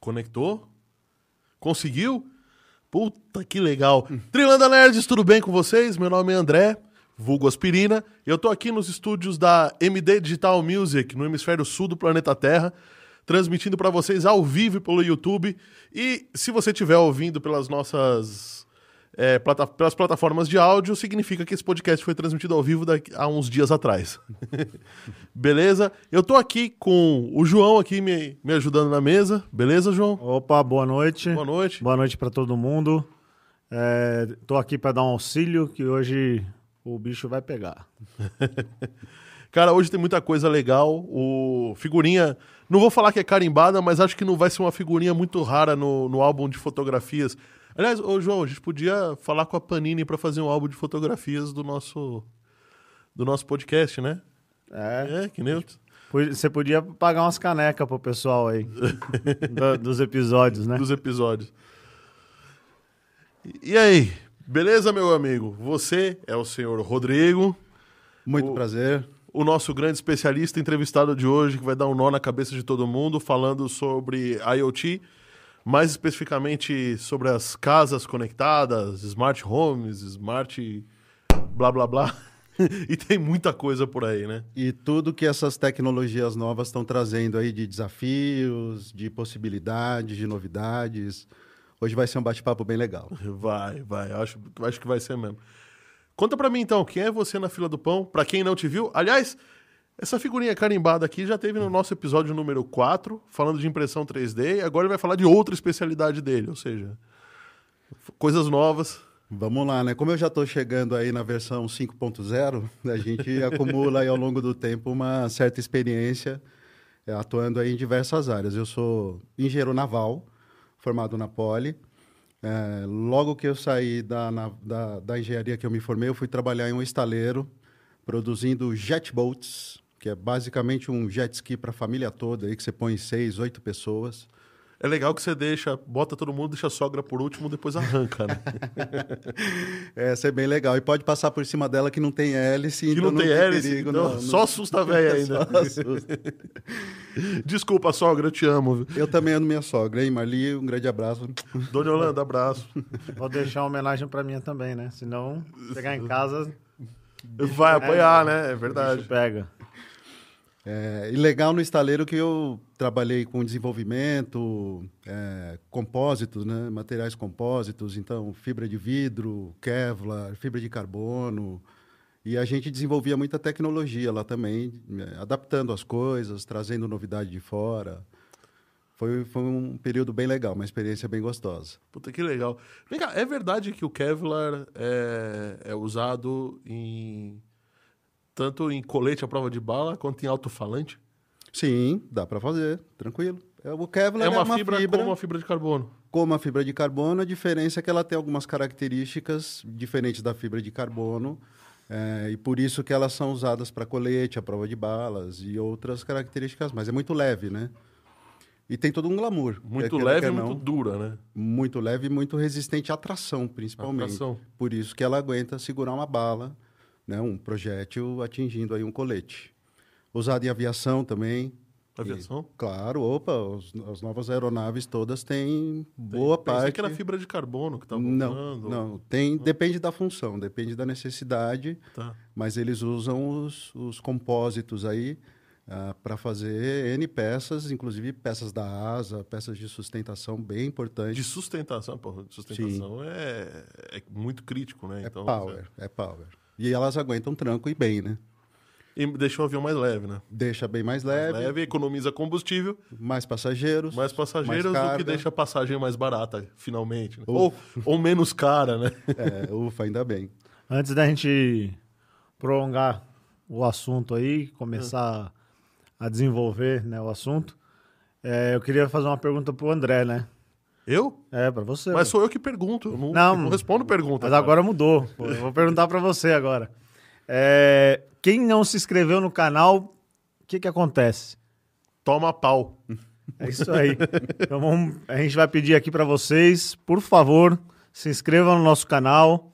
Conectou? Conseguiu? Puta que legal. Trilanda Nerds, tudo bem com vocês? Meu nome é André, vulgo Aspirina. Eu tô aqui nos estúdios da MD Digital Music, no hemisfério sul do planeta Terra, transmitindo para vocês ao vivo pelo YouTube. E se você estiver ouvindo pelas nossas é, plata pelas plataformas de áudio, significa que esse podcast foi transmitido ao vivo daqui, há uns dias atrás. beleza? Eu tô aqui com o João aqui me, me ajudando na mesa. Beleza, João? Opa, boa noite. Boa noite. Boa noite para todo mundo. É, tô aqui para dar um auxílio que hoje o bicho vai pegar. Cara, hoje tem muita coisa legal. O figurinha, não vou falar que é carimbada, mas acho que não vai ser uma figurinha muito rara no, no álbum de fotografias Aliás, ô João, a gente podia falar com a Panini para fazer um álbum de fotografias do nosso do nosso podcast, né? É. É, que nem eu... Você podia pagar umas canecas pro pessoal aí. do, dos episódios, né? Dos episódios. E aí, beleza, meu amigo? Você é o senhor Rodrigo. Muito o, prazer. O nosso grande especialista entrevistado de hoje, que vai dar um nó na cabeça de todo mundo, falando sobre IoT mais especificamente sobre as casas conectadas, smart homes, smart blá blá blá. e tem muita coisa por aí, né? E tudo que essas tecnologias novas estão trazendo aí de desafios, de possibilidades, de novidades. Hoje vai ser um bate-papo bem legal. Vai, vai. Acho, acho que vai ser mesmo. Conta para mim então, quem é você na fila do pão? Para quem não te viu, aliás, essa figurinha carimbada aqui já teve no nosso episódio número 4, falando de impressão 3D, e agora ele vai falar de outra especialidade dele, ou seja, coisas novas. Vamos lá, né? Como eu já estou chegando aí na versão 5.0, a gente acumula aí ao longo do tempo uma certa experiência é, atuando aí em diversas áreas. Eu sou engenheiro naval, formado na Poli. É, logo que eu saí da, na, da, da engenharia que eu me formei, eu fui trabalhar em um estaleiro produzindo jetboats, que é basicamente um jet ski para a família toda, aí que você põe seis, oito pessoas. É legal que você deixa, bota todo mundo, deixa a sogra por último, depois arranca, né? é, isso é bem legal. E pode passar por cima dela que não tem hélice. Que então não, não tem, hélice, perigo, então, não, só assusta a velha ainda. assusta. Desculpa, sogra, eu te amo. Eu também amo minha sogra, hein, Marli? Um grande abraço. Dona Yolanda, abraço. Vou deixar uma homenagem para mim também, né? Senão, chegar em casa... Vai apoiar, é, né? É verdade. Pega. É, e legal no estaleiro que eu trabalhei com desenvolvimento, é, compósitos, né? materiais compósitos, então fibra de vidro, Kevlar, fibra de carbono. E a gente desenvolvia muita tecnologia lá também, é, adaptando as coisas, trazendo novidade de fora. Foi, foi um período bem legal, uma experiência bem gostosa. Puta que legal. Vem cá, é verdade que o Kevlar é, é usado em tanto em colete à prova de bala quanto em alto-falante? Sim, dá para fazer, tranquilo. É, o Kevlar é uma, é uma fibra, fibra como uma fibra de carbono. Como a fibra de carbono, a diferença é que ela tem algumas características diferentes da fibra de carbono. É, e por isso que elas são usadas para colete, à prova de balas e outras características mais. É muito leve, né? E tem todo um glamour. Muito leve e muito dura, né? Muito leve e muito resistente à tração, principalmente. Atração. Por isso que ela aguenta segurar uma bala né, um projétil atingindo aí um colete. Usado em aviação também. Aviação? E, claro, opa, os, as novas aeronaves todas têm boa tem, parte. que era fibra de carbono que estava não, usando. Não, tem, não. depende da função, depende da necessidade. Tá. Mas eles usam os, os compósitos aí uh, para fazer N peças, inclusive peças da asa, peças de sustentação bem importantes. De sustentação, pô, sustentação é, é, muito crítico, né? É então, power, é, é power. E elas aguentam tranco e bem, né? E deixa o avião mais leve, né? Deixa bem mais leve. Mais leve, economiza combustível. Mais passageiros. Mais passageiros mais do que deixa a passagem mais barata, finalmente. Né? Ou, ou menos cara, né? É, ufa, ainda bem. Antes da gente prolongar o assunto aí, começar a desenvolver né, o assunto, é, eu queria fazer uma pergunta pro André, né? Eu? É, pra você. Mas sou eu que pergunto. Eu não, não, não respondo pergunta. Mas cara. agora mudou. Eu vou perguntar para você agora. É, quem não se inscreveu no canal, o que, que acontece? Toma pau. É isso aí. então vamos, a gente vai pedir aqui para vocês, por favor, se inscrevam no nosso canal.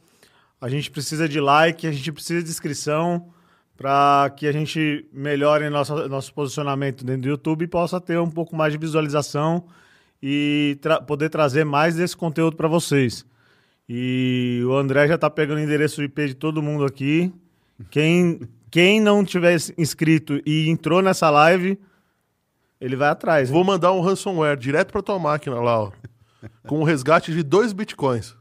A gente precisa de like, a gente precisa de inscrição para que a gente melhore nosso, nosso posicionamento dentro do YouTube e possa ter um pouco mais de visualização e tra poder trazer mais desse conteúdo para vocês. E o André já está pegando o endereço IP de todo mundo aqui. Quem, quem não tiver inscrito e entrou nessa live, ele vai atrás. Vou mandar um ransomware direto para tua máquina lá, ó. com um resgate de dois bitcoins.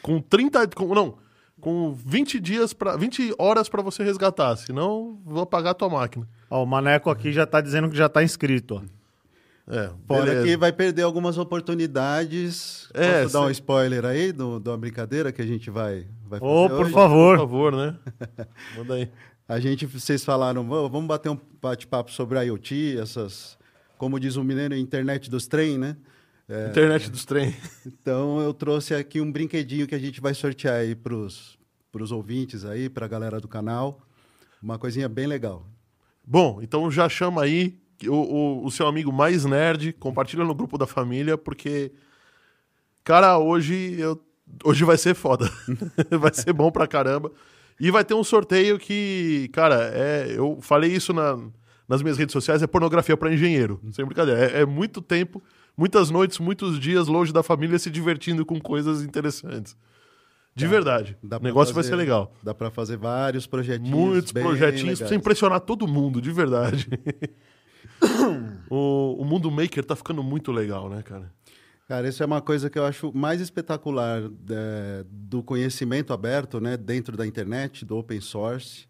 Com 30. Com, não, com 20 dias para 20 horas para você resgatar, senão vou apagar a tua máquina. Ó, o Maneco aqui já tá dizendo que já tá inscrito, ó. É, Fora que vai perder algumas oportunidades. É, Posso dar um spoiler aí do, de uma brincadeira que a gente vai, vai fazer oh, por hoje? favor. Por favor, né? Manda aí. A gente, vocês falaram, vamos bater um bate-papo sobre IoT, essas, como diz o mineiro, internet dos trem, né? É, internet dos trem. Então eu trouxe aqui um brinquedinho que a gente vai sortear aí para os ouvintes aí, para a galera do canal. Uma coisinha bem legal. Bom, então já chama aí o, o, o seu amigo mais nerd, compartilha no grupo da família, porque, cara, hoje eu, hoje vai ser foda. vai ser bom pra caramba. E vai ter um sorteio que, cara, é, eu falei isso na, nas minhas redes sociais, é pornografia para engenheiro. Sem brincadeira. É, é, muito tempo, muitas noites, muitos dias longe da família se divertindo com coisas interessantes. De dá, verdade. Dá o negócio fazer, vai ser legal. Dá para fazer vários projetinhos. Muitos projetinhos pra você impressionar todo mundo, de verdade. o, o mundo maker tá ficando muito legal, né, cara? Cara, isso é uma coisa que eu acho mais espetacular é, do conhecimento aberto, né, dentro da internet, do open source.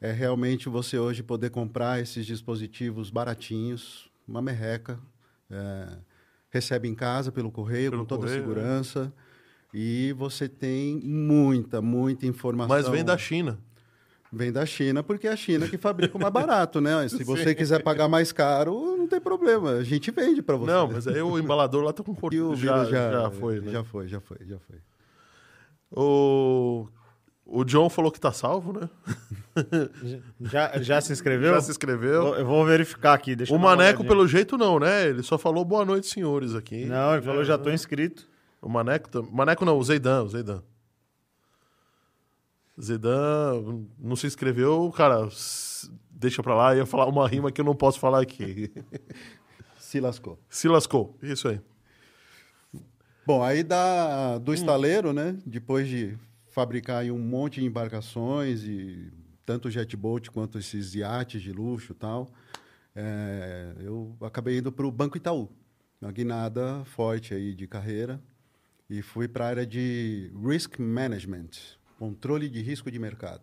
É realmente você hoje poder comprar esses dispositivos baratinhos, uma merreca, é, recebe em casa pelo correio, pelo com toda correio, a segurança. E você tem muita, muita informação. Mas vem da China. Vem da China, porque é a China que fabrica mais barato, né? Se você quiser pagar mais caro, não tem problema. A gente vende para você. Não, mas aí o embalador lá tá com português. Já, já, já foi, né? Já foi, já foi, já foi. O, o John falou que tá salvo, né? Já, já se inscreveu? Já se inscreveu. Eu vou verificar aqui. Deixa o Maneco, pelo jeito, não, né? Ele só falou boa noite, senhores, aqui. Não, ele falou já tô inscrito. O Maneco, Maneco não, o Zeidan, o Zeidan. Zedan não se inscreveu, cara, deixa pra lá, ia falar uma rima que eu não posso falar aqui. se lascou. Se lascou, isso aí. Bom, aí da, do hum. estaleiro, né? Depois de fabricar um monte de embarcações, e tanto jetboat quanto esses iates de luxo e tal, é, eu acabei indo para o Banco Itaú, uma guinada forte aí de carreira, e fui para a área de Risk Management, Controle de risco de mercado.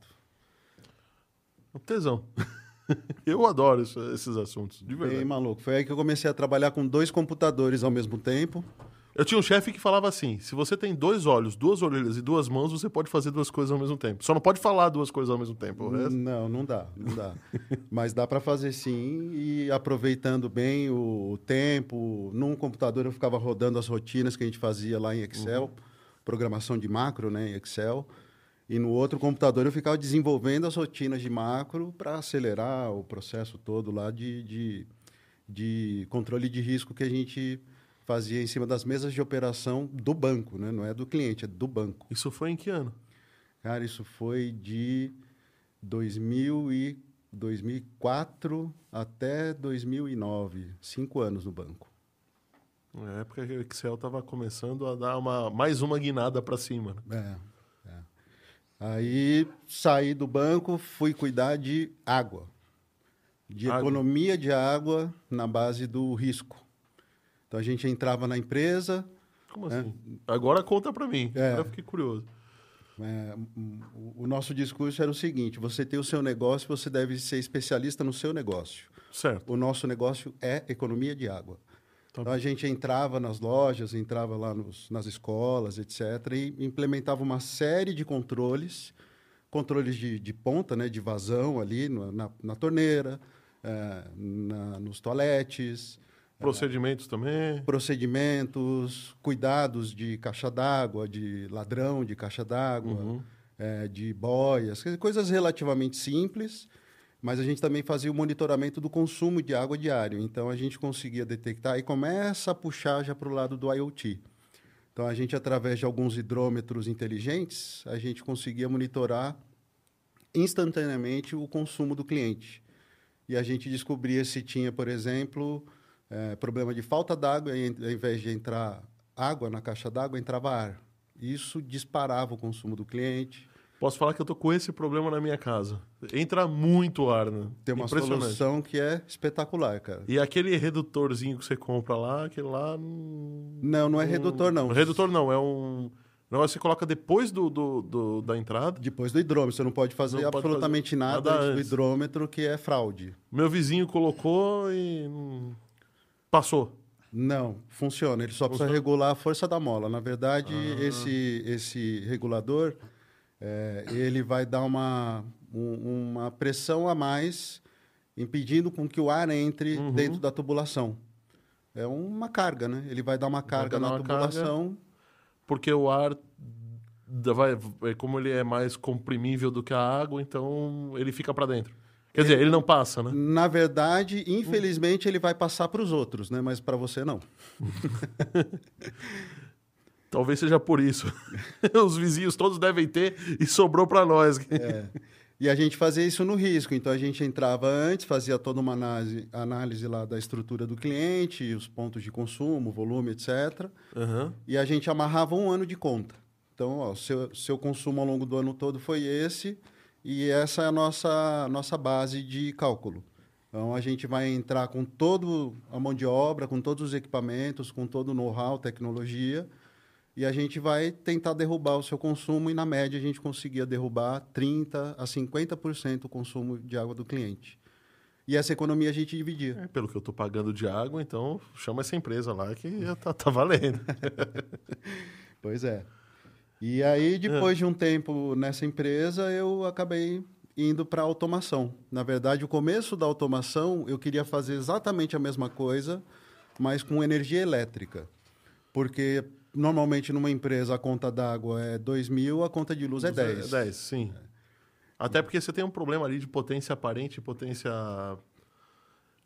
Um tesão. Eu adoro isso, esses assuntos, de verdade. Bem maluco. Foi aí que eu comecei a trabalhar com dois computadores ao mesmo tempo. Eu tinha um chefe que falava assim: se você tem dois olhos, duas orelhas e duas mãos, você pode fazer duas coisas ao mesmo tempo. Só não pode falar duas coisas ao mesmo tempo. Não, não dá, não dá. Mas dá para fazer sim e aproveitando bem o tempo. Num computador eu ficava rodando as rotinas que a gente fazia lá em Excel, uhum. programação de macro, né, em Excel. E no outro computador eu ficava desenvolvendo as rotinas de macro para acelerar o processo todo lá de, de, de, controle de risco que a gente fazia em cima das mesas de operação do banco, né? não é do cliente, é do banco. Isso foi em que ano? Cara, isso foi de 2000 e 2004 até 2009, cinco anos no banco. Na época que o Excel estava começando a dar uma, mais uma guinada para cima. Né? É. Aí saí do banco, fui cuidar de água, de água. economia de água na base do risco. Então a gente entrava na empresa. Como né? assim? Agora conta para mim. É, Agora eu fiquei curioso. É, o nosso discurso era o seguinte: você tem o seu negócio, você deve ser especialista no seu negócio. Certo. O nosso negócio é economia de água. Tá então a gente entrava nas lojas, entrava lá nos, nas escolas, etc., e implementava uma série de controles, controles de, de ponta, né, de vazão ali na, na torneira, é, na, nos toaletes. Procedimentos é, também? Procedimentos, cuidados de caixa d'água, de ladrão de caixa d'água, uhum. é, de boias, coisas relativamente simples mas a gente também fazia o monitoramento do consumo de água diário. Então a gente conseguia detectar e começa a puxar já para o lado do IoT. Então a gente através de alguns hidrômetros inteligentes, a gente conseguia monitorar instantaneamente o consumo do cliente. E a gente descobria se tinha, por exemplo, é, problema de falta d'água, e ao invés de entrar água na caixa d'água, entrava ar. Isso disparava o consumo do cliente. Posso falar que eu tô com esse problema na minha casa. Entra muito ar, né? Tem uma solução que é espetacular, cara. E aquele redutorzinho que você compra lá, aquele lá. Não, Não, não é redutor, não. Redutor não, é um. Não, você coloca depois do, do, do- da entrada. Depois do hidrômetro. Você não pode fazer Não pode absolutamente fazer nada, nada do hidrômetro, que é fraude. Meu vizinho colocou e. hum, Passou. Não, funciona. Ele só precisa Funciona? regular a força da mola. Na verdade, Ah. esse, esse regulador, é, ele vai dar uma, um- uma pressão a mais, impedindo com que o ar entre Uhum. dentro da tubulação. É uma carga, né? Ele vai dar uma carga dar na uma carga. tubulação. Porque o ar. Vai, é como ele é mais comprimível do que a água, então ele fica pra dentro. Quer dizer, ele não passa, né? Na verdade, infelizmente, ele vai passar para os outros, né? Mas para você não. Talvez seja por isso. Os vizinhos todos devem ter e sobrou pra nós. É. E a gente fazia isso no risco. Então a gente entrava antes, fazia toda uma análise, análise lá da estrutura do cliente, os pontos de consumo, volume, etc. Aham. E a gente amarrava um ano de conta. Então, ó, seu, seu consumo ao longo do ano todo foi esse, e essa é a nossa, nossa base de cálculo. Então, a gente vai entrar com toda a mão de obra, com todos os equipamentos, com todo o know-how, tecnologia, e a gente vai tentar derrubar o seu consumo, e na média a gente conseguia derrubar 30% a 50% o consumo de água do cliente. E essa economia a gente dividia. É, pelo que eu tô pagando de água, então chama essa empresa lá que já tá, tá valendo. Pois é. E aí, depois de um tempo nessa empresa, eu acabei indo para automação. Na verdade, o começo da automação, eu queria fazer exatamente a mesma coisa, mas com energia elétrica. Porque normalmente numa empresa a conta d'água é 2 mil, a conta de luz é 10. É 10, sim. Até porque você tem um problema ali de potência aparente potência.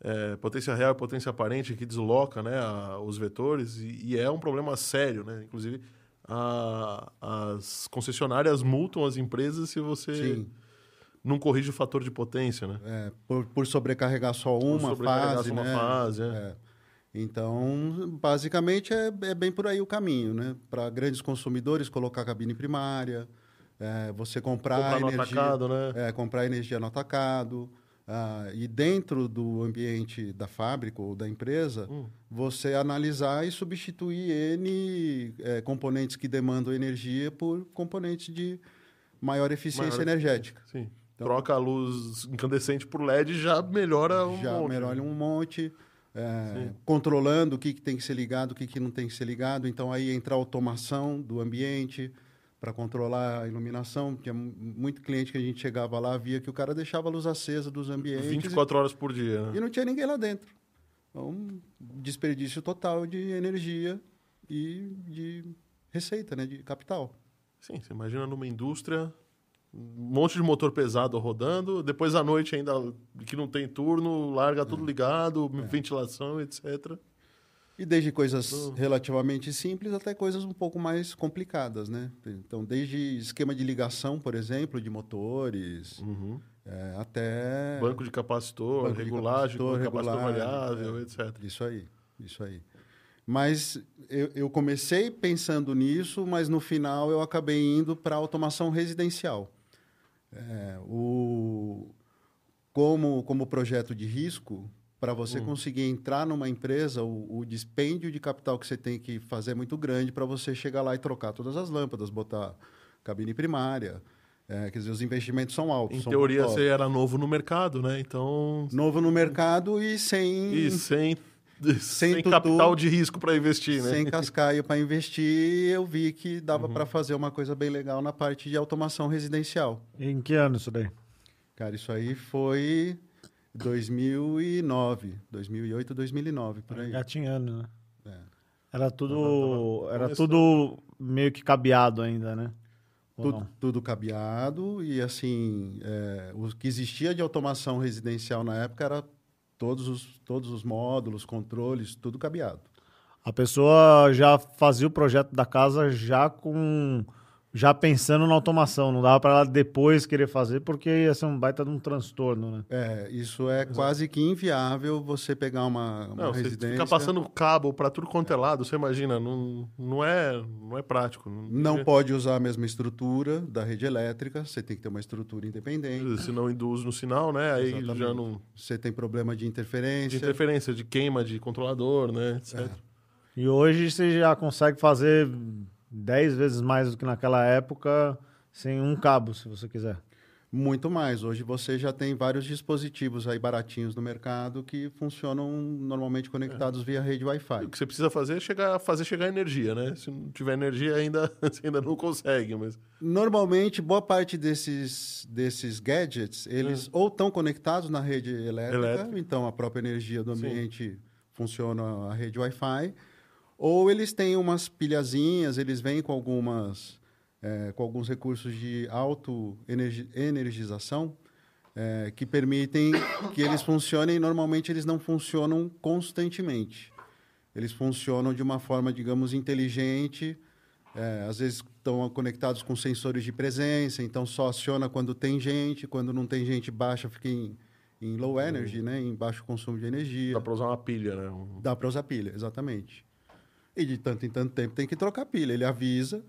é, potência real e potência aparente que desloca né, a- os vetores e, e é um problema sério, né? Inclusive, a- as concessionárias multam as empresas se você Sim. não corrige o fator de potência, né? É, por, por sobrecarregar só Por uma sobrecarregar fase, só uma né? fase, é. É. Então, basicamente, é, é bem por aí o caminho, né? Para grandes consumidores, colocar cabine primária, é, você comprar, Comprar energia, atacado, né? é, comprar energia no atacado. ah, e dentro do ambiente da fábrica ou da empresa, Hum. você analisar e substituir N é, componentes que demandam energia por componentes de maior eficiência Maior energética. Sim. Então- Troca a luz incandescente por LED já melhora um já monte. melhora um monte, é, controlando o que, que tem que ser ligado, o que, que não tem que ser ligado. Então, aí entra a automação do ambiente para controlar a iluminação. Tinha mu- muito cliente que a gente chegava lá, via que o cara deixava a luz acesa dos ambientes 24 horas por dia, e, né? e não tinha ninguém lá dentro. Então, desperdício total de energia e de receita, né, de capital. Sim, você imagina numa indústria, um monte de motor pesado rodando, depois à noite ainda que não tem turno, larga É. tudo ligado, ventilação, etc. E desde coisas Hum. relativamente simples até coisas um pouco mais complicadas, né? Então, desde esquema de ligação, por exemplo, de motores, Uhum. é, até... Banco de capacitor, Banco de regulagem, capacitor, capacitor regulagem, variável, é. etc. Isso aí, isso aí. Mas eu, eu comecei pensando nisso, mas no final eu acabei indo para automação residencial. É, o, como, como projeto de risco, para você Hum. conseguir entrar numa empresa, o, o dispêndio de capital que você tem que fazer é muito grande para você chegar lá e trocar todas as lâmpadas, botar cabine primária. É, quer dizer, os investimentos são altos. Em são teoria, você era novo no mercado, né? Então. Novo no mercado e sem, E sem, sem, tutu, capital de risco para investir, né? sem cascaio para investir, eu vi que dava Uhum. para fazer uma coisa bem legal na parte de automação residencial. Em que ano isso daí? Cara, isso aí foi 2009, 2008, 2009, por aí. Gatinhando, né? É. Era tudo, era tudo meio que cabeado ainda, né? Tudo, tudo cabeado e assim, é, o que existia de automação residencial na época era todos os, todos os módulos, controles, tudo cabeado. A pessoa já fazia o projeto da casa já com, já pensando na automação, não dava para ela depois querer fazer, porque ia ser um baita de um transtorno, né? É, isso é quase que inviável você pegar uma, uma Não, você residência. fica passando cabo para tudo quanto é lado, você imagina, não, não, é, não é prático. Não pode usar a mesma estrutura da rede elétrica, você tem que ter uma estrutura independente. Se não induz no sinal, né? Aí Exatamente. já não. Você tem problema de interferência. De interferência, de queima de controlador, né? Etc. E hoje você já consegue fazer 10 vezes mais do que naquela época sem um cabo, se você quiser. Muito mais. Hoje você já tem vários dispositivos aí baratinhos no mercado que funcionam normalmente conectados via rede O Wi-Fi. que você precisa fazer é chegar, fazer chegar energia, né? Se não tiver energia, ainda, você ainda não consegue. Mas... Normalmente, boa parte desses, desses gadgets, eles ou estão conectados na rede elétrica, Elétrica. então a própria energia do Sim. ambiente funciona a rede Wi-Fi, ou eles têm umas pilhazinhas, eles vêm com algumas eh, com alguns recursos de auto-energização eh, que permitem que eles funcionem. Normalmente, eles não funcionam constantemente. Eles funcionam de uma forma, digamos, inteligente. eh, às vezes estão conectados com sensores de presença, então só aciona quando tem gente, quando não tem gente baixa, fica em, em low energy, né? em baixo consumo de energia. Dá para usar uma pilha, né? Um- Dá para usar pilha, exatamente. E de tanto em tanto tempo tem que trocar pilha. Ele avisa.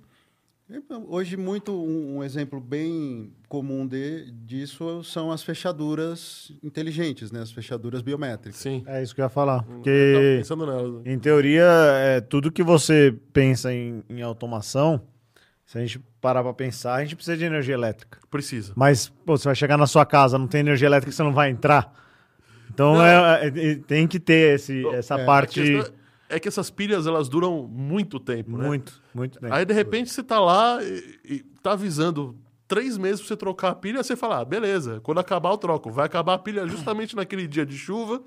Então, Hoje, muito um, um exemplo bem comum de, disso são as fechaduras inteligentes, né? as fechaduras biométricas. Sim. É isso que eu ia falar. Tava Porque, pensando nela. em teoria, é, tudo que você pensa em, em automação, se a gente parar para pensar, a gente precisa de energia elétrica. Precisa. Mas, pô, você vai chegar na sua casa, não tem energia elétrica, você não vai entrar. Então, é- é- é- tem que ter esse, essa é, parte questão é que essas pilhas, elas duram muito tempo, né? muito, muito tempo. Aí, de repente, você tá lá e, e tá avisando três meses pra você trocar a pilha, você fala, ah, beleza, quando acabar eu troco. Vai acabar a pilha justamente naquele dia de chuva,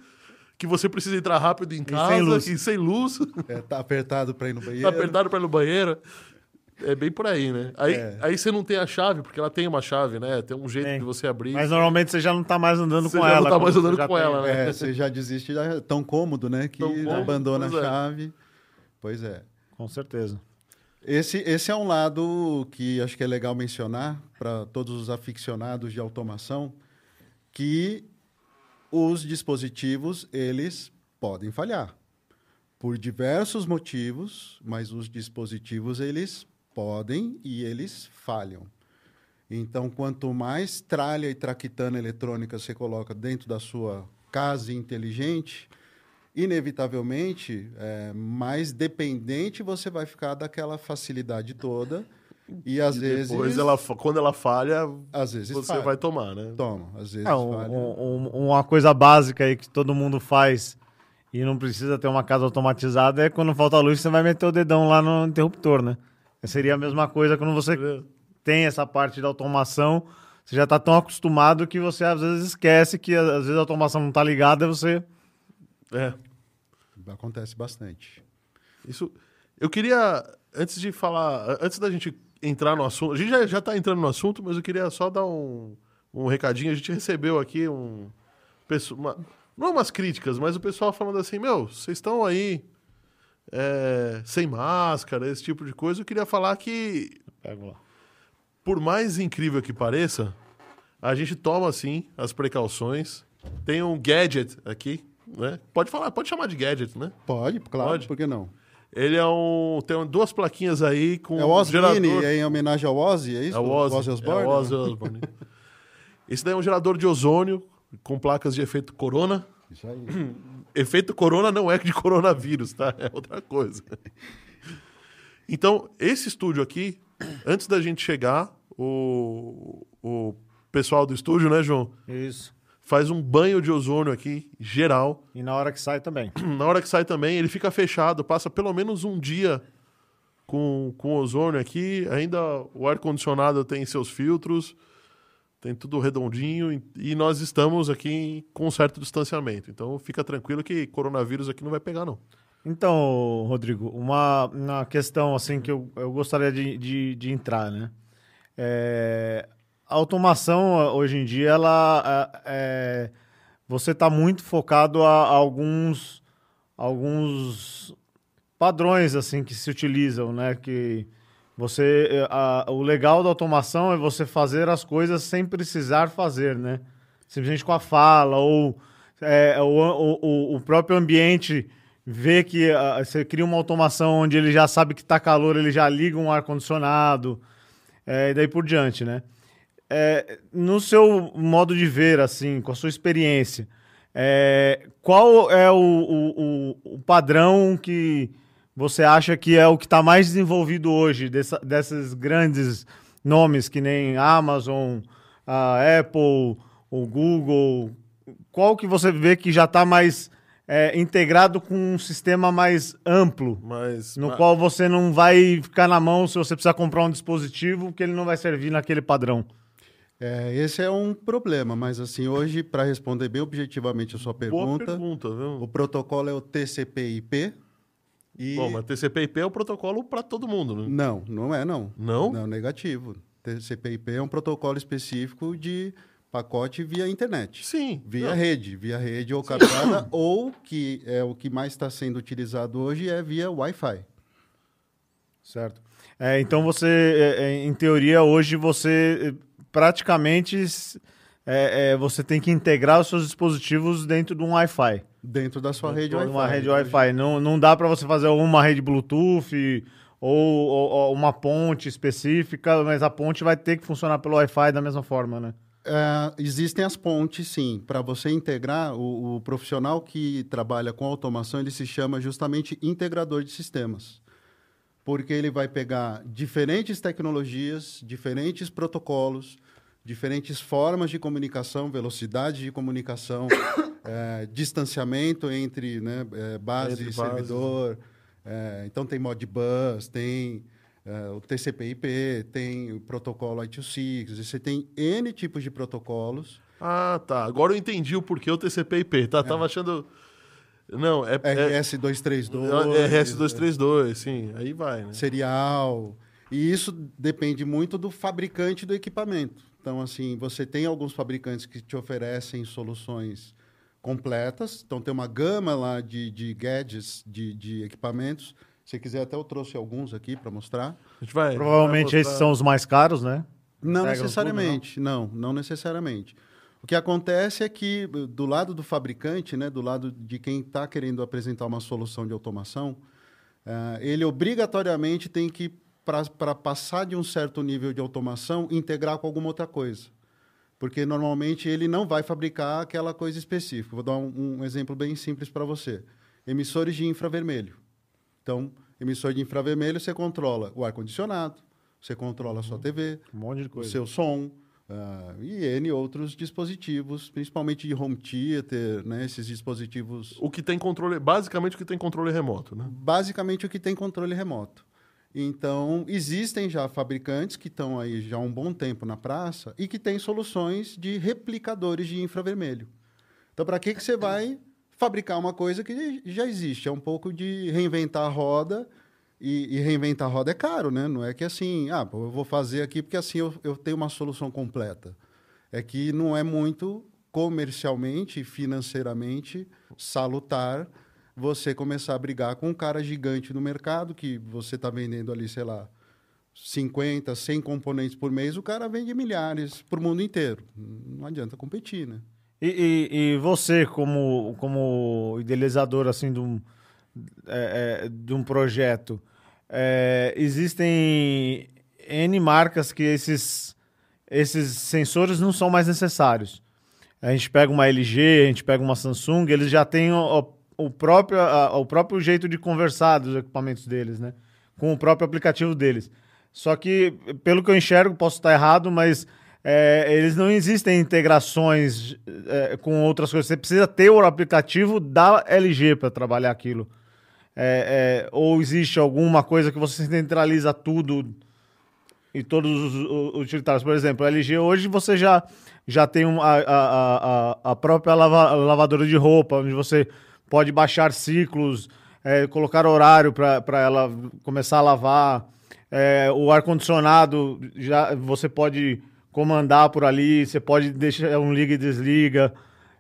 que você precisa entrar rápido em casa, sem luz. e sem luz, É, tá apertado para ir no banheiro. tá apertado pra ir no banheiro. É bem por aí, né? Aí, É. aí você não tem a chave, porque ela tem uma chave, né? Tem um jeito Tem. de você abrir. Mas normalmente você já não tá mais andando Você com já não ela. tá mais você andando com tem. ela, né? É, você já desiste, já é tão cômodo, né? Que cômodo, abandona a é. chave. Pois é. Com certeza. Esse, esse é um lado que acho que é legal mencionar para todos os aficionados de automação, que os dispositivos, eles podem falhar. Por diversos motivos, mas os dispositivos, eles podem e eles falham. Então, quanto mais tralha e traquitana eletrônica você coloca dentro da sua casa inteligente, inevitavelmente, é, mais dependente você vai ficar daquela facilidade toda. E às E vezes. depois, ela, quando ela falha, Às vezes você falha. vai tomar, né? Toma, às vezes É, um- falha. um- um- uma coisa básica aí que todo mundo faz e não precisa ter uma casa automatizada é quando falta luz, você vai meter o dedão lá no interruptor, né? Seria a mesma coisa quando você tem essa parte da automação, você já está tão acostumado que você às vezes esquece que às vezes a automação não está ligada e você. É. Acontece bastante. Isso. Eu queria, antes de falar, antes da gente entrar no assunto, a gente já, já tá entrando no assunto, mas eu queria só dar um, um recadinho. A gente recebeu aqui um. Uma, não umas críticas, mas o pessoal falando assim: meu, vocês estão aí é, sem máscara, esse tipo de coisa. Eu queria falar que, por mais incrível que pareça, a gente toma sim as precauções. Tem um gadget aqui, né? Pode falar, pode chamar de gadget, né? Pode, claro, Pode. por que não? Ele é um. Tem duas plaquinhas aí com. É o Ozzy, gerador. é em homenagem ao Ozzy, é isso? É o Ozzy, Osbourne? É o Ozzy Osbourne. Esse daí é um gerador de ozônio com placas de efeito corona. Isso aí. Efeito corona não é de coronavírus, tá? É outra coisa. Então, esse estúdio aqui, antes da gente chegar, o, o pessoal do estúdio, né, João? Isso. Faz um banho de ozônio aqui, geral. E na hora que sai também. Na hora que sai também, ele fica fechado, passa pelo menos um dia com, com ozônio aqui. Ainda o ar-condicionado tem seus filtros, tem tudo redondinho e, nós estamos aqui com um certo distanciamento. Então fica tranquilo que coronavírus aqui não vai pegar, não. Então, Rodrigo, uma, uma questão assim que eu, eu gostaria de, de, de entrar, né? É, a automação hoje em dia, ela é, é, você está muito focado a, a alguns alguns padrões assim que se utilizam, né? Que Você, eh, a- o legal da automação é você fazer as coisas sem precisar fazer, né? Simplesmente com a fala ou é, o, o- o- próprio ambiente vê que ah, você cria uma automação onde ele já sabe que está calor, ele já liga um ar-condicionado é, e daí por diante, né? É, no seu modo de ver, assim, com a sua experiência, é, qual é o- o- o padrão que você acha que é o que está mais desenvolvido hoje, dessa- desses grandes nomes que nem Amazon, a Apple, o Google? Qual que você vê que já está mais é, integrado com um sistema mais amplo? Mas. No ma- qual você não vai ficar na mão se você precisar comprar um dispositivo que ele não vai servir naquele padrão. É, esse é um problema, mas assim, hoje, para responder bem objetivamente a sua pergunta, pergunta, viu? o protocolo é o TCP/IP. E... Bom, mas TCP/IP é o protocolo para todo mundo, né? Não, não é não. Não? Não, negativo. TCP/IP é um protocolo específico de pacote via internet. Sim. Via Não. rede, via rede ou captada, ou que é o que mais está sendo utilizado hoje é via Wi-Fi. Certo. É, então você, é, é, em teoria, hoje você é, praticamente é, é, você tem que integrar os seus dispositivos dentro de um Wi-Fi. Dentro da sua rede Dentro de Wi-Fi. Uma rede Wi-Fi. Não, não dá para você fazer uma rede Bluetooth ou, ou- ou uma ponte específica, mas a ponte vai ter que funcionar pelo Wi-Fi da mesma forma, né? É, existem as pontes, sim. Para você integrar, o, o profissional que trabalha com automação, ele se chama justamente integrador de sistemas. Porque ele vai pegar diferentes tecnologias, diferentes protocolos, diferentes formas de comunicação, velocidade de comunicação, é, distanciamento entre né, é, base Entre e servidor. É, então tem Modbus, tem é, o TCP/IP, tem o protocolo I2C, você tem N tipos de protocolos. Ah, tá. Agora eu entendi o porquê o TCP/IP. Tá, Tava achando. Não, é. é... RS232, É RS232, sim. Aí vai, né? serial. E isso depende muito do fabricante do equipamento. Então, assim, você tem alguns fabricantes que te oferecem soluções completas. Então, tem uma gama lá de, de gadgets, de, de equipamentos. Se quiser, até eu trouxe alguns aqui para mostrar. A gente vai. Provavelmente vai esses são os mais caros, né? Não Pegam necessariamente, não, não necessariamente. O que acontece é que, do lado do fabricante, né, do lado de quem está querendo apresentar uma solução de automação, eh, ele obrigatoriamente tem que, para passar de um certo nível de automação, integrar com alguma outra coisa. Porque, normalmente, ele não vai fabricar aquela coisa específica. Vou dar um, um exemplo bem simples para você. Emissores de infravermelho. Então, emissor de infravermelho, você controla o ar-condicionado, você controla a sua TV, Um o seu som ah, e N outros dispositivos, principalmente de home theater, né? esses dispositivos, O que tem controle. Basicamente o que tem controle remoto, né? basicamente o que tem controle remoto. Então, existem já fabricantes que estão aí já há um bom tempo na praça e que têm soluções de replicadores de infravermelho. Então, para que, que você vai fabricar uma coisa que já existe? É um pouco de reinventar a roda. E, e reinventar a roda é caro, né? Não é que assim, ah, eu vou fazer aqui porque assim eu, eu tenho uma solução completa. É que não é muito comercialmente e financeiramente salutar você começar a brigar com um cara gigante no mercado que você está vendendo ali, sei lá, 50, 100 componentes por mês, o cara vende milhares para o mundo inteiro. Não adianta competir, né? E, e- e você, como, como idealizador assim, de, um, é, é, de um projeto, é, existem N marcas que esses, esses sensores não são mais necessários. A gente pega uma LG, a gente pega uma Samsung, eles já têm o próprio, a- o próprio jeito de conversar dos equipamentos deles, né? Com o próprio aplicativo deles. Só que, pelo que eu enxergo, posso estar errado, mas é, eles não existem integrações é, com outras coisas. Você precisa ter o aplicativo da LG para trabalhar aquilo. É, é, ou existe alguma coisa que você centraliza tudo e todos os, os utilitários. Por exemplo, a LG hoje você já, já tem um- a, a, a, a própria lava- lavadora de roupa, onde você pode baixar ciclos, é, colocar horário para ela começar a lavar. É, o ar-condicionado já você pode comandar por ali, você pode deixar um liga e desliga.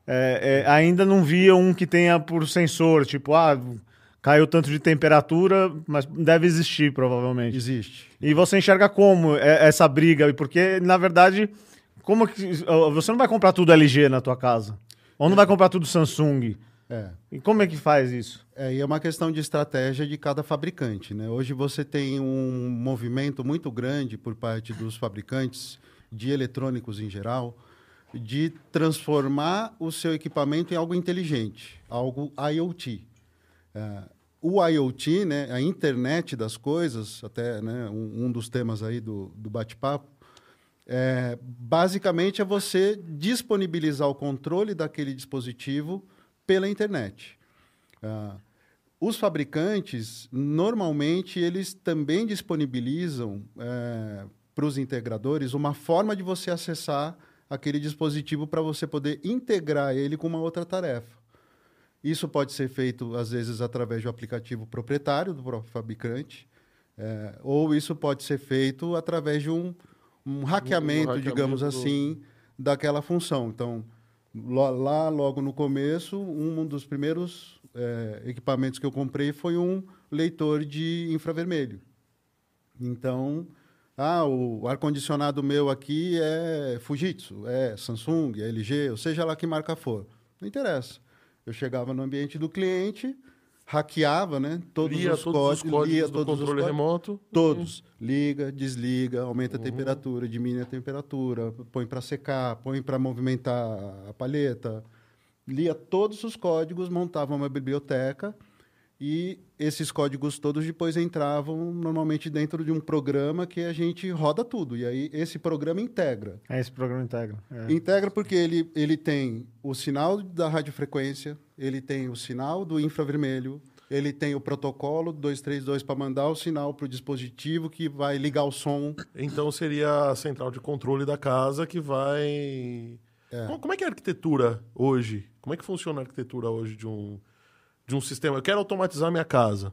É, é, ainda não via um que tenha por sensor, tipo, ah, caiu tanto de temperatura, mas deve existir provavelmente. Existe. E você enxerga como é- essa briga? E Porque, na verdade, como que. Você não vai comprar tudo LG na tua casa. Ou não vai comprar tudo Samsung. É. E como é que faz isso? É, e é uma questão de estratégia de cada fabricante. Né? Hoje você tem um movimento muito grande por parte dos fabricantes de eletrônicos em geral de transformar o seu equipamento em algo inteligente, algo IoT. É, o IoT, né, a internet das coisas, até né, um, um dos temas aí do, do bate-papo, é, basicamente é você disponibilizar o controle daquele dispositivo pela internet. Ah, os fabricantes, normalmente, eles também disponibilizam para os integradores uma forma de você acessar aquele dispositivo para você poder integrar ele com uma outra tarefa. Isso pode ser feito, às vezes, através do aplicativo proprietário do próprio fabricante, é, ou isso pode ser feito através de um, um hackeamento, hackeamento digamos do- assim, daquela função. Então, lá, logo no começo, um dos primeiros é, equipamentos que eu comprei foi um leitor de infravermelho. Então, ah, o ar-condicionado meu aqui é Fujitsu, é Samsung, é LG, ou seja lá que marca for. Não interessa. Eu chegava no ambiente do cliente, hackeava, né? Todos, lia os, todos os códigos, códigos lia do todos os controle códigos, remoto. Todos. Liga, desliga, aumenta a Uhum. temperatura, diminui a temperatura, põe para secar, põe para movimentar a palheta. Lia todos os códigos, montava uma biblioteca e esses códigos todos depois entravam normalmente dentro de um programa que a gente roda tudo. E aí esse programa integra. É esse programa integra. É. Integra porque ele, ele tem o sinal da radiofrequência, ele tem o sinal do infravermelho, ele tem o protocolo 232 para mandar o sinal para o dispositivo que vai ligar o som. Então seria a central de controle da casa que vai. Como- Como é que é a arquitetura hoje? Como é que funciona a arquitetura hoje de um, de um sistema? Eu quero automatizar minha casa.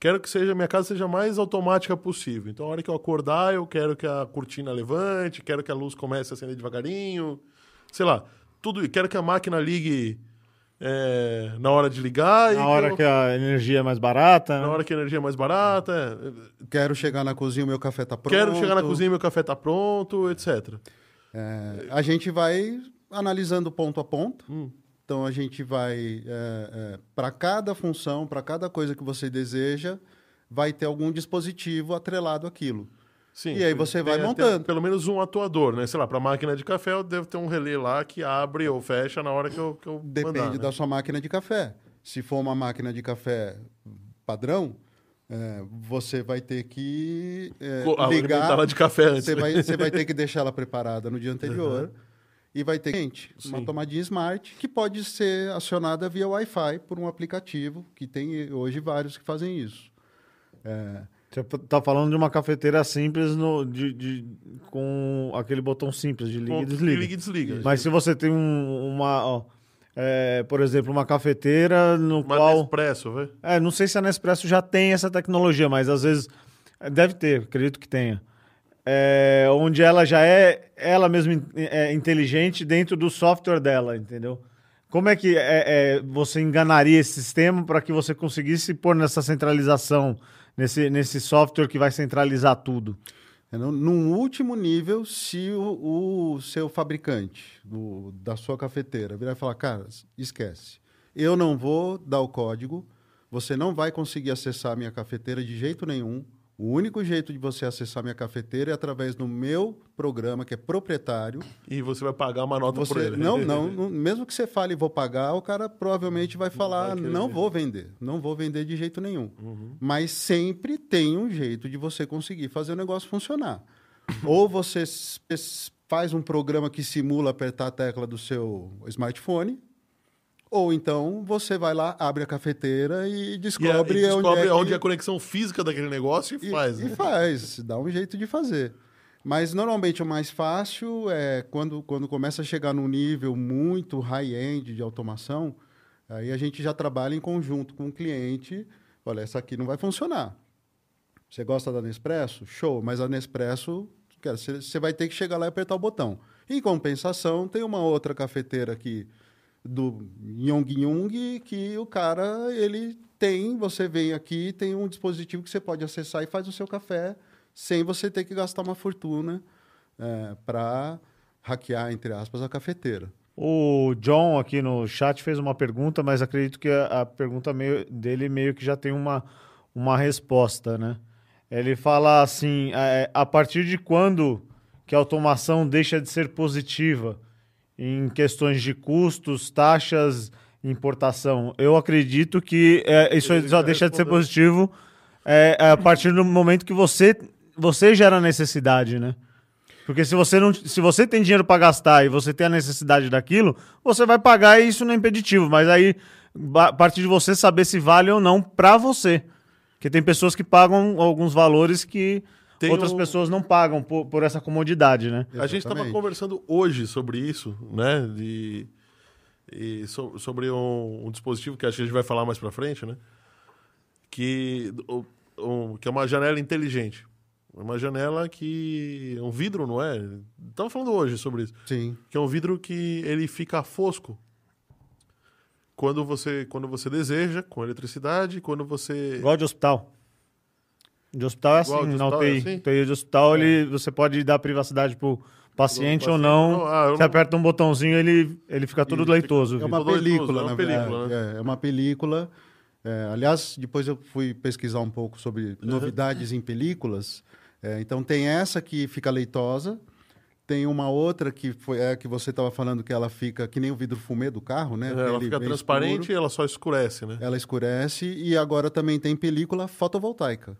Quero que seja minha casa seja a mais automática possível. Então, a hora que eu acordar, eu quero que a cortina levante, quero que a luz comece a acender devagarinho. Sei lá, tudo. Quero que a máquina ligue é, na hora de ligar. e Na hora eu- que a energia é mais barata. na né? hora que a energia é mais barata. é. Quero chegar na cozinha, o meu café tá pronto. Quero chegar na cozinha, meu café tá pronto, etc. É, a gente vai analisando ponto a ponto. Hum. Então a gente vai para cada função, para cada coisa que você deseja, vai ter algum dispositivo atrelado àquilo. Sim, E aí você vai tem montando. Pelo menos um atuador, né? Sei lá, para máquina de café eu devo ter um relé lá que abre ou fecha na hora que eu, que eu Depende mandar, né? da sua máquina de café. Se for uma máquina de café padrão, é, você vai ter que é, ligar. ela de café antes. Você né? vai, você vai ter que deixar ela preparada no dia anterior. E vai ter quente, uma tomadinha smart que pode ser acionada via Wi-Fi por um aplicativo, que tem hoje vários que fazem isso. É, Você tá falando de uma cafeteira simples no, de, de- com aquele botão simples de liga e desliga. Liga e desliga. Mas se você tem um- uma, ó, é, por exemplo, uma cafeteira no Uma qual... Nespresso, velho. É, não sei se a Nespresso já tem essa tecnologia, mas às vezes é, deve ter, acredito que tenha. É, onde ela já é ela mesma é, inteligente dentro do software dela, entendeu? Como é que é, é, você enganaria esse sistema para que você conseguisse pôr nessa centralização, nesse, nesse software que vai centralizar tudo? É, no- Num último nível, se o, o seu fabricante da sua cafeteira virar e falar, cara, esquece, eu não vou dar o código, você não vai conseguir acessar a minha cafeteira de jeito nenhum. O único jeito de você acessar minha cafeteira é através do meu programa, que é proprietário. E você vai pagar uma nota por Você, ele. não, não, não- mesmo que você fale vou pagar, o cara provavelmente vai falar vai querer. não vou vender, não vou vender de jeito nenhum. Uhum. Mas sempre tem um jeito de você conseguir fazer o negócio funcionar. Ou você faz um programa que simula apertar a tecla do seu smartphone, ou então você vai lá, abre a cafeteira e E, a- descobre, e descobre onde, é, onde que- é a conexão física daquele negócio e, e faz. E né? faz, dá um jeito de fazer. Mas normalmente o mais fácil é quando, quando começa a chegar num nível muito high-end de automação, aí a gente já trabalha em conjunto com o cliente. Olha, essa aqui não vai funcionar. Você gosta da Nespresso? Show, mas a Nespresso, cara, você você vai ter que chegar lá e apertar o botão. Em compensação, tem uma outra cafeteira aqui do Yong Yung que o cara, ele tem, você vem aqui, tem um dispositivo que você pode acessar e faz o seu café sem você ter que gastar uma fortuna é, para hackear, entre aspas, a cafeteira. O John aqui no chat fez uma pergunta, mas acredito que a, a pergunta meio, dele meio que já tem uma, uma resposta, né? Ele fala assim, é, a partir de quando que a automação deixa de ser positiva em questões de custos, taxas, importação? Eu acredito que é, isso só já deixa de ser positivo é, é a partir do momento que você, você gera necessidade, né? Porque se você não, se você tem dinheiro para gastar e você tem a necessidade daquilo, você vai pagar e isso não é impeditivo. Mas aí a partir de você saber se vale ou não para você, porque tem pessoas que pagam alguns valores que Tem outras um- pessoas não pagam por, por essa comodidade, né? A gente estava Exatamente. conversando hoje sobre isso, né? De, e so- sobre um, um dispositivo que acho que a gente vai falar mais pra frente, né? Que, um- que é uma janela inteligente. Uma janela que. é um vidro, não é? Estava falando hoje sobre isso. Sim. Que é um vidro que ele fica fosco. Quando você, quando você deseja, com eletricidade, quando você. Igual de hospital. De hospital é assim, Igual de na hospital é UTI. assim? UTI de hospital, ele, você pode dar privacidade pro paciente, ou não. não, ah, eu você não- aperta um botãozinho, ele, ele fica todo leitoso. É uma Todo película, é uma na película, verdade. É, é uma película. É, aliás, depois eu fui pesquisar um pouco sobre novidades em películas. É, então tem essa que fica leitosa, tem uma outra que foi é a que você estava falando que ela fica que nem o vidro fumê do carro, né? ela Ele fica bem transparente escuro, e ela só escurece, né? ela escurece e agora também tem película fotovoltaica.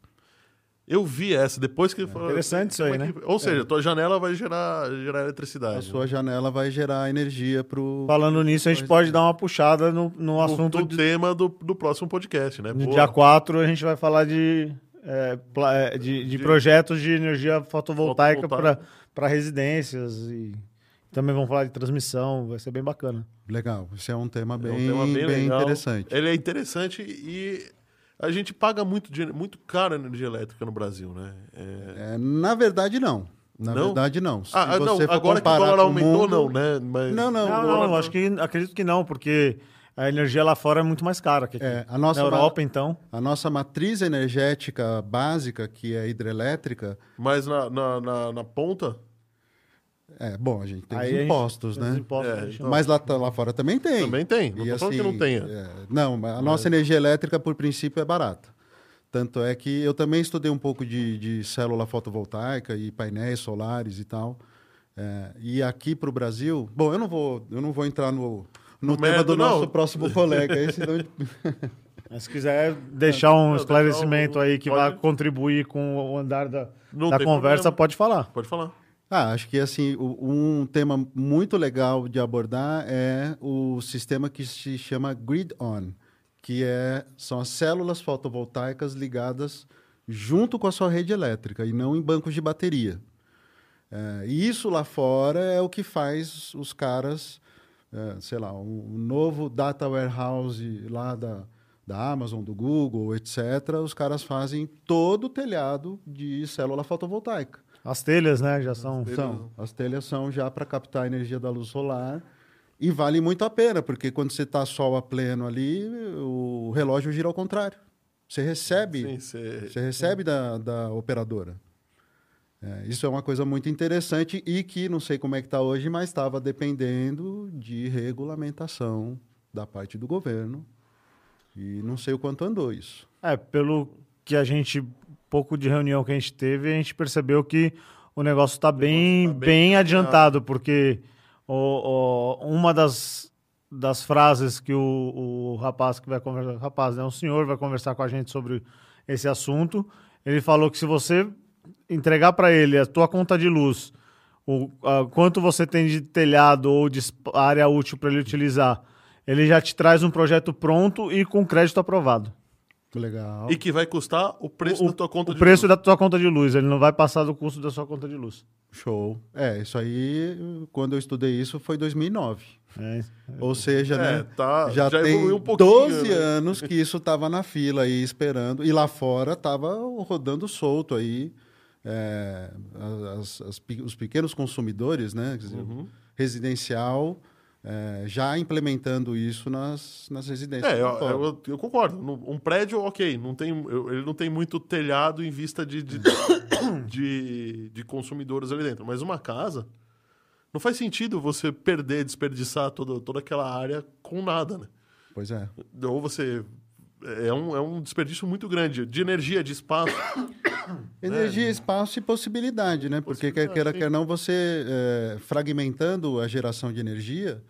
Eu vi essa, depois que... Interessante isso aí, é que- Ou seja, a tua janela vai gerar, gerar eletricidade. A né? sua janela vai gerar energia para o Falando nisso, a gente pode dar uma puxada no, no assunto do de, tema do, do próximo podcast, né? no Boa. dia 4, a gente vai falar de, é, é, de, de De- projetos de energia fotovoltaica Fotovoltaica. para residências e também vamos falar de transmissão, vai ser bem bacana. Legal, esse é um tema É bem, um tema bem, bem interessante. Ele é interessante e a gente paga muito, dinheiro- muito caro a energia elétrica no Brasil, né? É... É, na verdade, não. Na Não? verdade, não. Se Ah, ah, não, você for agora que o dólar com o aumentou, mundo- não, né? Mas... Não, não. Não, não, dólar- acho que acredito que não, porque a energia lá fora é muito mais cara que aqui. É, a nossa Na ma- Europa, então. A nossa matriz energética básica, que é hidrelétrica, Mas na, na, na, na ponta, é bom, a gente tem Aí os impostos, Os né? impostos, É, a gente- então- Mas lá, lá fora também tem. também tem. Não E tô falando que assim, não tenha. é, não, mas a nossa energia elétrica, por princípio, é barata. Tanto é que eu também estudei um pouco de, de célula fotovoltaica e painéis solares e tal. É, e aqui para o Brasil, bom, eu não vou, eu não vou entrar no, no No tema do nosso não. próximo colega. Esse não, Mas se quiser deixar um Não, esclarecimento deixar um- aí que pode- vai contribuir com o andar da, da conversa, problema. pode falar. Pode falar. Ah, acho que assim, um tema muito legal de abordar é o sistema que se chama grid-on, que é, são as células fotovoltaicas ligadas junto com a sua rede elétrica e não em bancos de bateria. É, e isso lá fora é o que faz os caras, é, sei lá, um novo data warehouse lá da, da Amazon, do Google, etc. Os caras fazem todo o telhado de célula fotovoltaica. As telhas, né, já são... São. As telhas são já para captar a energia da luz solar e vale muito a pena, porque quando você está sol a pleno ali, o relógio gira ao contrário. Você recebe, Sim, você... você recebe da, da operadora. É, isso é uma coisa muito interessante e que não sei como é que está hoje, mas estava dependendo de regulamentação da parte do governo. E não sei o quanto andou isso. É, pelo que a gente, pouco de reunião que a gente teve, a gente percebeu que o negócio está bem, tá bem bem adiantado, porque o, o- uma das, das frases que o, o rapaz que vai conversar, rapaz, né, o senhor vai conversar com a gente sobre esse assunto, ele falou que se você entregar para ele a tua conta de luz, o a- quanto você tem de telhado ou de área útil para ele utilizar, ele já te traz um projeto pronto e com crédito aprovado. Legal. E que vai custar o preço O- da tua conta o de preço luz. da tua conta de luz, ele não vai passar do custo da sua conta de luz. Show. É, isso aí, quando eu estudei isso, foi 2009. É, Ou seja, É, né? tá, já, já tem evoluiu um pouquinho, 12 né? anos que isso estava na fila aí esperando. E lá fora estava rodando solto aí. é, as- as- os pequenos consumidores, né? Quer dizer, Uhum. Residencial, é, já implementando isso nas, nas residências. É, eu, eu- eu concordo. Um prédio, ok, não tem, ele não tem muito telhado em vista de, de, de, de consumidores ali dentro. Mas uma casa, não faz sentido você perder, desperdiçar toda, toda aquela área com nada, né? Pois é. Ou você. É um, é um desperdício muito grande de energia, de espaço. Energia, espaço e possibilidade, né? Porque quer Possibilidade, queira, sim. quer não, você é, fragmentando a geração de energia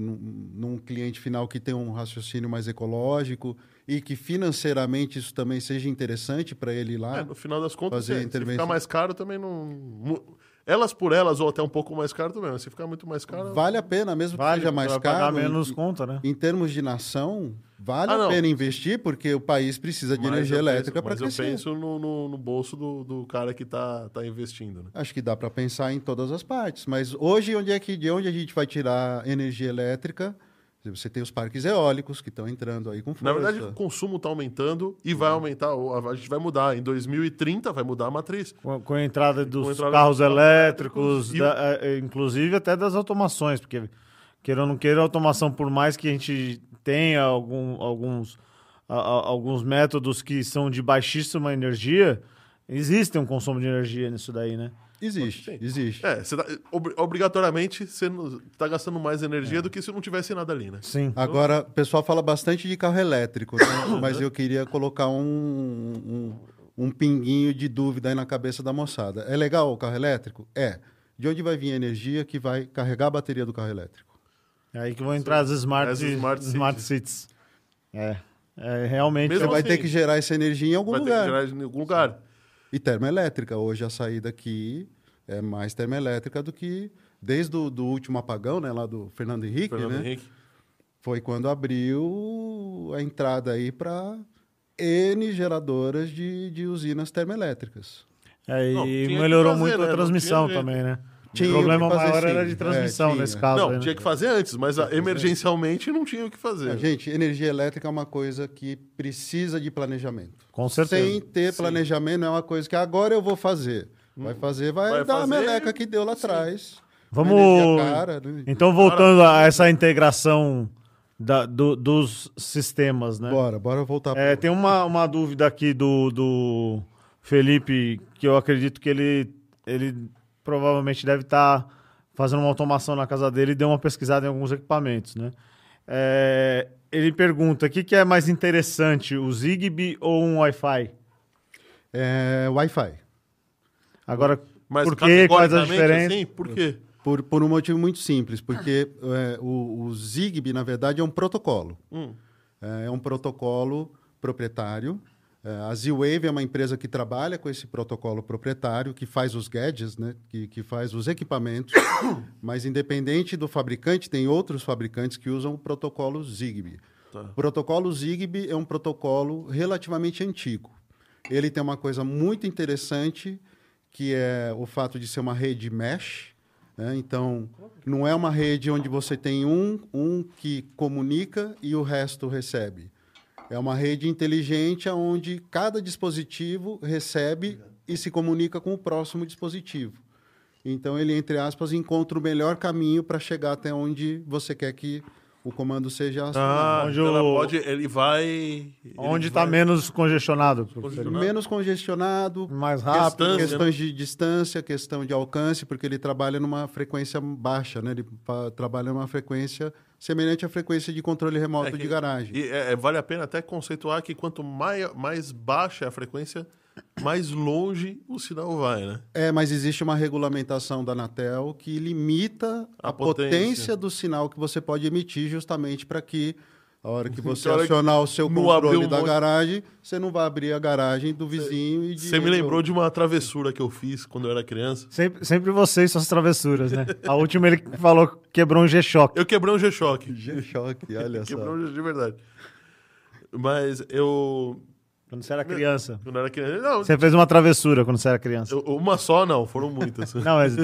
num, num cliente final que tem um raciocínio mais ecológico e que financeiramente isso também seja interessante para ele ir lá. É, no final das contas, Fazer é, se intervenção. ficar mais caro também não. Elas por elas, ou até um pouco mais caro também. Mas se ficar muito mais caro. Vale a pena, mesmo que Vale, seja mais vai pagar caro. menos em, conta, né? em termos de nação, vale Ah, a pena investir, porque o país precisa de Mas energia elétrica para Mas eu crescer. penso no, no, no bolso do, do cara que tá, tá investindo, né? Acho que dá para pensar em todas as partes. Mas hoje, onde é que, de onde a gente vai tirar energia elétrica? Você tem os parques eólicos que estão entrando aí com força. Na verdade, o consumo está aumentando e vai aumentar. A gente vai mudar. Em 2030 vai mudar a matriz. Com, com a entrada dos Com a entrada carros dos elétricos, elétricos e da- é, inclusive até das automações, porque queira ou não queira, a automação, por mais que a gente tenha algum- alguns, a- a- alguns métodos que são de baixíssima energia, existe um consumo de energia nisso daí, né? Existe, Sim. existe. É, você tá- obri- obrigatoriamente você está gastando mais energia do que se não tivesse nada ali, né? Sim. Agora, o pessoal fala bastante de carro elétrico, né? mas eu queria colocar um, um, um pinguinho de dúvida aí na cabeça da moçada. É legal o carro elétrico? É. De onde vai vir a energia que vai carregar a bateria do carro elétrico? É aí que vão entrar as smart, As smart smart cities. É. É, realmente. Mesmo Você vai assim, ter que gerar essa energia em algum Vai ter lugar. que gerar em algum lugar. E termoelétrica. Hoje a saída aqui é mais termoelétrica do que desde o do último apagão, né, lá do Fernando Henrique, Fernando né? Henrique. Foi quando abriu a entrada aí para N geradoras de, de usinas termoelétricas. É, Não, e que melhorou fazer, muito né? a Não transmissão também, né? Tinha o problema maior era sim. de transmissão É, nesse caso. Não, aí, né? tinha que fazer antes, mas a- emergencialmente não tinha o que fazer. Ah, Gente, energia elétrica é uma coisa que precisa de planejamento. Com certeza. Sem ter planejamento, não é uma coisa que agora eu vou fazer. Vai fazer, vai, Vai dar a fazer, meleca que deu lá atrás. Vamos. Cara, né? Então, voltando a essa integração da- do- dos sistemas, né? Bora, bora voltar. É, pro- tem uma, uma dúvida aqui do, do Felipe, que eu acredito que ele, ele provavelmente deve estar fazendo uma automação na casa dele e deu uma pesquisada em alguns equipamentos, né? É, ele pergunta, o que, que é mais interessante, o Zigbee ou um Wi-Fi? É, Wi-Fi. Agora, Mas por? Quais as categoricamente, diferenças? Assim, por quê? Por, por um motivo muito simples, porque é, o, o Zigbee, na verdade, é um protocolo. Hum. É, é um protocolo proprietário. É, a Z-Wave é uma empresa que trabalha com esse protocolo proprietário, que faz os gadgets, né? que, que faz os equipamentos. Mas, independente do fabricante, tem outros fabricantes que usam o protocolo Zigbee. Tá. O protocolo Zigbee é um protocolo relativamente antigo. Ele tem uma coisa muito interessante, que é o fato de ser uma rede mesh. né? Então, não é uma rede onde você tem um, um que comunica e o resto recebe. É uma rede inteligente onde cada dispositivo recebe e se comunica com o próximo dispositivo. Então, ele, entre aspas, encontra o melhor caminho para chegar até onde você quer que o comando seja acionado. Ah, Onde ela o- pode, ele vai. Onde está vai- menos congestionado? Congestionado. menos congestionado, Mais rápido. Distância, questões de distância, questão de alcance, porque ele trabalha numa frequência baixa, né? Ele trabalha numa frequência semelhante à frequência de controle remoto É que- de garagem. E é- é- vale a pena até conceituar que quanto mais, mais baixa é a frequência, mais longe o sinal vai, né? É, mas existe uma regulamentação da Anatel que limita a, A potência. potência. do sinal que você pode emitir justamente para que a hora que você hora que acionar o seu controle um da garagem, você não vai abrir a garagem do vizinho e de Você me lembrou de uma travessura que eu fiz quando eu era criança. Sempre, sempre você e suas travessuras, né? A última ele falou que quebrou um G-Shock. Eu quebrei um G-Shock. G-Shock, olha só. Quebrou um G de verdade. Mas eu. Quando você era criança. Quando era criança. Não, Você fez uma travessura quando você era criança. eu- uma só não, foram muitas. Não, mas.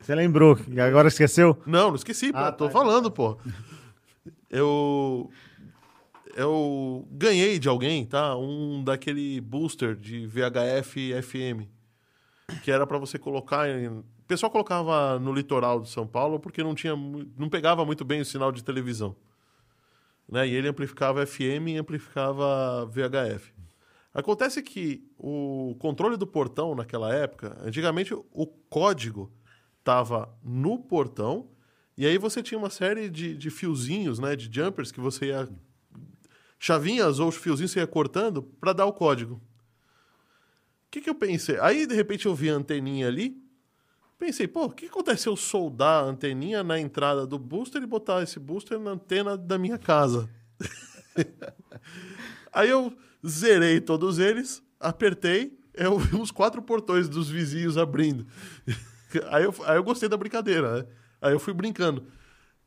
Você lembrou? e Agora esqueceu? Não, não esqueci, pô, Ah, tô tá. falando, pô. Eu. Eu ganhei de alguém, tá? Um daquele booster de VHF FM. Que era pra você colocar em- pessoal colocava no litoral de São Paulo porque não tinha, não pegava muito bem o sinal de televisão. Né? E ele amplificava FM e amplificava VHF. Acontece que o controle do portão naquela época, antigamente o código estava no portão e aí você tinha uma série de, de fiozinhos, né, de jumpers que você ia chavinhas ou os fiozinhos você ia cortando para dar o código. O que, que eu pensei? Aí, de repente, eu vi a anteninha ali. Pensei, pô, o que acontece se eu soldar a anteninha na entrada do booster e botar esse booster na antena da minha casa? Aí eu zerei todos eles, apertei, eu vi os quatro portões dos vizinhos abrindo. Aí eu, aí eu gostei da brincadeira, né? Aí eu fui brincando.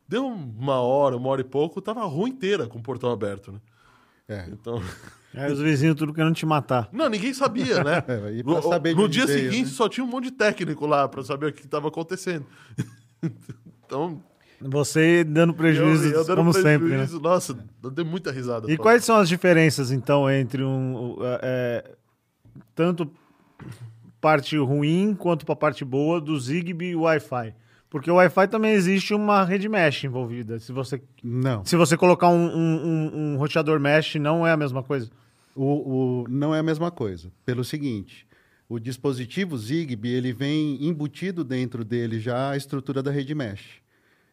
Deu uma hora, uma hora e pouco, tava a rua inteira com o portão aberto, né? É. Então. Aí os vizinhos tudo querendo te matar. Não, ninguém sabia, né? É, e pra no saber de no dia veio, seguinte né? só tinha um monte de técnico lá pra saber o que estava acontecendo. então, Você dando eu, prejuízo, eu dando como sempre, né? prejuízo, Nossa, eu dei muita risada. E quais são as diferenças, então, entre um. é, tanto parte ruim quanto para parte boa do Zigbee e Wi-Fi? Porque o Wi-Fi também existe uma rede mesh envolvida. Se você, Não. se você colocar um, um, um- um roteador mesh, não é a mesma coisa. O, o- não é a mesma coisa. Pelo seguinte, o dispositivo Zigbee ele vem embutido dentro dele já a estrutura da rede mesh.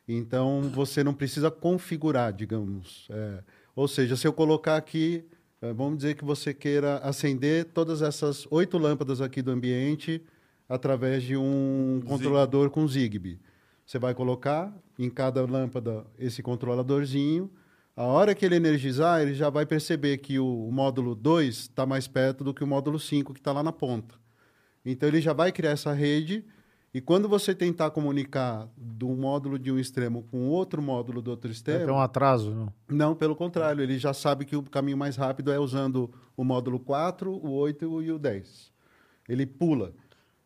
Então você não precisa configurar, digamos. É, ou seja, se eu colocar aqui, é, vamos dizer que você queira acender todas essas oito lâmpadas aqui do ambiente através de um controlador com Zigbee. Você vai colocar em cada lâmpada esse controladorzinho. A hora que ele energizar, ele já vai perceber que o, o módulo 2 está mais perto do que o módulo 5 que está lá na ponta. Então ele já vai criar essa rede e quando você tentar comunicar do módulo de um extremo com outro módulo do outro Vai extremo, ter um atraso. Não? não, pelo contrário, ele já sabe que o caminho mais rápido é usando o módulo 4, o 8 e o 10. Ele pula.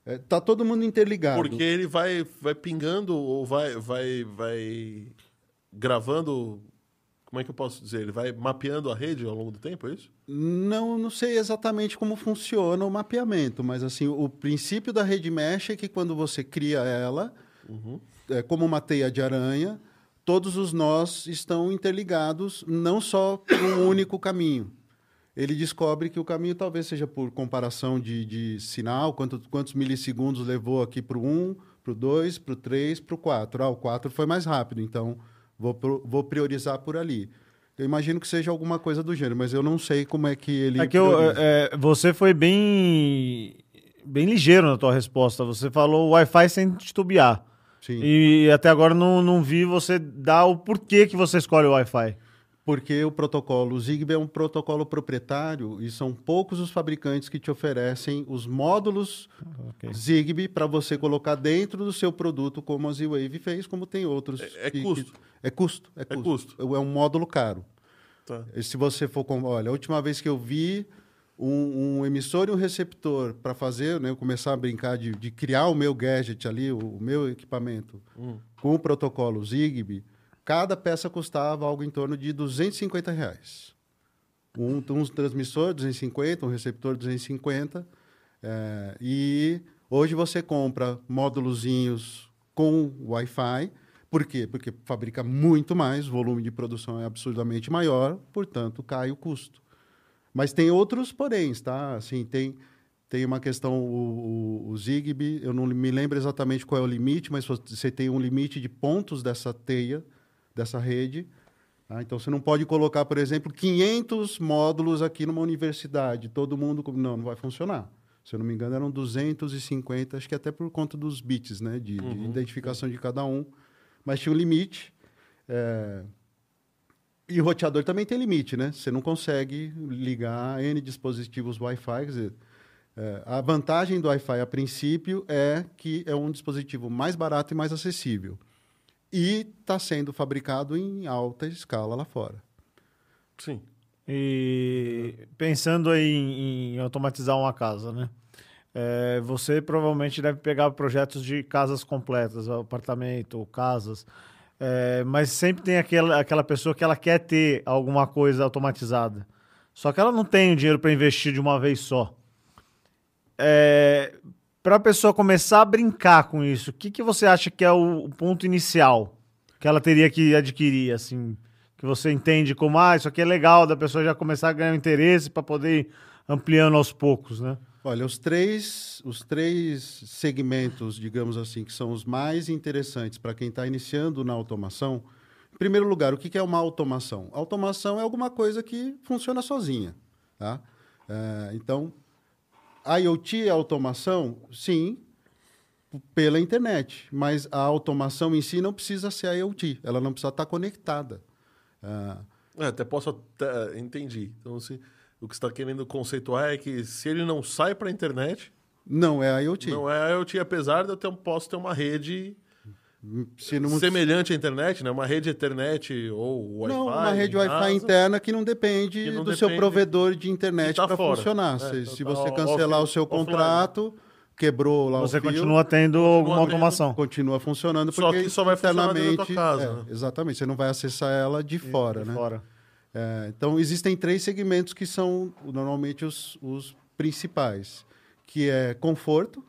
É, tá todo mundo interligado. Porque ele vai, vai pingando ou vai, vai, vai gravando. Como é que eu posso dizer? Ele vai mapeando a rede ao longo do tempo, é isso? Não, não sei exatamente como funciona o mapeamento, mas assim, o princípio da rede mesh é que quando você cria ela, é como uma teia de aranha, todos os nós estão interligados, não só por um único caminho. Ele descobre que o caminho talvez seja por comparação de, de sinal, quanto, quantos milissegundos levou aqui para o 1, para o 2, para o 3, para o 4. Ah, o 4 foi mais rápido, então vou, pro- vou priorizar por ali. Eu imagino que seja alguma coisa do gênero, mas eu não sei como é que ele. É que eu, é, é, você foi bem, bem ligeiro na tua resposta. Você falou Wi-Fi sem titubear. Sim. E até agora não, não vi você dar o porquê que você escolhe o Wi-Fi. Porque o protocolo Zigbee é um protocolo proprietário e são poucos os fabricantes que te oferecem os módulos Ok. Zigbee para você colocar dentro do seu produto, como a Z-Wave fez, como tem outros. É- é que- custo. que- é custo. É É custo. É um módulo caro. Tá. E Se você for. com- Olha, a última vez que eu vi um, um emissor e um receptor para fazer, né, eu começar a brincar de, de criar o meu gadget ali, o, o meu equipamento, com o protocolo Zigbee, cada peça custava algo em torno de 250 reais. Um, um transmissor 250, um receptor 250. é, e hoje você compra módulozinhos com Wi-Fi. Por quê? Porque fabrica muito mais, o volume de produção é absurdamente maior, portanto, cai o custo. Mas tem outros poréns, tá? Assim, tem, tem uma questão, o, o, o Zigbee, eu não me lembro exatamente qual é o limite, mas você tem um limite de pontos dessa teia, dessa rede. tá? Então, você não pode colocar, por exemplo, 500 módulos aqui numa universidade, todo mundo... Não, não vai funcionar. Se eu não me engano, eram 250, acho que até por conta dos bits, né? De, de identificação de cada um. Mas tinha um limite. é, E o roteador também tem limite, né? Você não consegue ligar N dispositivos Wi-Fi. Quer dizer, é, a vantagem do Wi-Fi, a princípio, é que é um dispositivo mais barato e mais acessível. E está sendo fabricado em alta escala lá fora. Sim. E pensando aí em, em automatizar uma casa, né? É, você provavelmente deve pegar projetos de casas completas, apartamento, casas. É, mas sempre tem aquela, aquela pessoa que ela quer ter alguma coisa automatizada. Só que ela não tem o dinheiro para investir de uma vez só. É, Para a pessoa começar a brincar com isso, o que, que você acha que é o, o ponto inicial que ela teria que adquirir, assim, que você entende como, ah, isso aqui é legal, da pessoa já começar a ganhar interesse para poder ir ampliando aos poucos, né? Olha, os três, os três segmentos, digamos assim, que são os mais interessantes para quem está iniciando na automação. Em primeiro lugar, o que é uma automação? Automação é alguma coisa que funciona sozinha. Tá? É, então, IoT é automação? Sim, pela internet. Mas a automação em si não precisa ser IoT. Ela não precisa estar conectada. É, até posso até, entendi. Então, se, o que você está querendo conceituar é que se ele não sai para a internet... Não é IoT. Não é IoT, apesar de eu ter, posso ter uma rede... Não... Semelhante à internet, né? Uma rede Ethernet ou Wi-Fi. Não, uma rede Wi-Fi interna que não depende que não do depende seu provedor de internet tá para funcionar. É, se, então se, você tá cancelar off, o seu contrato, offline. quebrou lá você o. Você continua tendo continua alguma automação. Continua funcionando, porque só que só vai funcionar dentro da tua casa. É, né? Exatamente, você não vai acessar ela de fora, de né? Fora. É, então, existem três segmentos que são normalmente os, os principais, que é conforto,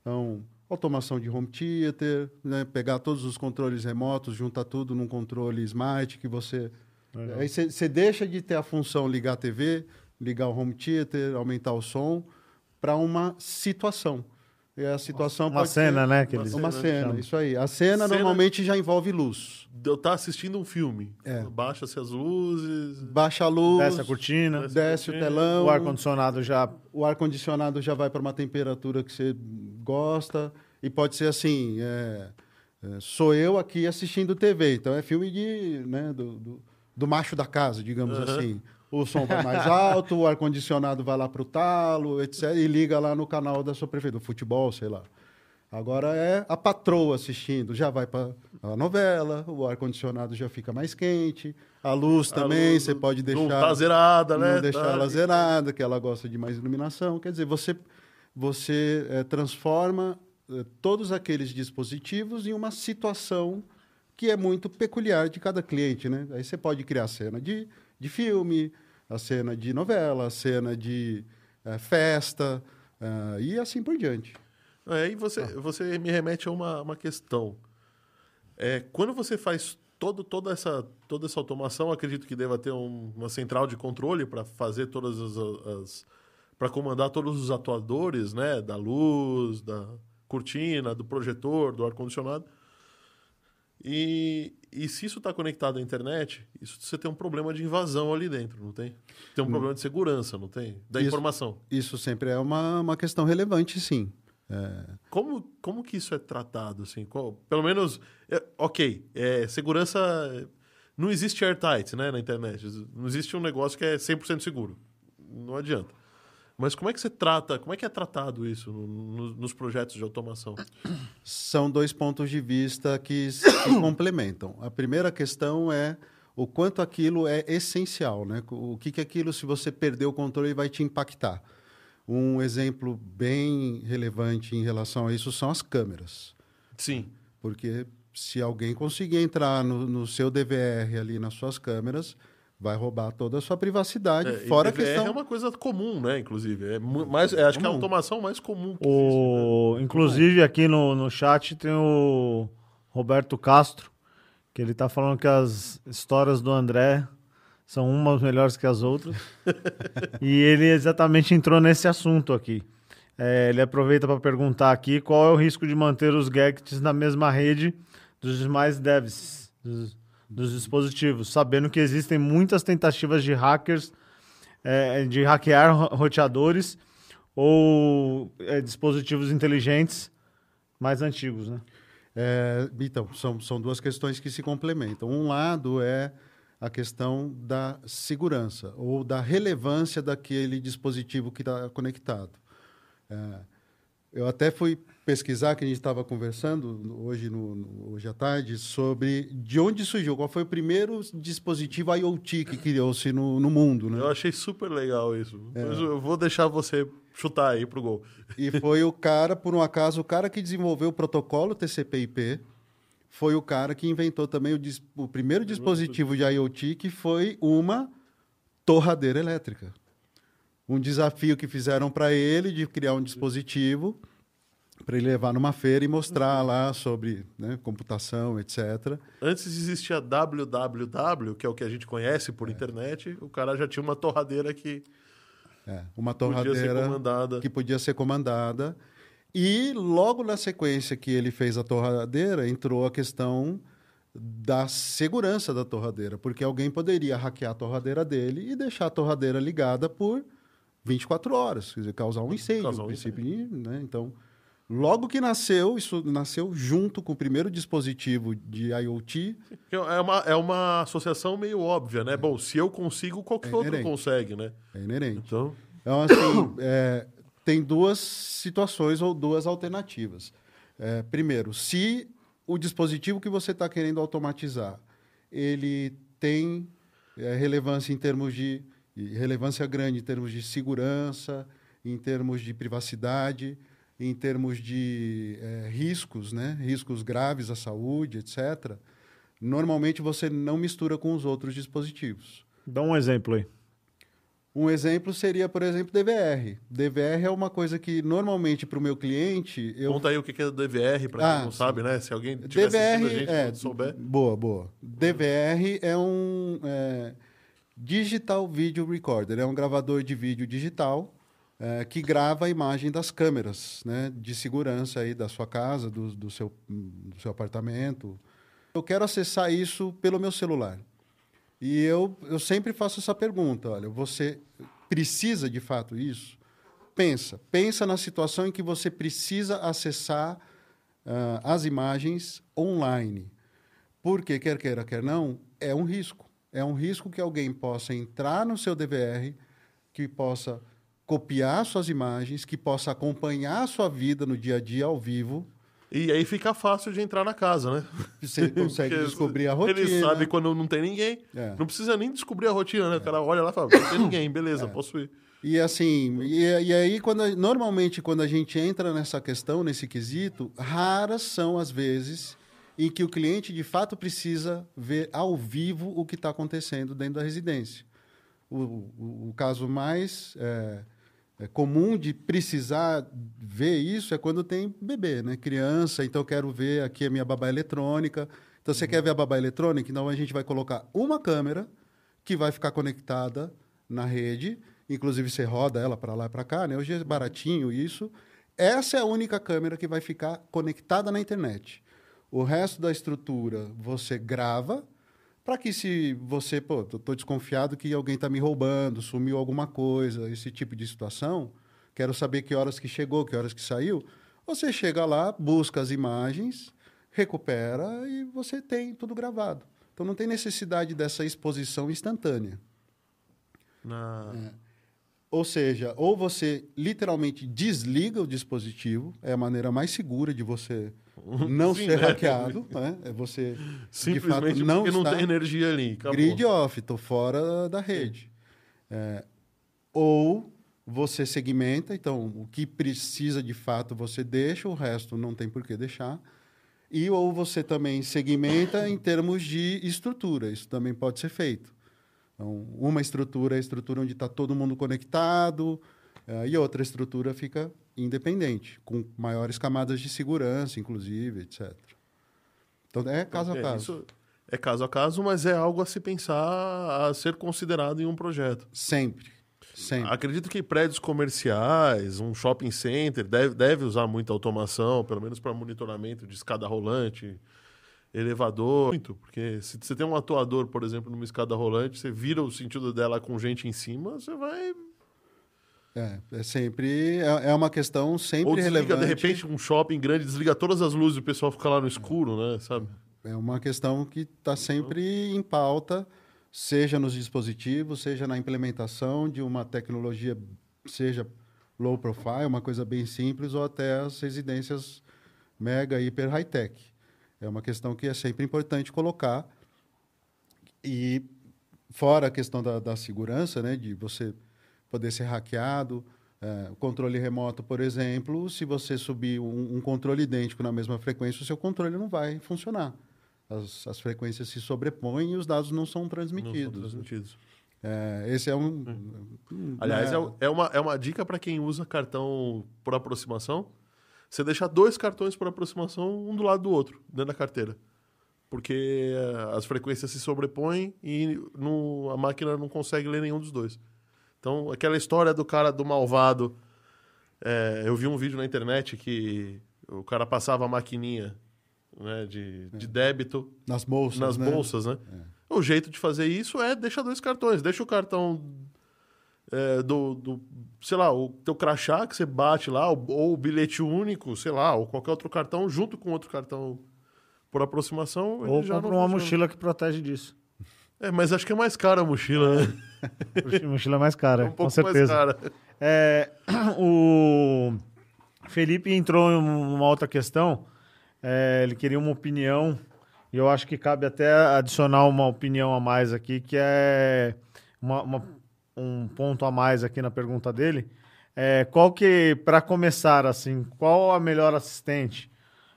então automação de home theater, né? pegar todos os controles remotos, juntar tudo num controle smart que você... Legal. Aí você deixa de ter a função ligar a TV, ligar o home theater, aumentar o som, para uma situação. E a situação uma cena, ser... né? Que eles... Uma cena, isso aí. A cena, cena, normalmente já envolve luz. Eu tá assistindo um filme. É. Baixa-se as luzes. Baixa a luz. Desce a cortina. Desce, desce a o telão. O ar-condicionado já. O ar-condicionado já vai para uma temperatura que você gosta. E pode ser assim: é, é, sou eu aqui assistindo TV. Então é filme de, né, do, do, do macho da casa, digamos uhum. assim o som vai mais alto, o ar-condicionado vai lá para o talo, etc. E liga lá no canal da sua prefeitura, futebol, sei lá. Agora é a patroa assistindo, já vai para a novela, o ar-condicionado já fica mais quente, a luz a também, luz, você pode deixar. Não tá zerada, né? Não deixar tá. ela zerada, que ela gosta de mais iluminação. Quer dizer, você, você é, transforma é, todos aqueles dispositivos em uma situação que é muito peculiar de cada cliente, né? Aí você pode criar cena de, de filme, a cena de novela, a cena de é, festa uh, e assim por diante. É, e você, ah. você me remete a uma, uma questão. É, quando você faz todo, toda, essa, toda essa automação, acredito que deva ter um, uma central de controle para fazer todas as, as para comandar todos os atuadores, né, da luz, da cortina, do projetor, do ar condicionado. E, e se isso está conectado à internet, isso você tem um problema de invasão ali dentro, não tem? Tem um hum. problema de segurança, não tem? Da isso, informação. Isso sempre é uma, uma questão relevante, sim. É... Como, como que isso é tratado? Assim? Qual, pelo menos, é, ok, é, segurança... Não existe airtight né, na internet. Não existe um negócio que é 100% seguro. Não adianta. Mas como é que você trata, como é que é tratado isso no, nos projetos de automação? São dois pontos de vista que se complementam. A primeira questão é o quanto aquilo é essencial, né? O que que aquilo, se você perder o controle, vai te impactar. Um exemplo bem relevante em relação a isso são as câmeras. Sim. Porque se alguém conseguir entrar no, no seu DVR ali nas suas câmeras, vai roubar toda a sua privacidade. É, fora a questão. É uma coisa comum, né? Inclusive. É mais, é, acho comum. que é a automação mais comum. o... Existe, né? Inclusive, aqui no, no chat tem o Roberto Castro, que ele está falando que as histórias do André são umas melhores que as outras. e ele exatamente entrou nesse assunto aqui. É, ele aproveita para perguntar aqui qual é o risco de manter os gadgets na mesma rede dos demais devs, dos, dos dispositivos, sabendo que existem muitas tentativas de hackers é, de hackear roteadores ou é, dispositivos inteligentes mais antigos, né? É, então, são, são duas questões que se complementam. Um lado é a questão da segurança ou da relevância daquele dispositivo que está conectado. É, eu até fui pesquisar, que a gente estava conversando hoje, no, no, hoje à tarde, sobre de onde surgiu, qual foi o primeiro dispositivo IoT que criou-se no, no mundo. Né? Eu achei super legal isso. É. Eu vou deixar você chutar aí para o gol. E foi o cara, por um acaso, o cara que desenvolveu o protocolo TCP/IP, foi o cara que inventou também o, o primeiro dispositivo de IoT, que foi uma torradeira elétrica. Um desafio que fizeram para ele de criar um dispositivo para ele levar numa feira e mostrar lá sobre né, computação, etc. Antes existia www, que é o que a gente conhece por internet, o cara já tinha uma torradeira que É, uma podia ser torradeira comandada. que podia ser comandada. E logo na sequência que ele fez a torradeira, entrou a questão da segurança da torradeira, porque alguém poderia hackear a torradeira dele e deixar a torradeira ligada por 24 horas, quer dizer, causar um incêndio, Causar um de- né? Então, logo que nasceu, isso nasceu junto com o primeiro dispositivo de IoT, É uma, é uma associação meio óbvia, né? Bom, se eu consigo, qualquer É outro consegue, né? é inerente. Então, Então, assim, é, tem duas situações ou duas alternativas. É, primeiro, se o dispositivo que você está querendo automatizar, ele tem é, relevância em termos de relevância grande em termos de segurança, em termos de privacidade, em termos de é, riscos, né? riscos graves à saúde, etc. Normalmente você não mistura com os outros dispositivos. Dá um exemplo aí. Um exemplo seria, por exemplo, DVR. DVR é uma coisa que normalmente para o meu cliente eu conta aí o que é DVR, pra quem Ah, não sabe, né? Se alguém tiver assistindo a DVR gente, é não souber. boa, boa. DVR é um é, digital video recorder, é um gravador de vídeo digital é, que grava a imagem das câmeras, né, de segurança aí da sua casa, do, do seu do seu apartamento. Eu quero acessar isso pelo meu celular. E eu, eu sempre faço essa pergunta: olha, você precisa de fato isso? Pensa, pensa na situação em que você precisa acessar ah, as imagens online. Porque, quer queira, quer não, é um risco. É um risco que alguém possa entrar no seu DVR, que possa copiar suas imagens, que possa acompanhar a sua vida no dia a dia ao vivo. E aí fica fácil de entrar na casa, né? Você consegue descobrir a rotina. Ele sabe quando não tem ninguém. É. Não precisa nem descobrir a rotina, né? O cara olha lá e fala, não tem ninguém, É. beleza, posso ir. E assim, e, e aí quando normalmente quando a gente entra nessa questão, nesse quesito, raras são as vezes em que o cliente de fato precisa ver ao vivo o que está acontecendo dentro da residência. O, o- o caso mais é, é comum de precisar ver isso é quando tem bebê, né? Criança, então eu quero ver aqui a minha babá eletrônica. Então você quer ver a babá eletrônica? Então a gente vai colocar uma câmera que vai ficar conectada na rede, inclusive você roda ela para lá e para cá, né? Hoje é baratinho isso. Essa é a única câmera que vai ficar conectada na internet. O resto da estrutura você grava para que se você, pô, tô, tô desconfiado que alguém está me roubando, sumiu alguma coisa, esse tipo de situação, quero saber que horas que chegou, que horas que saiu, você chega lá, busca as imagens, recupera e você tem tudo gravado. Então não tem necessidade dessa exposição instantânea. Na... Ou seja, ou você literalmente desliga o dispositivo, é a maneira mais segura de você não Sim, ser né? hackeado, né? É você Simplesmente de fato não porque não tem energia ali. acabou. grid off, estou fora da rede. É, ou você segmenta, então o que precisa de fato você deixa, o resto não tem por que deixar. E ou você também segmenta em termos de estrutura, isso também pode ser feito. Então, uma estrutura é a estrutura onde está todo mundo conectado, eh, e outra estrutura fica independente, com maiores camadas de segurança, inclusive, etc. Então, é caso a É, caso. isso é caso a caso, mas é algo a se pensar, a ser considerado em um projeto. Sempre. Sempre. Acredito que prédios comerciais, um shopping center, deve, deve usar muita automação, pelo menos para monitoramento de escada rolante, elevador. Muito, porque se você tem um atuador, por exemplo, numa escada rolante, você vira o sentido dela com gente em cima, você vai. É, é sempre é, é uma questão sempre Ou desliga, relevante. de repente, um shopping grande, desliga todas as luzes e o pessoal fica lá no escuro, né? Sabe? É uma questão que está sempre em pauta, seja nos dispositivos, seja na implementação de uma tecnologia, seja low profile, uma coisa bem simples, ou até as residências mega, hiper high-tech. É uma questão que é sempre importante colocar. E fora a questão da, da segurança, né, de você poder ser hackeado, é, controle remoto, por exemplo, se você subir um, um controle idêntico na mesma frequência, o seu controle não vai funcionar. As, as frequências se sobrepõem e os dados não são Não são transmitidos. transmitidos. É, esse é um. Aliás, né, é, é uma, é uma dica para quem usa cartão por aproximação. você deixa dois cartões por aproximação um do lado do outro, dentro da carteira. Porque eh, as frequências se sobrepõem e no, a máquina não consegue ler nenhum dos dois. Então, aquela história do cara do malvado. eh, eu vi um vídeo na internet que o cara passava a maquininha né, de, de débito Nas bolsas, nas né? bolsas, né? O jeito de fazer isso é deixar dois cartões. Deixa o cartão é, do, do, sei lá, o teu crachá que você bate lá, ou, ou o bilhete único, sei lá, ou qualquer outro cartão junto com outro cartão por aproximação. ele Ou já compra não uma funciona. mochila que protege disso. É, mas acho que é mais cara a mochila, né? mochila mais cara, É um com certeza. cara. É, o Felipe entrou em uma outra questão. É, ele queria uma opinião, e eu acho que cabe até adicionar uma opinião a mais aqui, que é uma- uma- um ponto a mais aqui na pergunta dele. É, qual que, para começar, assim, qual a melhor assistente?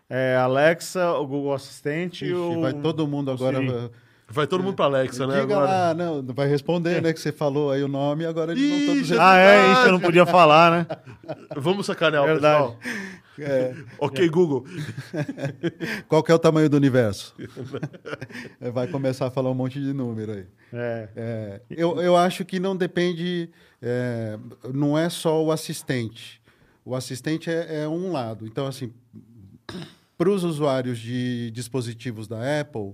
É Alexa, o Google Assistente Ixi, ou... vai todo mundo agora. Siri? Vai todo mundo pra Alexa, né? Diga Agora. lá, não, vai responder, né? Que você falou aí o nome, agora eles vão todos Ixi, Ah, é, verdade. isso eu não podia falar, né? Vamos sacanear o Verdade. pessoal. É, Ok, Google. qual que é o tamanho do universo? É, vai começar a falar um monte de número aí. É. É, eu, eu acho que não depende, é, não é só o assistente. O assistente é, é um lado. Então, assim, para os usuários de dispositivos da Apple,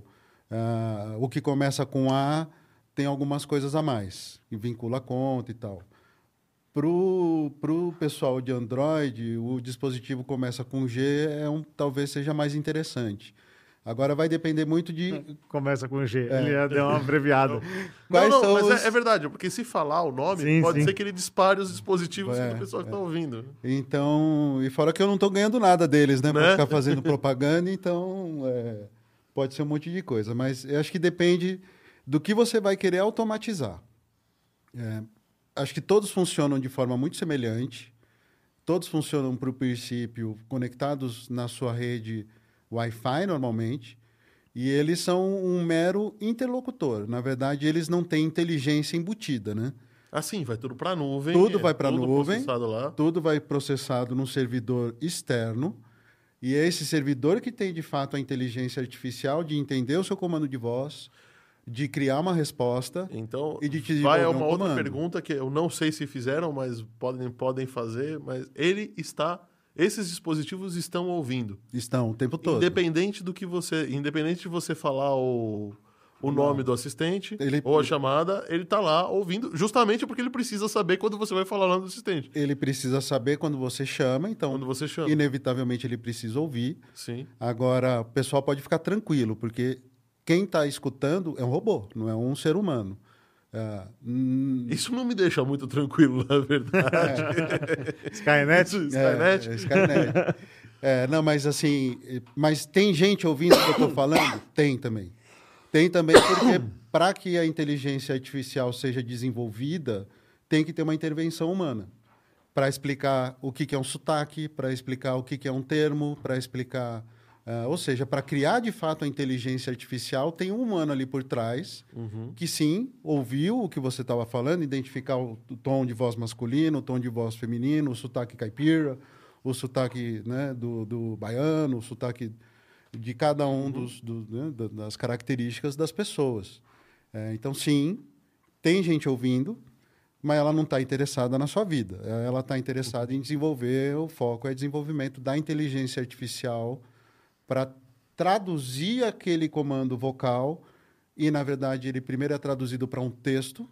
ah, o que começa com A tem algumas coisas a mais, e vincula a conta e tal. Para o pessoal de Android, o dispositivo começa com G, é um, talvez seja mais interessante. Agora vai depender muito de Começa com G. É. Ele ia dar uma abreviada. Não, Quais não, são mas os- é, é verdade, porque se falar o nome, Sim, pode sim. ser que ele dispare os dispositivos É, do pessoal que está ouvindo. Então, e fora que eu não estou ganhando nada deles, né? Para Né? ficar fazendo propaganda, então é, pode ser um monte de coisa. Mas eu acho que depende do que você vai querer automatizar. É, acho que todos funcionam de forma muito semelhante. Todos funcionam para o princípio conectados na sua rede Wi-Fi normalmente. E eles são um mero interlocutor. Na verdade, eles não têm inteligência embutida, né? Assim, vai tudo para nuvem. Tudo é vai pra tudo nuvem. processado lá. tudo vai processado num servidor externo. E é esse servidor que tem, de fato, a inteligência artificial de entender o seu comando de voz, de criar uma resposta. Então, E de te vai a uma um outra pergunta que eu não sei se fizeram, mas podem, podem fazer. Mas ele está. Esses dispositivos estão ouvindo. Estão o tempo todo. Independente do que você. Independente de você falar o, o nome do assistente Ele- ou a chamada, ele está lá ouvindo, justamente porque ele precisa saber quando você vai falar o nome do assistente. Ele precisa saber quando você chama, então, Quando você chama. inevitavelmente, ele precisa ouvir. Sim. Agora, o pessoal pode ficar tranquilo, porque quem está escutando é um robô, não é um ser humano. Ah, hum, Isso não me deixa muito tranquilo, na verdade. Skynet? Skynet. É, é, Skynet. É, não, mas assim, mas tem gente ouvindo o que eu estou falando? Tem também. Tem também porque para que a inteligência artificial seja desenvolvida, tem que ter uma intervenção humana para explicar o que, que é um sotaque, para explicar o que, que é um termo, para explicar, ah, ou seja, para criar de fato a inteligência artificial, tem um humano ali por trás que sim ouviu o que você estava falando, identificar o, o tom de voz masculino, o tom de voz feminino, o sotaque caipira, o sotaque né, do, do baiano, o sotaque de cada um dos, do- né, da- das características das pessoas. É, então, sim, tem gente ouvindo, mas ela não está interessada na sua vida. Ela está interessada em desenvolver, o foco é desenvolvimento da inteligência artificial para traduzir aquele comando vocal e, na verdade, ele primeiro é traduzido para um texto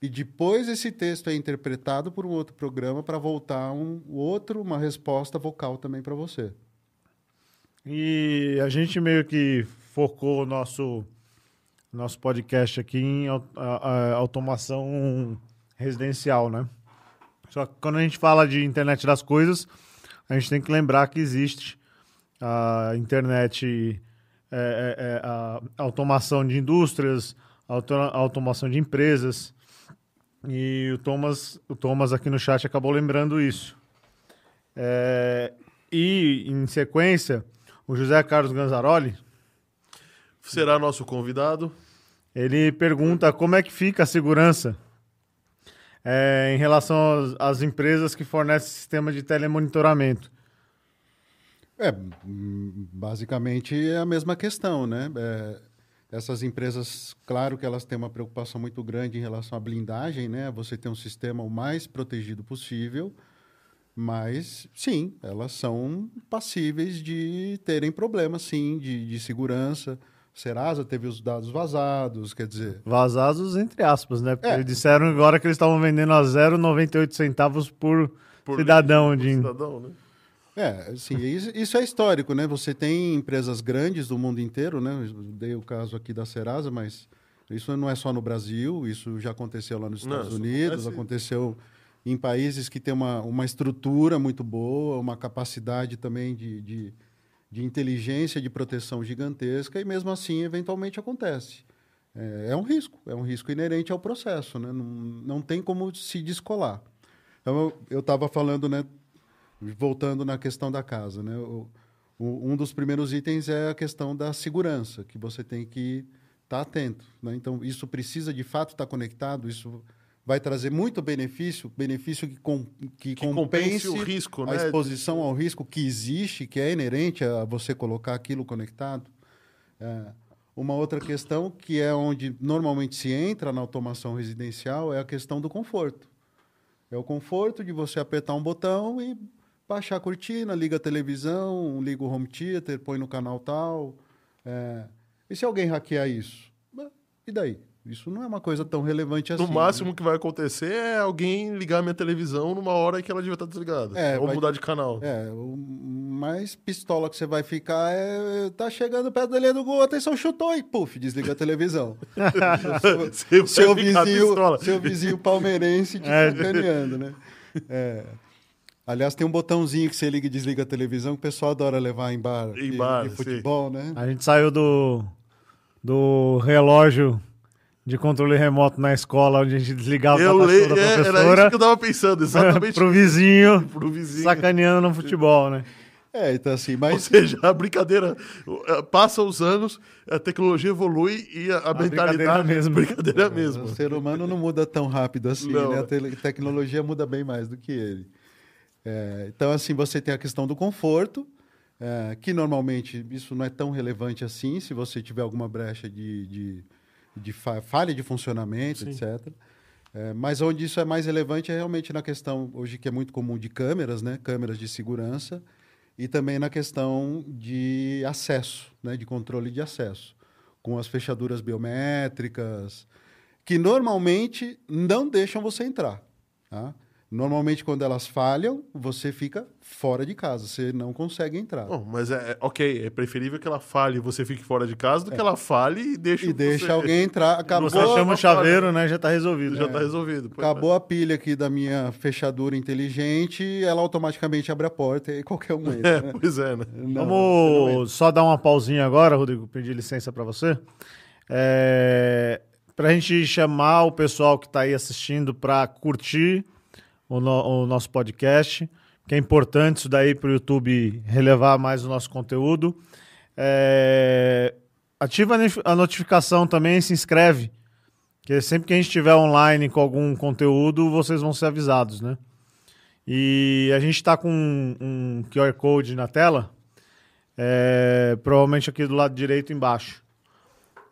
e depois esse texto é interpretado por um outro programa para voltar um outro, uma resposta vocal também para você. E a gente meio que focou o nosso, nosso podcast aqui em a- a- automação residencial, né? Só que quando a gente fala de internet das coisas, a gente tem que lembrar que existe a internet, é, é, é, a automação de indústrias, a automação de empresas. E o Thomas, o Thomas aqui no chat acabou lembrando isso. É, e, em sequência, o José Carlos Ganzaroli, Será nosso convidado. ele pergunta como é que fica a segurança é, em relação às, empresas que fornecem sistema de telemonitoramento. É, basicamente é a mesma questão, né? É, essas empresas, claro que elas têm uma preocupação muito grande em relação à blindagem, né? Você tem um sistema o mais protegido possível, mas sim, elas são passíveis de terem problemas, sim, de, de segurança. Serasa teve os dados vazados, quer dizer. Vazados entre aspas, né? Porque É. eles disseram agora que eles estavam vendendo a 0,98 centavos por, Por cidadão litro, de. por cidadão, né? É, assim, isso, isso é histórico, né? Você tem empresas grandes do mundo inteiro, né? Eu dei o caso aqui da Serasa, mas isso não é só no Brasil, isso já aconteceu lá nos Não, Estados isso Unidos, acontece- aconteceu em países que têm uma, uma estrutura muito boa, uma capacidade também de, de, de inteligência, de proteção gigantesca, e mesmo assim, eventualmente acontece. É, é um risco, é um risco inerente ao processo, né? Não, não tem como se descolar. Então, eu estava falando, né? voltando na questão da casa, né? O, o- um dos primeiros itens é a questão da segurança, que você tem que estar atento. Né? Então, isso precisa de fato estar conectado, isso vai trazer muito benefício, benefício que, com, que, Que compense compense o risco, a né? exposição ao risco que existe, que é inerente a você colocar aquilo conectado. É, uma outra questão, que é onde normalmente se entra na automação residencial, é a questão do conforto. É o conforto de você apertar um botão e baixar a cortina, liga a televisão, liga o home theater, põe no canal tal. É, E se alguém hackear isso? E daí? Isso não é uma coisa tão relevante assim. No máximo que vai acontecer é alguém ligar minha televisão numa hora que ela devia estar desligada. É, Ou vai- mudar de canal. É, o mais pistola que você vai ficar é. Tá chegando perto da linha do gol, atenção, chutou e puf, desliga a televisão. Seu, ficar vizinho, pistola. seu vizinho palmeirense te É. sacaneando, né? É. Aliás, tem um botãozinho que você liga e desliga a televisão que o pessoal adora levar em bar, Em de, bar, sim. futebol, né? A gente saiu do, do relógio de controle remoto na escola, onde a gente desligava Eu o leio, da é, era isso professora que eu tava pensando, exatamente pro vizinho, pro vizinho. sacaneando no futebol, né? É, então assim, Ou mas seja, a brincadeira uh, passa os anos, a tecnologia evolui e a, a mentalidade brincadeira é a mesma. brincadeira é a mesma. o ser humano não muda tão rápido assim, Não. né? A te- tecnologia muda bem mais do que ele. É, então, assim, você tem a questão do conforto, é, que normalmente isso não é tão relevante assim, se você tiver alguma brecha de, de, de fa- falha de funcionamento, Sim. etc. É, mas onde isso é mais relevante é realmente na questão, hoje que é muito comum, de câmeras, né? Câmeras de segurança, e também na questão de acesso, né? De controle de acesso, com as fechaduras biométricas, que normalmente não deixam você entrar. Tá? Normalmente, quando elas falham, você fica fora de casa, você não consegue entrar. Bom, mas é, é- ok, é preferível que ela fale e você fique fora de casa do que ela fale e deixe É. e deixa você- alguém entrar. Acabou, Você chama o chaveiro, né? Já tá resolvido. Já tá resolvido. Pois acabou a pilha aqui da minha fechadura inteligente, ela automaticamente abre a porta e qualquer um É, entra. É, né? pois é, né? Não Vamos só dar uma pausinha agora, Rodrigo, pedir licença para você. É, para a gente chamar o pessoal que está aí assistindo para curtir o, no- o nosso podcast, que é importante isso daí para o YouTube relevar mais o nosso conteúdo. É, ativa a notificação também, se inscreve, que sempre que a gente estiver online com algum conteúdo, vocês vão ser avisados, né? E a gente está com um, um QR Code na tela, é, provavelmente aqui do lado direito embaixo,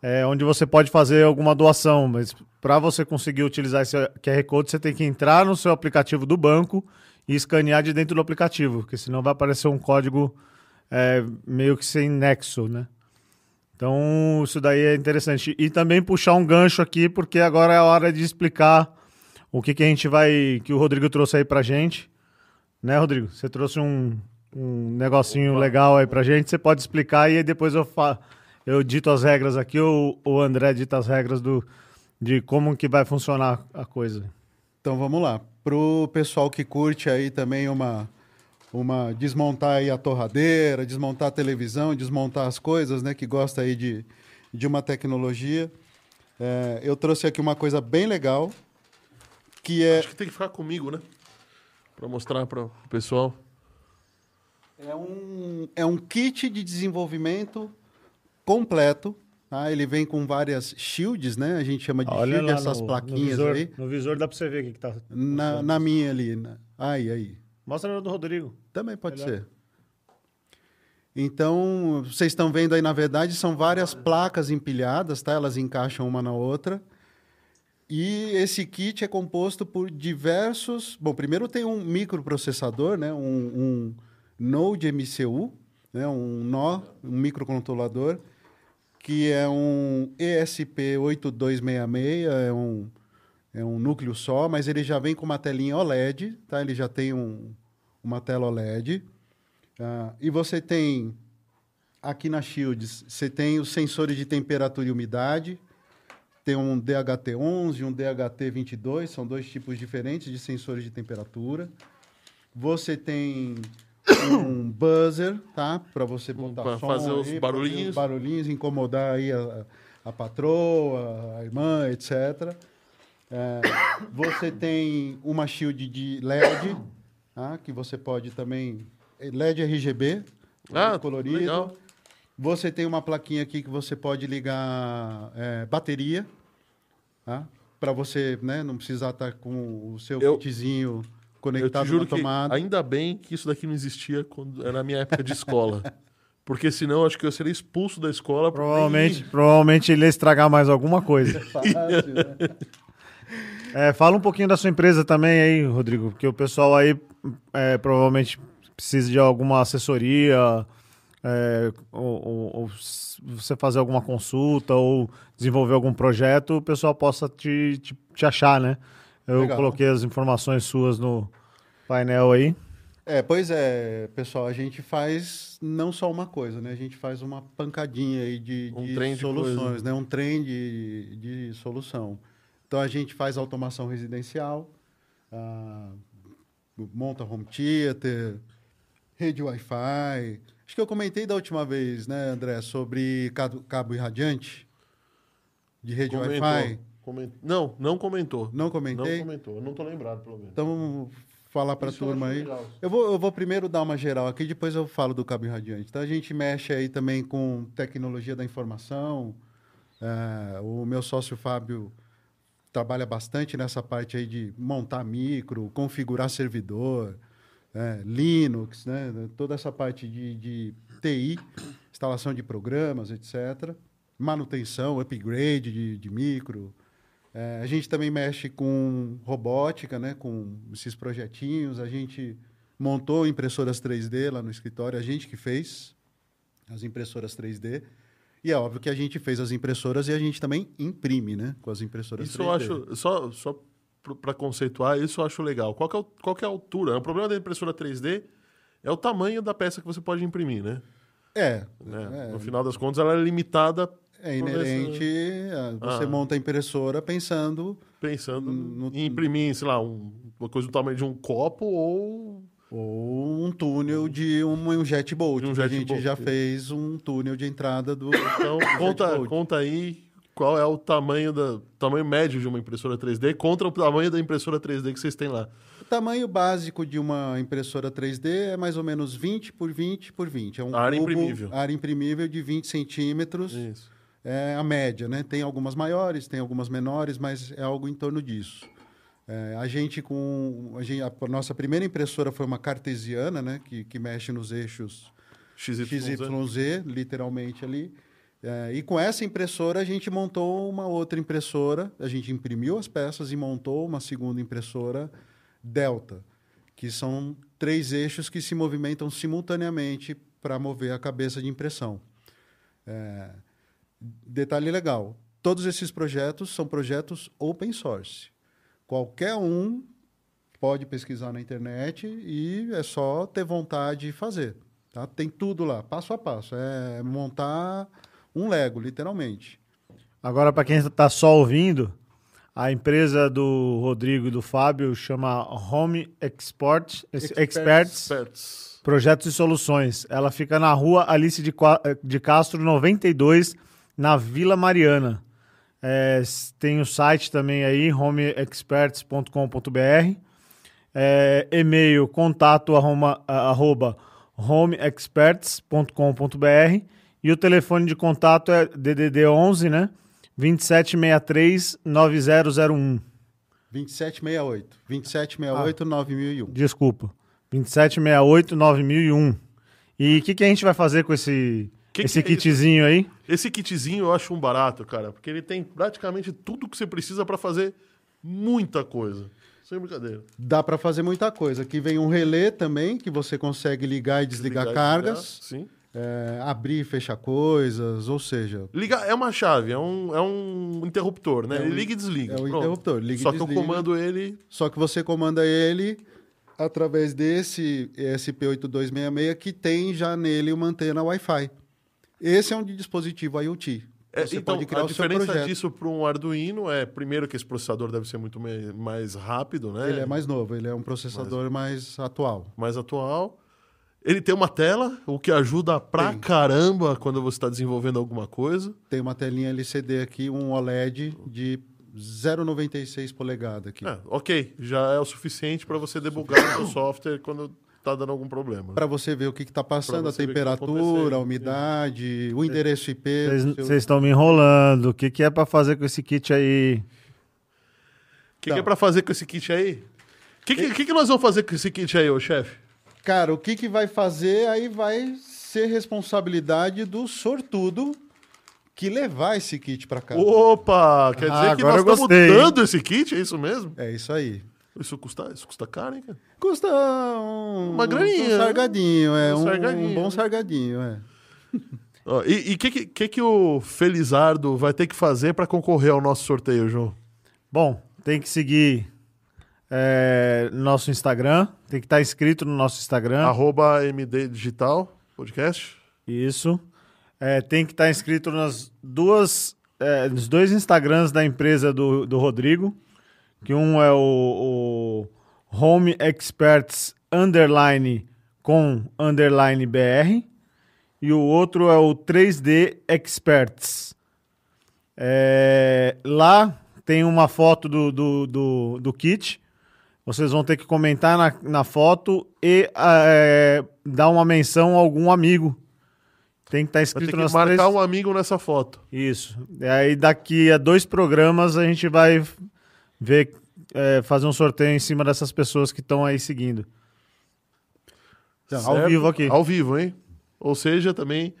é, onde você pode fazer alguma doação, mas para você conseguir utilizar esse QR Code, você tem que entrar no seu aplicativo do banco e escanear de dentro do aplicativo, porque senão vai aparecer um código é, meio que sem nexo, né? Então, isso daí é interessante. E também puxar um gancho aqui, porque agora é a hora de explicar o que, que a gente vai. que o Rodrigo trouxe aí pra gente. Né, Rodrigo? Você trouxe um, um negocinho legal aí pra gente. Você pode explicar e aí depois eu, fa eu dito as regras aqui, ou o André dita as regras do, de como que vai funcionar a coisa. Então vamos lá. Pro pessoal que curte aí também uma, uma desmontar aí a torradeira, desmontar a televisão, desmontar as coisas, né? Que gosta aí de, de uma tecnologia. é, eu trouxe aqui uma coisa bem legal, que é, Acho que tem que ficar comigo, né? Pra mostrar para o pessoal. é, um, é um kit de desenvolvimento completo. Tá? Ele vem com várias shields, né? A gente chama de shield, essas plaquinhas visor, aí. No visor dá pra você ver o que, que tá. Na, na minha ali. na- Aí, aí. Mostra no do Rodrigo. Também pode Melhor. ser. Então, vocês estão vendo aí, na verdade, são várias placas empilhadas, tá? Elas encaixam uma na outra. E esse kit é composto por diversos. Bom, primeiro tem um microprocessador, né? um, um Node MCU, né? um nó, um microcontrolador, que é um ESP8266, é um, é um núcleo só, mas ele já vem com uma telinha OLED, tá? ele já tem um, uma tela OLED. Uh, e você tem, aqui na Shields, você tem os sensores de temperatura e umidade, tem um DHT11 e um DHT22, são dois tipos diferentes de sensores de temperatura. Você tem um buzzer, tá? Para você botar pra som fazer os aí, barulhinhos. Os barulhinhos, incomodar aí a, a patroa, a irmã, etc. É, você tem uma shield de LED, tá? que você pode também... LED RGB, Ah, colorido. legal. Você tem uma plaquinha aqui que você pode ligar é, bateria, tá? Para você né, não precisar estar com o seu Eu- kitzinho Eu conectado te juro tomada. ainda bem que isso daqui não existia quando era na minha época de escola. Porque senão acho que eu seria expulso da escola. Provavelmente, provavelmente ele ia estragar mais alguma coisa. Fácil, né? É, fala um pouquinho da sua empresa também aí, Rodrigo, porque o pessoal aí é, provavelmente precisa de alguma assessoria, é, ou, ou- ou você fazer alguma consulta ou desenvolver algum projeto, o pessoal possa te, te, te achar, né? Eu Legal. coloquei as informações suas no painel aí. É, pois é, pessoal, a gente faz não só uma coisa, né? A gente faz uma pancadinha aí de, Um de trem de soluções, coisa. né? Um trem de, de solução. Então a gente faz automação residencial, ah, monta home theater, rede Wi-Fi. Acho que eu comentei da última vez, né, André, sobre cabo, cabo irradiante de rede. Wi-Fi. Comen- Não, não comentou. Não Não comentei? comentou. Eu não tô lembrado, pelo menos. Então vamos falar para a Isso turma aí. Eu vou, eu vou primeiro dar uma geral aqui, depois eu falo do cabo irradiante. Então a gente mexe aí também com tecnologia da informação. É, o meu sócio Fábio trabalha bastante nessa parte aí de montar micro, configurar servidor, é, Linux, né? toda essa parte de, de TI, instalação de programas, etc. Manutenção, upgrade de, de micro. É, a gente também mexe com robótica, né? com esses projetinhos. A gente montou impressoras 3D lá no escritório, a gente que fez as impressoras 3D. E é óbvio que a gente fez as impressoras e a gente também imprime, né? Com as impressoras Isso 3D. eu acho, só, só para conceituar, isso eu acho legal. Qual é, qual é a altura? O problema da impressora 3D é o tamanho da peça que você pode imprimir, né? É, Né? é, No final das contas, ela é limitada é inerente. a- Você Ah. monta a impressora pensando pensando No- em imprimir, sei lá, um- uma coisa do tamanho de um copo ou ou um túnel de um, um jet bolt. Um que a jet gente bolt. já fez um túnel de entrada do. Então, conta, Jet bolt. conta aí qual é o tamanho da tamanho médio de uma impressora 3D contra o tamanho da impressora 3D que vocês têm lá. O tamanho básico de uma impressora 3D é mais ou menos 20 por 20 por 20. É um Área cubo, imprimível. Área imprimível de 20 centímetros. Isso. É a média, né? Tem algumas maiores, tem algumas menores, mas é algo em torno disso. É, a gente com a, gente- a nossa primeira impressora foi uma cartesiana, né? Que, que mexe nos eixos XYZ. XYZ, literalmente ali. É, e com essa impressora a gente montou uma outra impressora, a gente imprimiu as peças e montou uma segunda impressora Delta, que são três eixos que se movimentam simultaneamente para mover a cabeça de impressão. É, detalhe legal: todos esses projetos são projetos open source. Qualquer um pode pesquisar na internet e é só ter vontade de fazer. Tá? Tem tudo lá, passo a passo. É montar um Lego, literalmente. Agora, para quem está só ouvindo, a empresa do Rodrigo e do Fábio chama Home Export, Experts. Experts Experts. Projetos e Soluções. Ela fica na rua Alice de, Qua- de Castro 92, na Vila Mariana. É, tem o site também aí, homeexperts.com.br. É, e-mail contato arroba, arroba homeexperts.com.br e o telefone de contato é DDD 11, né? 2763 9001. 2768. 2768 9001. Desculpa. 2768 9001. E o que, que a gente vai fazer com esse, Que esse que é kitzinho aí? Esse kitzinho eu acho um barato, cara, porque ele tem praticamente tudo que você precisa pra fazer muita coisa. Sem brincadeira. Dá para fazer muita coisa. Aqui vem um relé também, que você consegue ligar e desligar, Ligar e cargas, desligar, Sim. é, abrir e fechar coisas, ou seja, Ligar é uma chave, é um, é um interruptor, né? É um- ele liga e desliga. é o pronto. interruptor, liga e Só que eu desliga. comando ele. Só que você comanda ele através desse ESP8266 que tem já nele uma antena Wi-Fi. Esse é um dispositivo IoT. É, Você então, pode criar a diferença disso para um Arduino é, primeiro, que esse processador deve ser muito mais rápido, né? Ele é mais novo, ele é um processador mais atual. mais atual. Ele tem uma tela, o que ajuda pra Tem. caramba quando você está desenvolvendo alguma coisa. Tem uma telinha LCD aqui, um OLED de 0,96 polegada aqui. É, ok, já é o suficiente para você debugar o seu software quando tá dando algum problema. Para você ver o que está passando, a tá temperatura, acontecendo. a umidade, o endereço IP. seu- Vocês estão me enrolando. O que, que é pra fazer com esse kit aí? O que, que é Então. para fazer com esse kit aí? O que, que, que que nós vamos fazer com esse kit aí, ô chefe? Cara, o que, que vai fazer aí vai ser responsabilidade do sortudo que levar esse kit para cá. Opa! Quer dizer Ah, que nós estamos gostei, hein? dando esse kit, é isso mesmo? É isso aí. Isso custa, isso custa caro, hein, cara? Custa um, Uma graninha, Um né? sargadinho, é. Um Um, sargadinho, um bom né? sargadinho, é. Ó, e o que, que, que, que o Felizardo vai ter que fazer para concorrer ao nosso sorteio, João? Bom, tem que seguir é, nosso Instagram. Tem que estar inscrito no nosso Instagram. Arroba MD Digital Podcast. Isso. É, tem que estar inscrito nas duas, é, nos dois Instagrams da empresa do, do Rodrigo, que um é o, o Home Experts underline com underline BR e o outro é o 3D Experts. É, lá tem uma foto do, do, do, do kit. Vocês vão ter que comentar na, na foto e é, dar uma menção a algum amigo. Tem que estar ter escrito nas marcar três... um amigo nessa foto. Isso. E aí daqui a dois programas a gente vai ver, é, fazer um sorteio em cima dessas pessoas que estão aí seguindo. Ao Certo? vivo aqui. Ao vivo, hein? Ou seja, também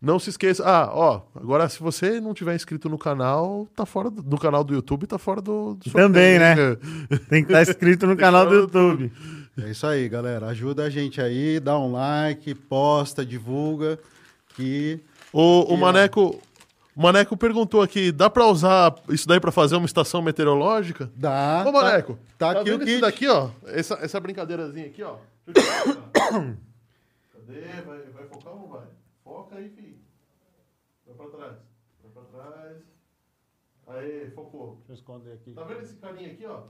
não se esqueça. Ah, ó, agora se você não tiver inscrito no canal, tá fora do, no canal do YouTube, tá fora do, do Também, né? Tem que estar inscrito no canal do YouTube. É isso aí, galera. Ajuda a gente aí, dá um like, posta, divulga. Que O, o E, Maneco. O Maneco perguntou aqui: dá pra usar isso daí pra fazer uma estação meteorológica? dá. Ô, Maneco, tá, tá aqui vendo o isso kit. daqui, ó? Essa, essa brincadeirazinha aqui, ó. Cadê? Vai, vai focar ou não vai? Foca aí, filho. Vai pra trás. Vai pra trás. Aê, focou. Deixa eu esconder aqui. Tá vendo esse carinha aqui, ó?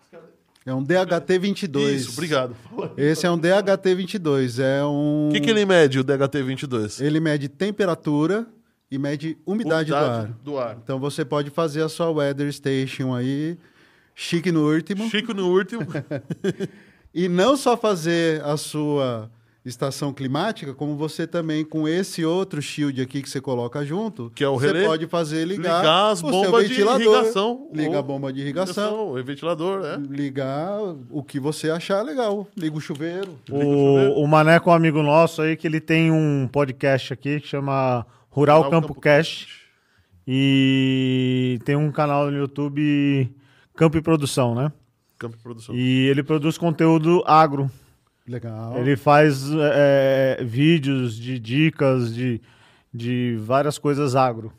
Esse cara- É um DHT22. Isso, obrigado. Esse é um DHT22. É um. O que, que ele mede, o DHT22? Ele mede temperatura e mede umidade, do ar. do ar. Então você pode fazer a sua weather station aí, chique no último. Chico no último. E não só fazer a sua estação climática, como você também, com esse outro shield aqui que você coloca junto, Que é o você relé, pode fazer ligar, ligar as o seu bombas de ventilador, irrigação. Liga ou- a bomba de irrigação, O ventilador, né? ligar o que você achar legal. Liga o chuveiro. O, o Maneco é um amigo nosso aí que ele tem um podcast aqui que chama Rural, Rural Campo, Campo Cash. E tem um canal no YouTube Campo e Produção, né? Campo de produção. E ele produz conteúdo agro. Legal. Ele faz é, vídeos de dicas de, de várias coisas agro.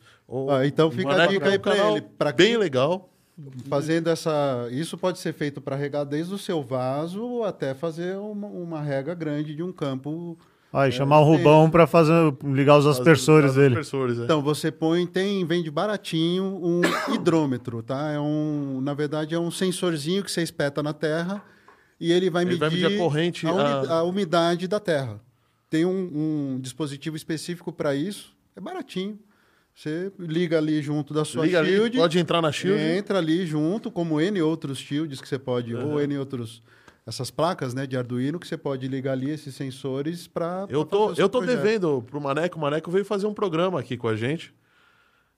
Ah, então fica a dica aí pra canal ele, pra bem quem- legal. Fazendo essa. Isso pode ser feito para regar desde o seu vaso até fazer uma, uma rega grande de um campo. Aí, chamar o. Rubão para fazer ligar os aspersores As- as dele. aspersores, é. Então, você põe, tem, vende baratinho um hidrômetro, tá? É um, na verdade, é um sensorzinho que você espeta na terra e ele vai Ele medir, vai medir a corrente, a, uni- a- a umidade da terra. Tem um, um dispositivo específico para isso, é baratinho. Você liga ali junto da sua Liga ali, shield, pode entrar na shield. entra ali junto, como N outros shields que você pode, Uhum. ou N outros, essas placas né, de Arduino que você pode ligar ali esses sensores para Eu tô, eu tô devendo pro Maneco. O Maneco veio fazer um programa aqui com a gente.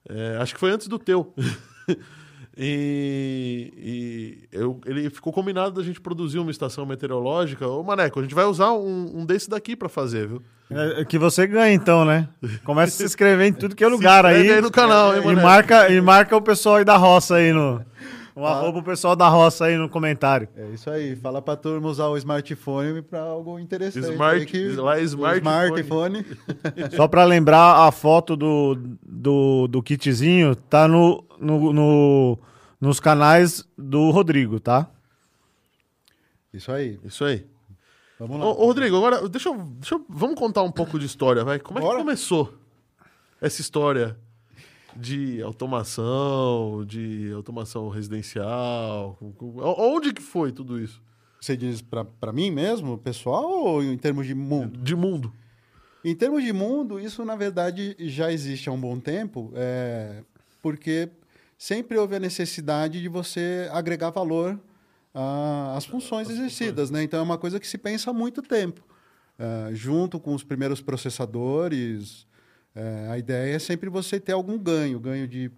É, acho que foi antes do teu. E, e eu, ele ficou combinado da gente produzir uma estação meteorológica. Ô, Maneco, a gente vai usar um, um desse daqui para fazer, viu? É, que você ganha então, né? Começa a se inscrever em tudo que é lugar aí. aí no canal, hein, e Maneco? marca, e marca o pessoal aí da roça aí no. Um arroba o pessoal da roça aí no comentário. É isso aí. Fala pra turma usar o smartphone para algo interessante. Smart- que lá é smartphone. smartphone. Só pra lembrar, a foto do, do, do kitzinho tá no, no, no- nos canais do Rodrigo, tá? Isso aí. Isso aí. Vamos Ô, lá. ô, Rodrigo, agora deixa eu, deixa eu- Vamos contar um pouco de história, vai. Como é que Bora. começou essa história de automação, de automação residencial? Onde que foi tudo isso? Você diz pra mim mesmo, pessoal, ou em termos de mundo? De mundo. Em termos de mundo, isso na verdade já existe há um bom tempo, é, porque sempre houve a necessidade de você agregar valor às funções exercidas, né? Então é uma coisa que se pensa há muito tempo. Ah, junto com os primeiros processadores, é, a ideia é sempre você ter algum ganho, ganho de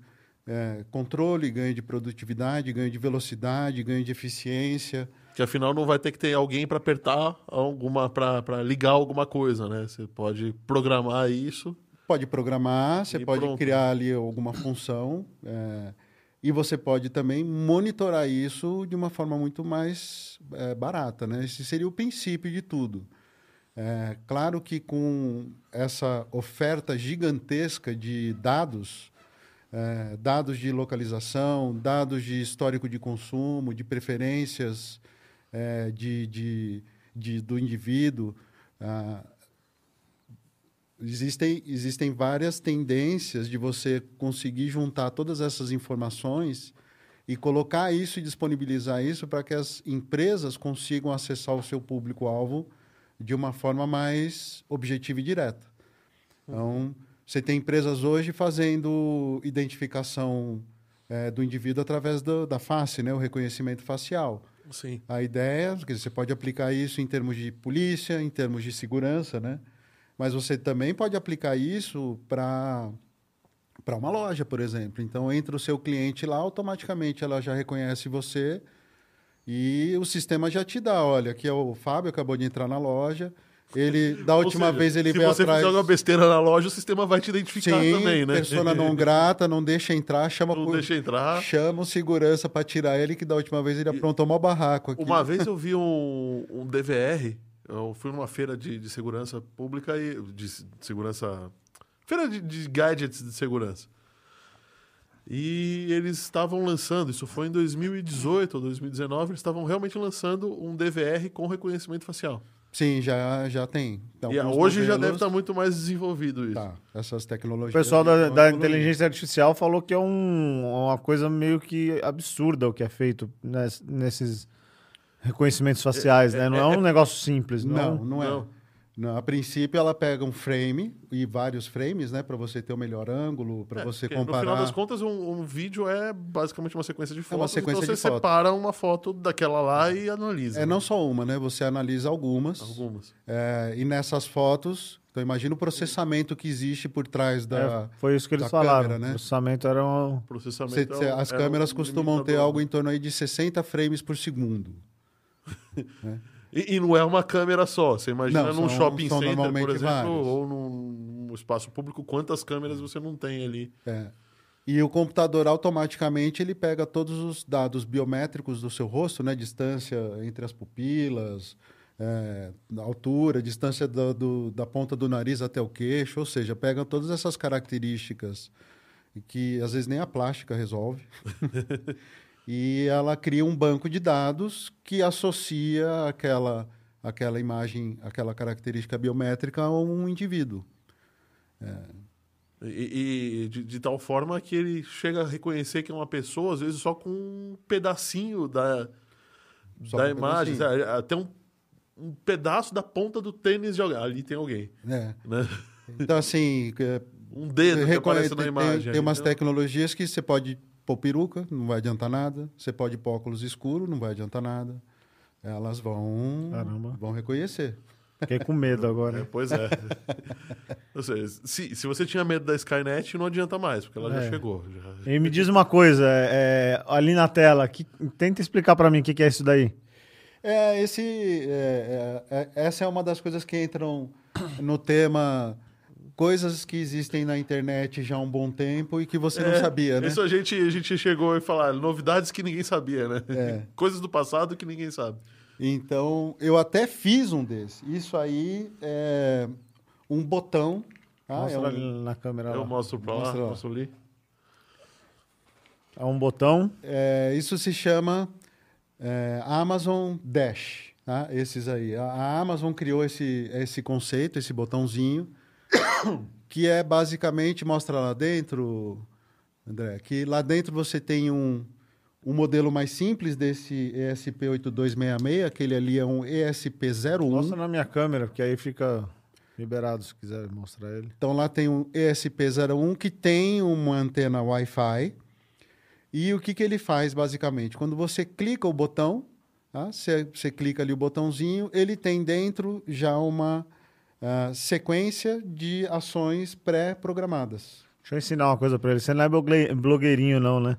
é, controle, ganho de produtividade, ganho de velocidade, ganho de eficiência. Que afinal não vai ter que ter alguém para apertar alguma, para ligar alguma coisa, né? Você pode programar isso. Pode programar, você pode pronto. criar ali alguma função é, e você pode também monitorar isso de uma forma muito mais é, barata, né? Esse seria o princípio de tudo. É, claro que com essa oferta gigantesca de dados, é, dados de localização, dados de histórico de consumo, de preferências é, de, de, de- do indivíduo, existem, existem várias tendências de você conseguir juntar todas essas informações e colocar isso e disponibilizar isso para que as empresas consigam acessar o seu público-alvo de uma forma mais objetiva e direta. Então, você tem empresas hoje fazendo identificação eh, do indivíduo através do- da face, né? o reconhecimento facial. Sim. A ideia, quer dizer, você pode aplicar isso em termos de polícia, em termos de segurança, né? Mas você também pode aplicar isso para para uma loja, por exemplo. Então entra o seu cliente lá, automaticamente ela já reconhece você e o sistema já te dá, olha, aqui é o Fábio, acabou de entrar na loja. Ele da última seja, vez ele se veio você atrás. fizer alguma besteira na loja, o sistema vai te identificar Sim, também, né? persona não grata, não deixa entrar, chama Não por- deixa entrar. chama o segurança para tirar ele que da última vez ele aprontou um barraco aqui. Uma vez eu vi um, um DVR, eu fui numa feira de, de segurança pública e. de se- segurança. Feira de, de gadgets de segurança. E eles estavam lançando, isso foi em 2018 ou 2019, eles estavam realmente lançando um DVR com reconhecimento facial. Sim, já, já tem. Então, e hoje já modelos- deve estar muito mais desenvolvido isso. Tá, essas tecnologias. O pessoal da, da inteligência artificial falou que é um- uma coisa meio que absurda o que é feito nes- nesses reconhecimentos faciais, né? Não é, um negócio simples, não. Não, não é. Não. Não, a princípio, ela pega um frame e vários frames, né? Para você ter o melhor ângulo, para É, você porque No comparar. final das contas, um, um vídeo é basicamente uma sequência de fotos. sequência então de você foto. separa uma foto daquela lá e analisa. É não só uma, né? Você analisa algumas. Algumas. é, e nessas fotos, então imagina o processamento que existe por trás da. É, foi isso que eles falaram. câmera, né? O processamento era um... Processamento. Você- é você- um- as é câmeras um costumam ter limitador. algo em torno aí de 60 frames por segundo. E, e não é uma câmera só. Você imagina Não, num são- shopping são center, por exemplo, vários. ou num, num espaço público, quantas câmeras você não tem ali. É. E o computador automaticamente ele pega todos os dados biométricos do seu rosto, né? Distância entre as pupilas, é, altura, distância do- do- da ponta do nariz até o queixo, ou seja, pega todas essas características que às vezes nem a plástica resolve. e ela cria um banco de dados que associa aquela, aquela imagem, aquela característica biométrica a um indivíduo. E, e de, de tal forma que ele chega a reconhecer que é uma pessoa, às vezes só com um pedacinho da, Só da um imagem. pedacinho. Até um, um pedaço da ponta do tênis de alguém. Ali tem alguém. É. Né? Então, assim, é, Um dedo que aparece na tem, imagem. tem ali, umas né? tecnologias que você pode pôr peruca, não vai adiantar nada. Você pode pôr óculos escuro, não vai adiantar nada. Elas vão, Caramba. vão reconhecer. Fiquei com medo É, agora. pois é. Ou seja, se, se você tinha medo da Skynet, não adianta mais, porque ela já É. chegou. Já, E me diz uma coisa, é, ali na tela, que, tenta explicar para mim o que, que é isso daí. É, esse, é, é, é, essa é uma das coisas que entram no tema coisas que existem na internet já há um bom tempo e que você não É, sabia, né? Isso a gente, a gente chegou e falar novidades que ninguém sabia, né? É. Coisas do passado que ninguém sabe. Então, eu até fiz um desse. Isso aí é um botão. tá? Mostra é, um, ali na câmera. Eu lá. mostro pra lá, Mostra lá. mostro ali. É um botão. é, isso se chama é, Amazon Dash. Tá? Esses aí. A, a Amazon criou esse, esse conceito, esse botãozinho, que é basicamente, mostra lá dentro, André, que lá dentro você tem um, um modelo mais simples desse ESP8266, aquele ali é um ESP01. Mostra na minha câmera, porque aí fica liberado se quiser mostrar ele. Então lá tem um ESP01 que tem uma antena Wi-Fi. E o que, que ele faz basicamente? Quando você clica o botão, tá? você, você clica ali o botãozinho, ele tem dentro já uma ah, sequência de ações pré-programadas. Deixa eu ensinar uma coisa pra ele. Você não é blogue- blogueirinho, não, né?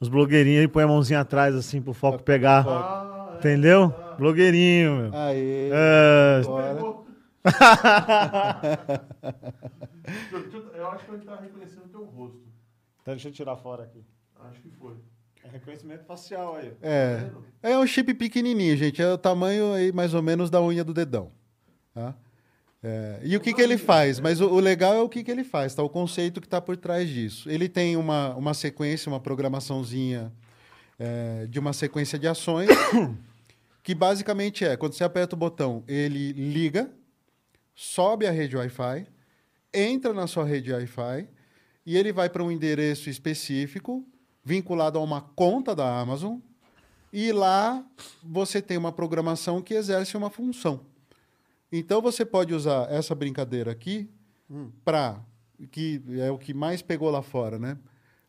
Os blogueirinhos aí põem a mãozinha atrás, assim, pro foco pegar. Ah, Entendeu? Blogueirinho, meu. Aê! É, Agora- Eu acho que ele tá reconhecendo o teu rosto. Então deixa eu tirar fora aqui. Acho que foi. É reconhecimento facial aí. É, é um chip pequenininho, gente. É o tamanho aí mais ou menos da unha do dedão. Tá? É, e o que, que ele faz? Mas o, o legal é o que, que ele faz, tá? O conceito que está por trás disso. Ele tem uma, uma sequência, uma programaçãozinha é, de uma sequência de ações que basicamente é, quando você aperta o botão, ele liga, sobe a rede Wi-Fi, entra na sua rede Wi-Fi e ele vai para um endereço específico vinculado a uma conta da Amazon e lá você tem uma programação que exerce uma função. Então você pode usar essa brincadeira aqui para que é o que mais pegou lá fora, né?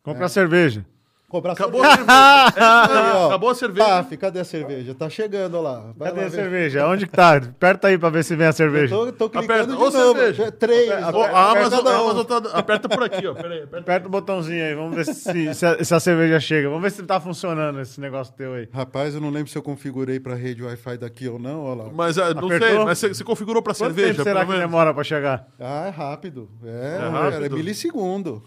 Compra cerveja. Cobrar Acabou cerveja. a cerveja. É isso aí. Acabou a cerveja. Paf, cadê a cerveja? Tá chegando lá. Vai Cadê lá a ver. cerveja? Onde que tá? Aperta aí pra ver se vem a cerveja. Eu tô, tô Aperta. clicando Ô, de novo. cerveja. Já- Três. Ô, Aperta- a Amazon, Aperta a. Amazon tá. Aperta por aqui, ó. Pera aí, aperta. Aperta o botãozinho aí, vamos ver se, se, a, se a cerveja chega. Vamos ver se tá funcionando esse negócio teu aí. Rapaz, eu não lembro se eu configurei para rede Wi-Fi daqui ou não. Olha lá. Mas ah, não Apertou? sei, mas você, você configurou pra Quanto cerveja, tempo será que menos? demora pra chegar? Ah, é rápido. É, É cara, é rápido? milissegundo.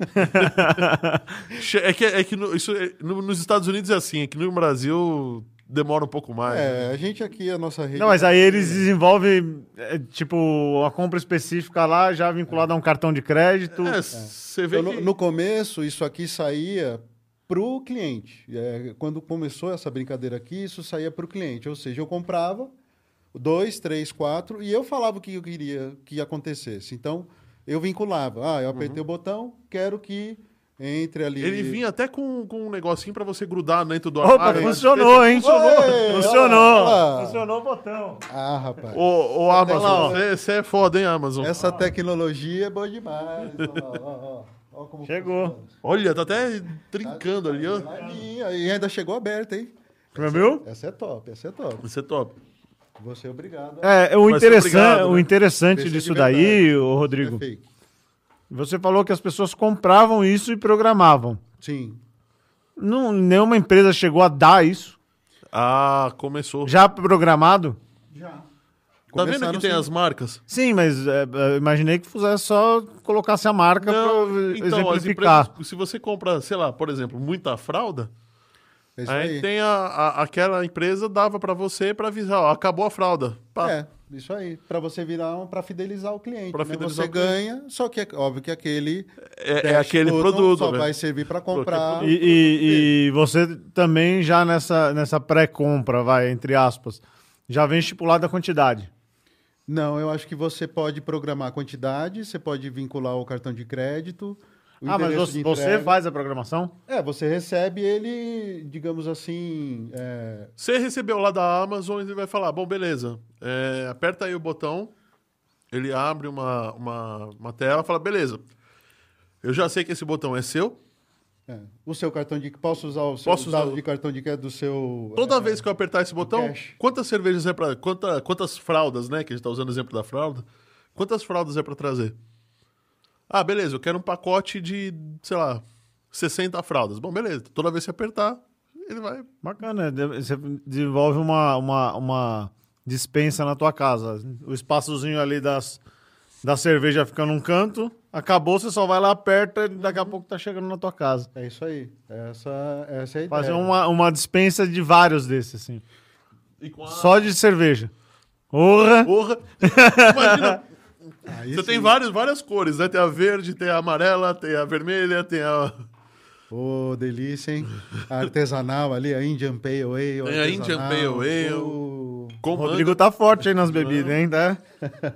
É que, é que no, isso, é- no- nos Estados Unidos é assim, é que no Brasil demora um pouco mais. né? É, a gente aqui, a nossa rede. Não, mas aí eles desenvolvem, é, tipo, a compra específica lá, já vinculada a um cartão de crédito. É, você vê Então, que... no, no começo, isso aqui saía para o cliente. É, quando começou essa brincadeira aqui, isso saía para o cliente. Ou seja, eu comprava dois, três, quatro, e eu falava o que eu queria que acontecesse. Então, eu vinculava. Ah, eu apertei o botão, quero que entre ali. Ele vinha até com, com um negocinho pra você grudar dentro do Opa, armário. funcionou, hein? Funcionou. olha lá. Funcionou o botão. Ah, rapaz. Ô, ô lá, Amazon, ó. você é foda, hein, Amazon? Essa tecnologia é boa demais. Ó, ó, ó, ó como Chegou. funciona. Olha, tá até trincando ali, ó. Ali, e ainda chegou aberta, hein? Viu? Essa é top, essa é top. Isso é top. Você é obrigado. É, o, interessante, obrigado, o né? interessante Vai ser disso daí, ô É Rodrigo, fake. Você falou que as pessoas compravam isso e programavam. Sim. Não, nenhuma empresa chegou a dar isso. Ah, começou. Já programado? Já. Tá vendo que tem as marcas? Sim, mas é, é, eu imaginei que fizesse só colocasse a marca para então, as exemplificar. empresas, se você compra, sei lá, por exemplo, muita fralda, É aí, aí. tem a, a- aquela empresa dava pra você pra avisar, ó, acabou a fralda. Pá. É, isso aí. Para você virar um, para fidelizar o cliente. Pra né? fidelizar Você o cliente. ganha, só que é óbvio que aquele. É, é aquele produto, Só né? vai servir para comprar. E, e- e você também já nessa, nessa pré-compra, vai, entre aspas, já vem estipulada a quantidade. Não, eu acho que você pode programar a quantidade, você pode vincular o cartão de crédito. Ah, mas você, você faz a programação? É, você recebe ele, digamos assim. é, Você recebeu lá da Amazon, ele vai falar, bom, beleza, é, aperta aí o botão, ele abre uma, uma, uma tela, fala, beleza, eu já sei que esse botão é seu, é, o seu cartão de. Posso usar o seu Posso usar de cartão de crédito do seu. toda é, vez que eu apertar esse botão, quantas cervejas é pra... Quanta, quantas fraldas, né, que a gente tá usando o exemplo da fralda, quantas fraldas é pra trazer? Ah, beleza, eu quero um pacote de, sei lá, 60 fraldas. Bom, beleza. Toda vez que você apertar, ele vai. Bacana, de- você desenvolve uma, uma, uma dispensa na tua casa. O espaçozinho ali das, da cerveja fica num canto, acabou, você só vai lá, aperta e daqui a pouco tá chegando na tua casa. É isso aí. Essa, essa é a ideia. Fazer uma, uma dispensa de vários desses, assim. E a... Só de cerveja. Porra! Porra! Imagina, Aí você sim. tem várias, várias cores, né? Tem a verde, tem a amarela, tem a vermelha, tem a. Ô, delícia, hein? A artesanal ali, a Indian Pale Ale. Tem a Indian. Pale Ale. O Com Rodrigo tá forte aí nas bebidas, hein? Tá,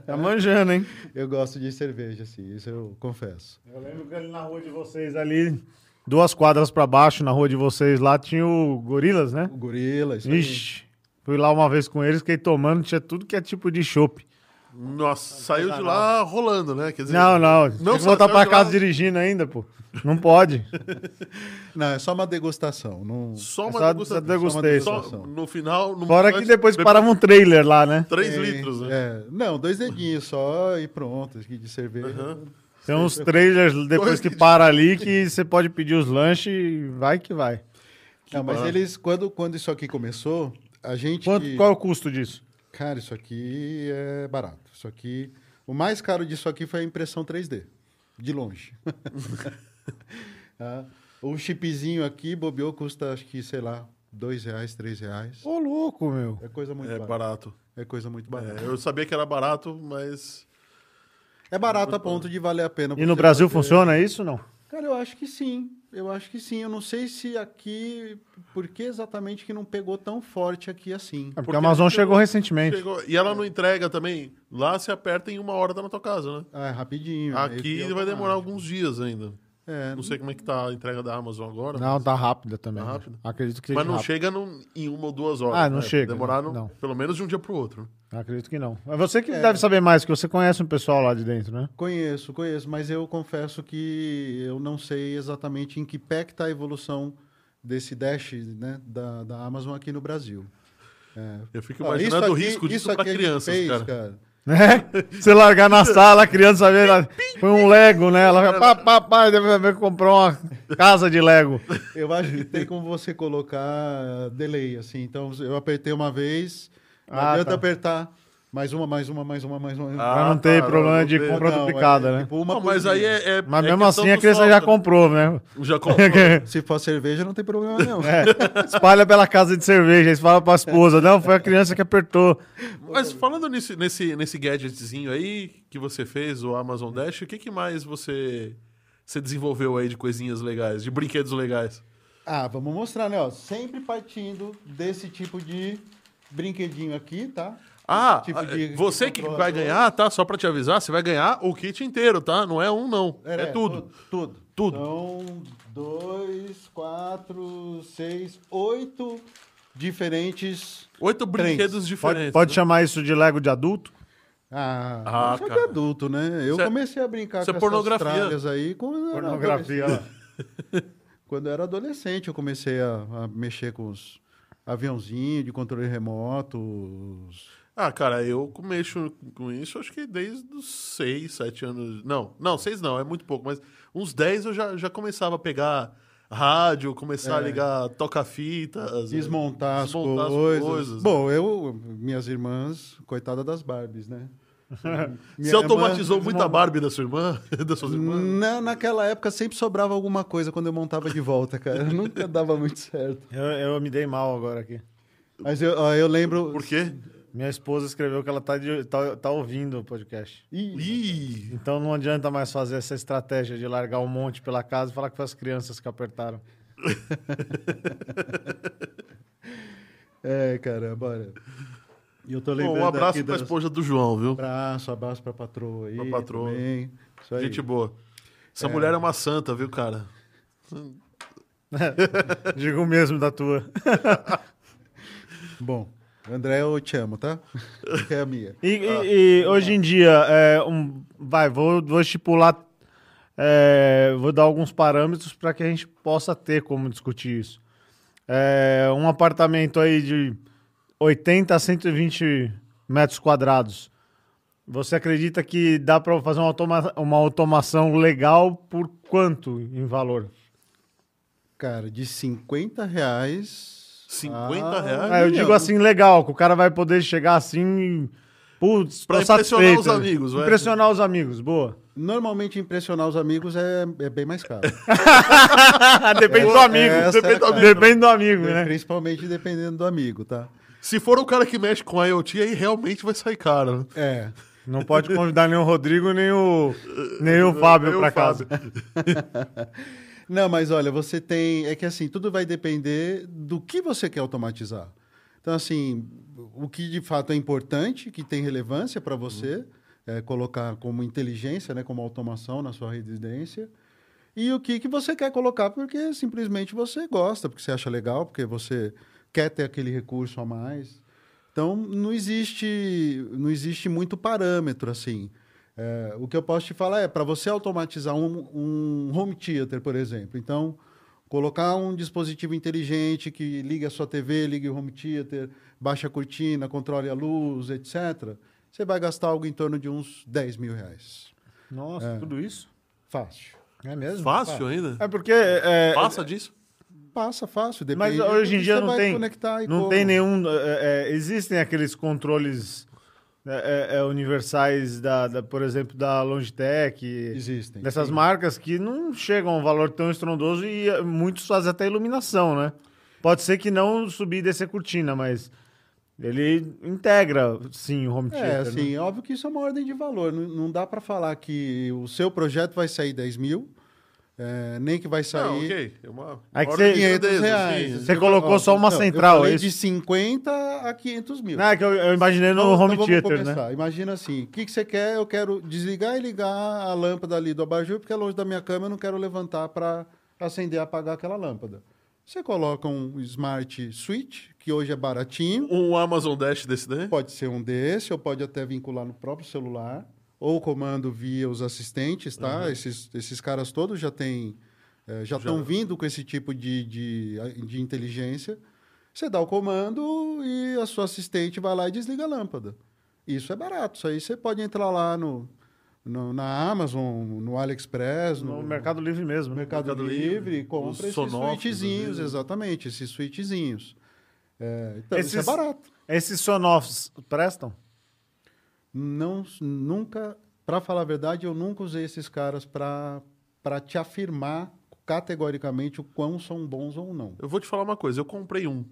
tá manjando, hein? eu gosto de cerveja, assim, isso eu confesso. Eu lembro que ali na rua de vocês ali, duas quadras pra baixo, na rua de vocês lá, tinha o Gorilas, né? O gorila, isso aí. Ixi, fui lá uma vez com eles, fiquei tomando, tinha tudo que é tipo de chopp. Nossa, saiu de lá rolando, né? Quer dizer, Não, não, tem que só voltar saiu pra de casa lá- dirigindo ainda, pô. Não pode. Não, é só uma degustação. Não... Só É uma só degustação. degustei. Só degustação. no final. No Fora que depois parava um trailer lá, né? 3 É, litros, né? É, não, dois dedinhos só e pronto, aqui de cerveja. Tem uns trailers depois que que- para ali que você pode pedir os lanches e vai que vai. Não, mas barato. eles, quando, quando isso aqui começou, a gente. Quanto, qual é o custo disso? Cara, isso aqui é barato. Isso aqui. O mais caro disso aqui foi a impressão 3D. De longe. Ah, o chipzinho aqui, bobeou, custa, acho que, sei lá, dois reais, três reais. Ô, louco, meu. É coisa muito É barata. barato. É coisa muito barata. É, eu sabia que era barato, mas. É, barato a ponto de valer a pena. E no Brasil fazer- funciona isso ou não? Cara, eu acho que sim. Eu acho que sim. Eu não sei se aqui. Por que exatamente que não pegou tão forte aqui assim? É porque, Porque a Amazon chegou- chegou recentemente. Chegou- E ela não entrega também. Lá você aperta em uma hora, tá na tua casa, né? Ah, é rapidinho. Aqui vai automático. demorar alguns dias ainda. É, Não sei como é que tá a entrega da Amazon agora. Não, tá rápida também. Tá rápida? Acredito que mas não rápido. chega num- em uma ou duas horas. Ah, não né? chega, Demorar no- não. pelo menos de um dia pro outro. Acredito que não. É você que deve saber mais, que você conhece um pessoal lá de dentro, né? Conheço, conheço, mas eu confesso que eu não sei exatamente em que pé que está a evolução desse Dash né, da, da Amazon aqui no Brasil. É. Eu fico imaginando isso o risco disso isso pra aqui a gente crianças, fez, cara. Né? Você largar na sala, a criança vê põe um Lego, né? Ela vai, pá, pá, pá, deve ver que comprou uma casa de Lego. Eu acho que tem como você colocar delay, assim. Então, eu apertei uma vez, não Ah, adianta tá. apertar mais uma, mais uma, mais uma, mais uma. Ah, pra não ter tá, problema não de ter. compra Não, duplicada, é né? tipo uma Não, mas aí é. é Mas é mesmo assim a criança já comprou, né? Já comprou. Se for cerveja, não tem problema não. É, espalha pela casa de cerveja, aí você fala pra esposa, não, foi a criança que apertou. Mas falando nesse, nesse, nesse gadgetzinho aí que você fez, o Amazon Dash, o que, que mais você, você desenvolveu aí de coisinhas legais, de brinquedos legais? Ah, vamos mostrar, né? Ó, sempre partindo desse tipo de brinquedinho aqui, tá? Ah, Tipo ah, de- você de que vai ganhar, tá? Só pra te avisar, você vai ganhar o kit inteiro, tá? Não é um, não. É, tudo. Tudo. Tudo. Então, dois, quatro, seis, oito diferentes. Oito brinquedos Pode, diferentes. pode né? chamar isso de Lego de adulto? Ah, Ah, é de adulto, né? Eu é- comecei a brincar é com pornografia. essas tralhas aí quando era Pornografia. Quando eu era adolescente, eu comecei a, a mexer com os aviãozinhos de controle remoto. os- Ah, cara, eu mexo com isso acho que desde os seis, sete anos. Não, não, seis não, é muito pouco, mas uns dez eu já, já começava a pegar rádio, começar a É. ligar toca-fitas. Desmontar, as, desmontar as coisas. coisas. Bom, eu, minhas irmãs, coitada das Barbies, né? Você automatizou irmã- muita Barbie da sua irmã? Das suas irmãs? Na, naquela época sempre sobrava alguma coisa quando eu montava de volta, cara. Nunca dava muito certo. Eu, eu me dei mal agora aqui. Mas eu, eu lembro. Por quê? Minha esposa escreveu que ela tá, de- tá, tá ouvindo o podcast. Ih, Ih, Então não adianta mais fazer essa estratégia de largar um monte pela casa e falar que foi as crianças que apertaram. é, cara, bora. E eu tô bom, lembrando um abraço aqui pra das... esposa do João, viu? Abraço, abraço pra patroa aí. Pra patroa. também. Isso aí. Gente boa. Essa mulher é uma santa, viu, cara? Digo mesmo da tua. Bom, André, eu te amo, tá? É a minha. E, e- e hoje em dia, é, um, vai, vou, vou estipular, é, vou dar alguns parâmetros para que a gente possa ter como discutir isso. É, um apartamento aí de 80 a 120 metros quadrados. Você acredita que dá para fazer uma, automa- uma automação legal por quanto em valor? Cara, de 50 reais. 50 Ah, reais? Ah, eu digo assim, legal, que o cara vai poder chegar assim. Putz, Pra impressionar satisfeito, os amigos, vai. Impressionar os amigos, boa. Normalmente impressionar os amigos é, é bem mais caro. depende do amigo. essa é Depende, a do, cara. depende do amigo, né? Principalmente dependendo do amigo, tá? Se for o cara que mexe com IoT, aí realmente vai sair caro. né? É. Não pode convidar nem o Rodrigo, nem o, nem o Fábio Nem o pra casa. Não, mas olha, você tem. É que assim, tudo vai depender do que você quer automatizar. Então, assim, o que de fato é importante, que tem relevância para você, é colocar como inteligência, né, como automação na sua residência. E o que, que você quer colocar porque simplesmente você gosta, porque você acha legal, porque você quer ter aquele recurso a mais. Então, não existe, não existe muito parâmetro assim. É, o que eu posso te falar é, para você automatizar um, um home theater, por exemplo, então, colocar um dispositivo inteligente que ligue a sua TV, ligue o home theater, baixe a cortina, controle a luz, etc., você vai gastar algo em torno de uns 10 mil reais. Nossa, tudo isso? Fácil. É mesmo? Fácil ainda? É porque. é, Passa disso? Passa fácil, Mas depende hoje em dia você não vai tem. conectar e Não como. tem nenhum. é, é, existem aqueles controles é, é, é, universais, da, da, por exemplo, da Logitech. Existem. Dessas sim. marcas que não chegam a um valor tão estrondoso e eh, muitos fazem até iluminação, né? Pode ser que não subir e descer cortina, mas ele integra, sim, o home É, theater. né? assim, óbvio que isso é uma ordem de valor. Não, não dá para falar que o seu projeto vai sair 10 mil, é, nem que vai sair Não, ok. É uma Aí que ordem você- de 500 grandeza, reais. sim. Você colocou só uma não, central, Eu falei é isso? de 50 a 500 mil. Não, é que eu, eu imaginei no Então, home então vamos theater, começar. né? Imagina assim, o que, que você quer? Eu quero desligar e ligar a lâmpada ali do abajur, porque é longe da minha cama, eu não quero levantar para acender e apagar aquela lâmpada. Você coloca um smart switch, que hoje é baratinho, Um Amazon Dash desse daí? Pode ser um desse, ou pode até vincular no próprio celular, ou comando via os assistentes, tá? Esses, esses caras todos já têm, eh, já estão vindo com esse tipo de, de, de inteligência. Você dá o comando e a sua assistente vai lá e desliga a lâmpada. Isso é barato. Isso aí você pode entrar lá no, no- na Amazon, no AliExpress, No no, Mercado Livre mesmo. né? Mercado, Mercado Livre, Livre, compra esses switchzinhos, exatamente, esses switchzinhos. É, então, isso é Esses- barato. Esses sonoffs prestam? Não, nunca, para falar a verdade, eu nunca usei esses caras para te afirmar categoricamente o quão são bons ou não. Eu vou te falar uma coisa, eu comprei um.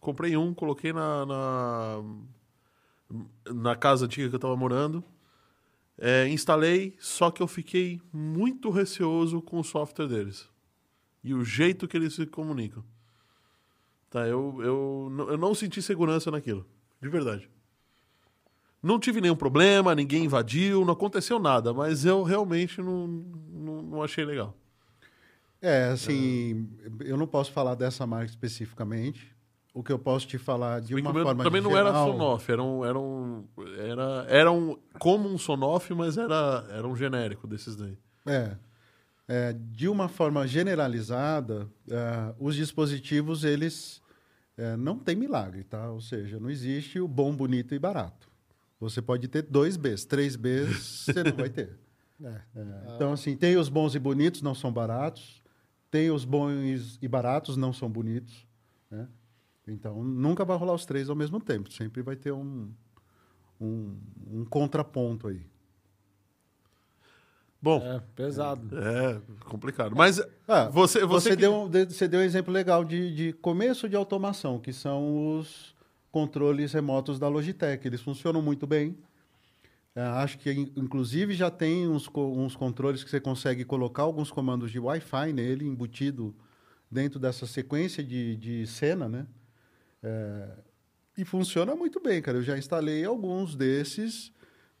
Comprei um, coloquei na, na, na casa antiga que eu tava morando. É, instalei, só que eu fiquei muito receoso com o software deles. E o jeito que eles se comunicam. Tá, eu, eu, eu não senti segurança naquilo. De verdade. Não tive nenhum problema, ninguém invadiu, não aconteceu nada, mas eu realmente não, não, não achei legal. É, assim, eu não posso falar dessa marca especificamente. O que eu posso te falar de uma forma também não era geral- Sonoff, era um, era um, era, era um, como um Sonoff, mas era, era um genérico desses daí. É, é, de uma forma generalizada, é, os dispositivos, eles é, não tem milagre, tá? Ou seja, não existe o bom, bonito e barato. Você pode ter dois Bs, três Bs você não vai ter. É, então, assim, tem os bons e bonitos, não são baratos. Tem os bons e baratos, não são bonitos. Né? Então, nunca vai rolar os três ao mesmo tempo. Sempre vai ter um, um, um contraponto aí. Bom, É, pesado. é, complicado. Mas Ah, você, você, Você, que- deu, um- de- você deu um exemplo legal de, de começo de automação, que são os controles remotos da Logitech. Eles funcionam muito bem. É, acho que, in- inclusive, já tem uns, uns controles que você consegue colocar alguns comandos de Wi-Fi nele, embutido dentro dessa sequência de, de cena, né? É, e funciona muito bem, cara. Eu já instalei alguns desses.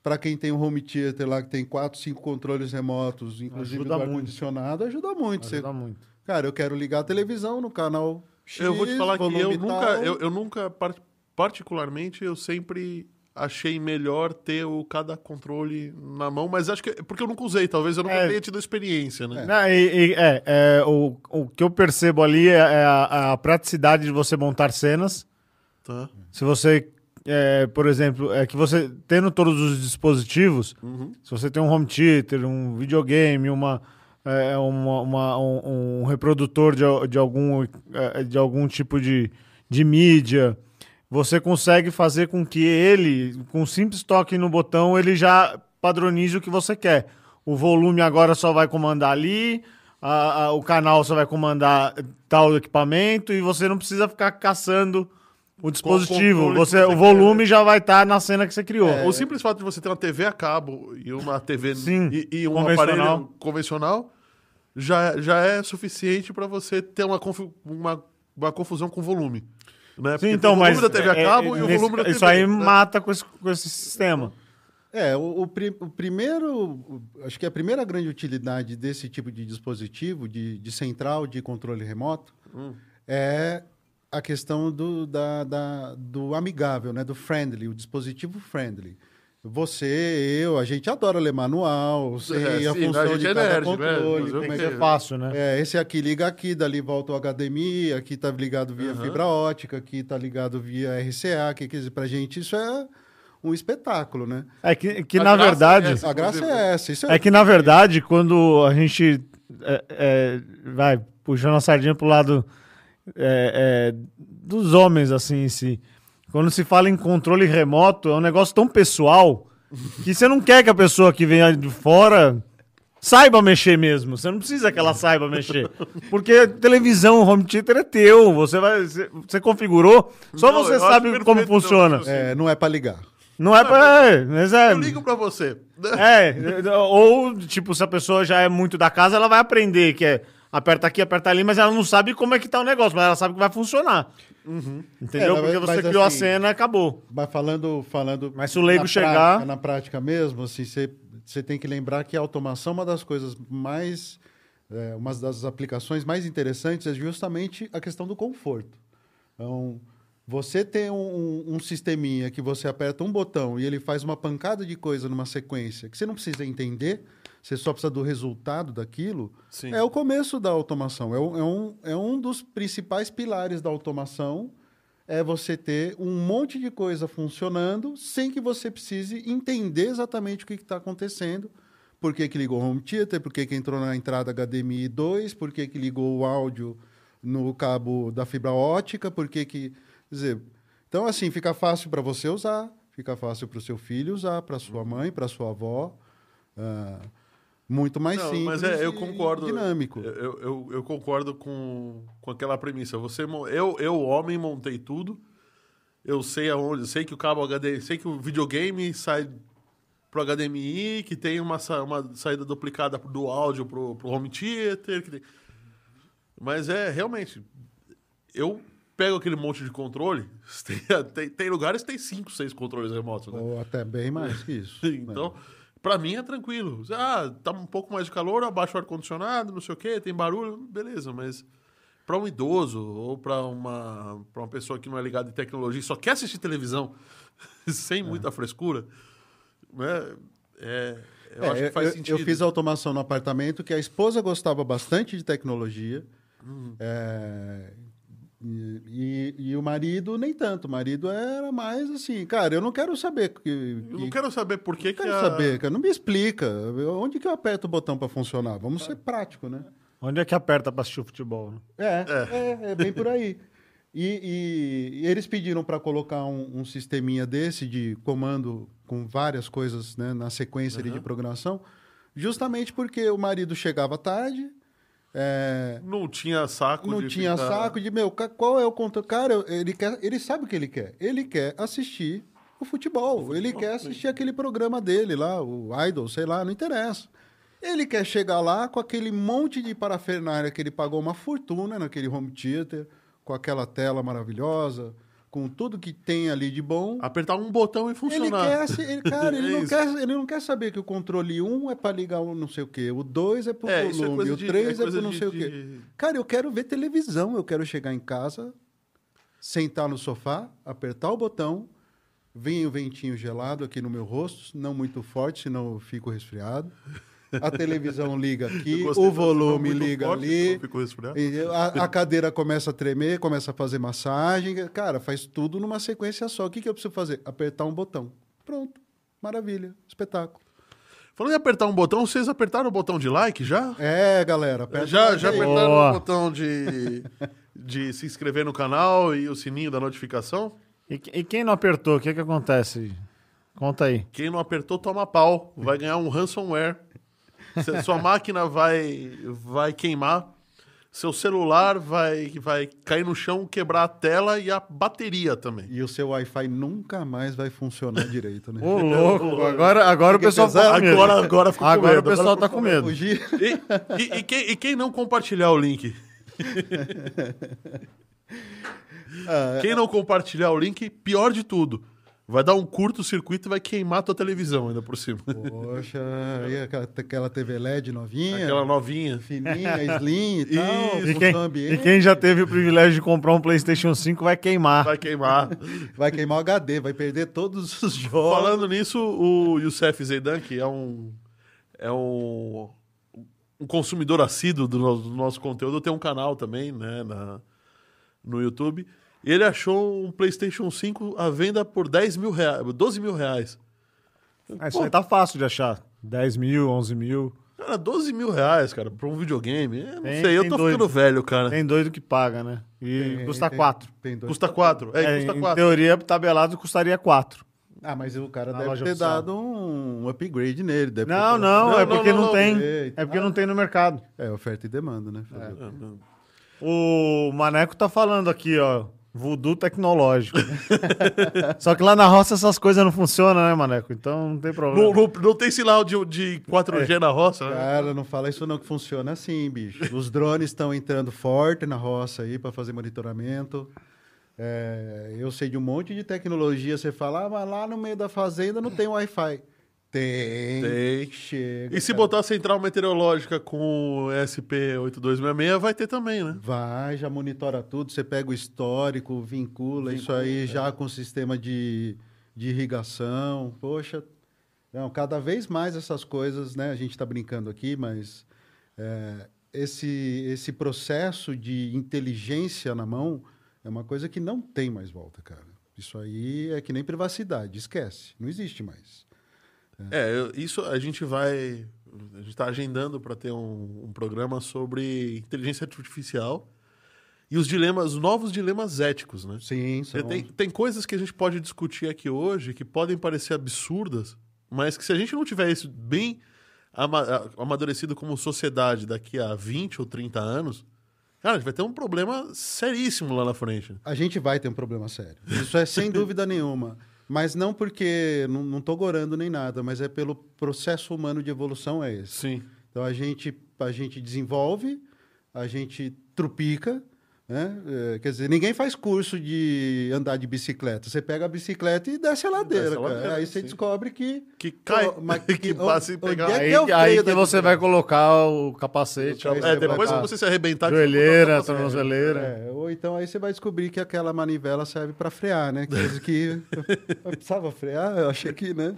Para quem tem um home theater lá que tem quatro, cinco controles remotos, inclusive Ajuda do ar-condicionado, ajuda muito. Você Ajuda muito. Cara, eu quero ligar a televisão no canal X, eu vou te falar que eu nunca, eu, eu nunca, par- particularmente, eu sempre achei melhor ter o cada controle na mão, mas acho que é porque eu nunca usei, talvez eu nunca É. tenha tido experiência, né? Não, e- e- é, é, o, o que eu percebo ali é, é a, a praticidade de você montar cenas. Tá. Se você, é, por exemplo, é que você tendo todos os dispositivos, Uhum. se você tem um home theater, um videogame, uma é, uma- uma- um, um reprodutor de, de algum, é, de algum tipo de, de mídia, você consegue fazer com que ele, com um simples toque no botão, ele já padronize o que você quer. O volume agora só vai comandar ali, a- a- o canal só vai comandar tal equipamento e você não precisa ficar caçando o dispositivo. Você, você o volume já vai estar na cena que você criou. O simples fato de você ter uma TV a cabo e uma TV Sim, e, e um convencional. aparelho convencional já, já é suficiente para você ter uma, uma, uma confusão com o volume. Né? Sim, então, o volume mas da TV a é- cabo é- e o nesse- volume da TV. Isso aí né? mata com esse, com esse sistema. É, o, o pri- o primeiro, acho que a primeira grande utilidade desse tipo de dispositivo, de, de central de controle remoto, é a questão do, da, da- do amigável, né? do friendly, o dispositivo friendly. Você, eu, a gente adora ler manual, sei É, a sim, função a gente de é cada nerd, né? controle, Mas eu como é Mas que é fácil, né? é, esse aqui liga aqui, dali volta o HDMI, aqui tá ligado via fibra ótica, aqui tá ligado via RCA, que quer dizer, pra gente isso é um espetáculo, né? É que, que A na verdade. é essa. A graça é essa. Isso É que, na verdade, quando a gente é, é, vai puxando a sardinha pro lado é, é, dos homens, assim, em si, quando se fala em controle remoto, é um negócio tão pessoal que você não quer que a pessoa que venha de fora saiba mexer mesmo. Você não precisa que ela saiba mexer. Porque televisão, home theater é teu. Você, vai, você, você configurou, só Não, você sabe como perfeito, não, funciona. tipo é, não é para ligar. Não é pra. É, mas é, Eu ligo pra você. é, ou, tipo, se a pessoa já é muito da casa, ela vai aprender que é aperta aqui, aperta ali, mas ela não sabe como é que tá o negócio, mas ela sabe que vai funcionar. Entendeu? É, Porque você mas criou a assim- cena e acabou. Mas falando, falando Mas se o leigo na chegar- prática, na prática mesmo, assim, você, você tem que lembrar que a automação é uma das coisas mais, é, uma das aplicações mais interessantes é justamente a questão do conforto. Então, você tem um, um, um sisteminha que você aperta um botão e ele faz uma pancada de coisa numa sequência que você não precisa entender, você só precisa do resultado daquilo, Sim. é o começo da automação. É um, é, um, é um dos principais pilares da automação é você ter um monte de coisa funcionando sem que você precise entender exatamente o que está acontecendo. Por que, que ligou o home theater, por que, que entrou na entrada HDMI 2, por que, que ligou o áudio no cabo da fibra ótica, por que que... Dizer, então, assim, fica fácil para você usar, fica fácil para o seu filho usar, para sua mãe, para sua avó. ah, muito mais Não, simples mas é, eu concordo. dinâmico. Eu, eu, eu concordo com, com aquela premissa. Você, eu, eu, homem, montei tudo. Eu sei aonde, eu sei que o cabo HD, sei que o videogame sai pro HDMI, que tem uma, uma saída duplicada do áudio pro, pro home theater. tem- Mas é, realmente, eu pego aquele monte de controle, tem, tem, tem lugares que tem cinco, seis controles remotos, né? Ou até bem mais que isso. Então, pra mim é tranquilo. Ah, tá um pouco mais de calor, eu abaixo o ar-condicionado, não sei o quê, tem barulho, beleza, mas pra um idoso ou pra uma, pra uma pessoa que não é ligada em tecnologia e só quer assistir televisão sem muita frescura, né? É, eu É, acho que faz eu, sentido. eu fiz automação no apartamento que a esposa gostava bastante de tecnologia. Uhum. é, e, e- e o marido nem tanto. O marido era mais assim, cara, eu não quero saber. Que, Eu não que- quero saber por que não que quero a- saber, cara. Não me explica. Onde que eu aperto o botão para funcionar? Vamos ser prático, né? Onde é que aperta pra assistir o futebol? né? É, é, é bem por aí. E, e- e eles pediram para colocar um, um sisteminha desse de comando com várias coisas né, na sequência ali de programação, justamente porque o marido chegava tarde, é, Não tinha saco não de tinha ficar- saco de, meu, qual é o controle? Cara, ele, quer, ele sabe o que ele quer. Ele quer assistir o futebol. ele quer assistir aquele programa dele lá, o Idol, sei lá, não interessa. Ele quer chegar lá com aquele monte de parafernália que ele pagou uma fortuna naquele home theater, com aquela tela maravilhosa, com tudo que tem ali de bom. Apertar um botão e Ele funcionar. quer, se- ele, cara, ele É não, isso. quer, ele não quer saber que o controle 1 é para ligar o não sei o quê, o 2 é pro É, é volume, coisa o de- 3 é é, pro não de- sei o de- quê. Cara, eu quero ver televisão, eu quero chegar em casa, sentar no sofá, apertar o botão, vem o ventinho gelado aqui no meu rosto, não muito forte, senão eu fico resfriado. A televisão liga aqui, o volume liga forte, ali. e A, a cadeira começa a tremer, começa a fazer massagem. Cara, faz tudo numa sequência só. O que, que eu preciso fazer? Apertar um botão. Pronto. Maravilha. Espetáculo. Falando em apertar um botão, vocês apertaram o botão de like já? É, galera. aperta Já, já aí. apertaram Boa. o botão de, de se inscrever no canal e o sininho da notificação? E, e quem não apertou, o que que acontece? Conta aí. Quem não apertou, toma pau. Vai ganhar um ransomware. Sua máquina vai, vai queimar. Seu celular vai, vai cair no chão, quebrar a tela e a bateria também. E o seu Wi-Fi nunca mais vai funcionar direito, né? Ô, louco. Agora, agora o pessoal pesado. tá com medo. Agora, agora ficou com Agora medo. o pessoal Agora tá com medo. Fugir. E, e- e quem, e quem não compartilhar o link? Ah, Quem não compartilhar o link, pior de tudo. Vai dar um curto-circuito e vai queimar a tua televisão ainda por cima. Poxa, e aquela, aquela TV LED novinha, Aquela novinha. fininha, slim e tal, Isso. E quem, ambiente. e quem já teve o privilégio de comprar um PlayStation 5 vai queimar. Vai queimar. Vai queimar o HD, vai perder todos os jogos. Falando nisso, o Youssef Zeidan, que é um, é um, um consumidor assíduo do nosso, do nosso conteúdo, tem um canal também né, na, no YouTube. E ele achou um PlayStation 5 à venda por 10 mil reais, 12 mil reais. Ah, isso aí tá fácil de achar. 10 mil, 11 mil. Cara, 12 mil reais, cara, pra um videogame. Eu não Tem- sei, eu tô doido. ficando velho, cara. Tem doido que paga, né? E Tem- custa tem- 4. tem dois- Custa 4. É, É, custa em 4. teoria, tabelado custaria 4. Ah, mas o cara Na deve ter oficial. dado um upgrade nele. deve ter Não, colocado- não, Não, é porque não, não, não. tem. É porque não tem no mercado. É, oferta e demanda, né? É. O Maneco tá falando aqui, ó. Voodoo tecnológico. Só que lá na roça essas coisas não funcionam, né, Maneco? Então não tem problema. Não, não, não tem sinal de, de 4G na roça, né? Cara, não fala isso não que funciona assim, bicho. Os drones estão entrando forte na roça aí para fazer monitoramento. É, eu sei de um monte de tecnologia. Você fala, ah, mas lá no meio da fazenda não tem Wi-Fi. Tem. Tem. Chega. E se cara. botar a central meteorológica com o SP8266, vai ter também, né? Vai, já monitora tudo. Você pega o histórico, vincula, isso aí já com o sistema de, de irrigação. Poxa, não, cada vez mais essas coisas, né? A gente está brincando aqui, mas é, esse, esse processo de inteligência na mão é uma coisa que não tem mais volta, cara. Isso aí é que nem privacidade, esquece, não existe mais. É, eu- isso a gente vai. A gente está agendando para ter um, um programa sobre inteligência artificial e os dilemas, os novos dilemas éticos, né? Sim, são... Tem, tem coisas que a gente pode discutir aqui hoje que podem parecer absurdas, mas que se a gente não tiver isso bem ama- amadurecido como sociedade daqui a 20 ou 30 anos, cara, a gente vai ter um problema seríssimo lá na frente. A gente vai ter um problema sério. Isso é sem dúvida nenhuma. Mas não porque. Não, não tô gorando nem nada, mas é pelo processo humano de evolução é esse. Sim. Então a gente, a gente desenvolve, a gente trupica. Né? É, quer dizer, ninguém faz curso de andar de bicicleta. Você pega a bicicleta e desce a ladeira. Desce a cara. ladeira, Aí você sim. descobre que. Que cai, Pô, mas que, que- passa e pegar. é que Aí, é o aí que você vai colocar o capacete, É, depois que você se arrebentar... que joelheira, tornozeleira. É, ou então aí você vai descobrir que aquela manivela serve para frear, né? Coisa que. eu precisava frear, eu achei que, né?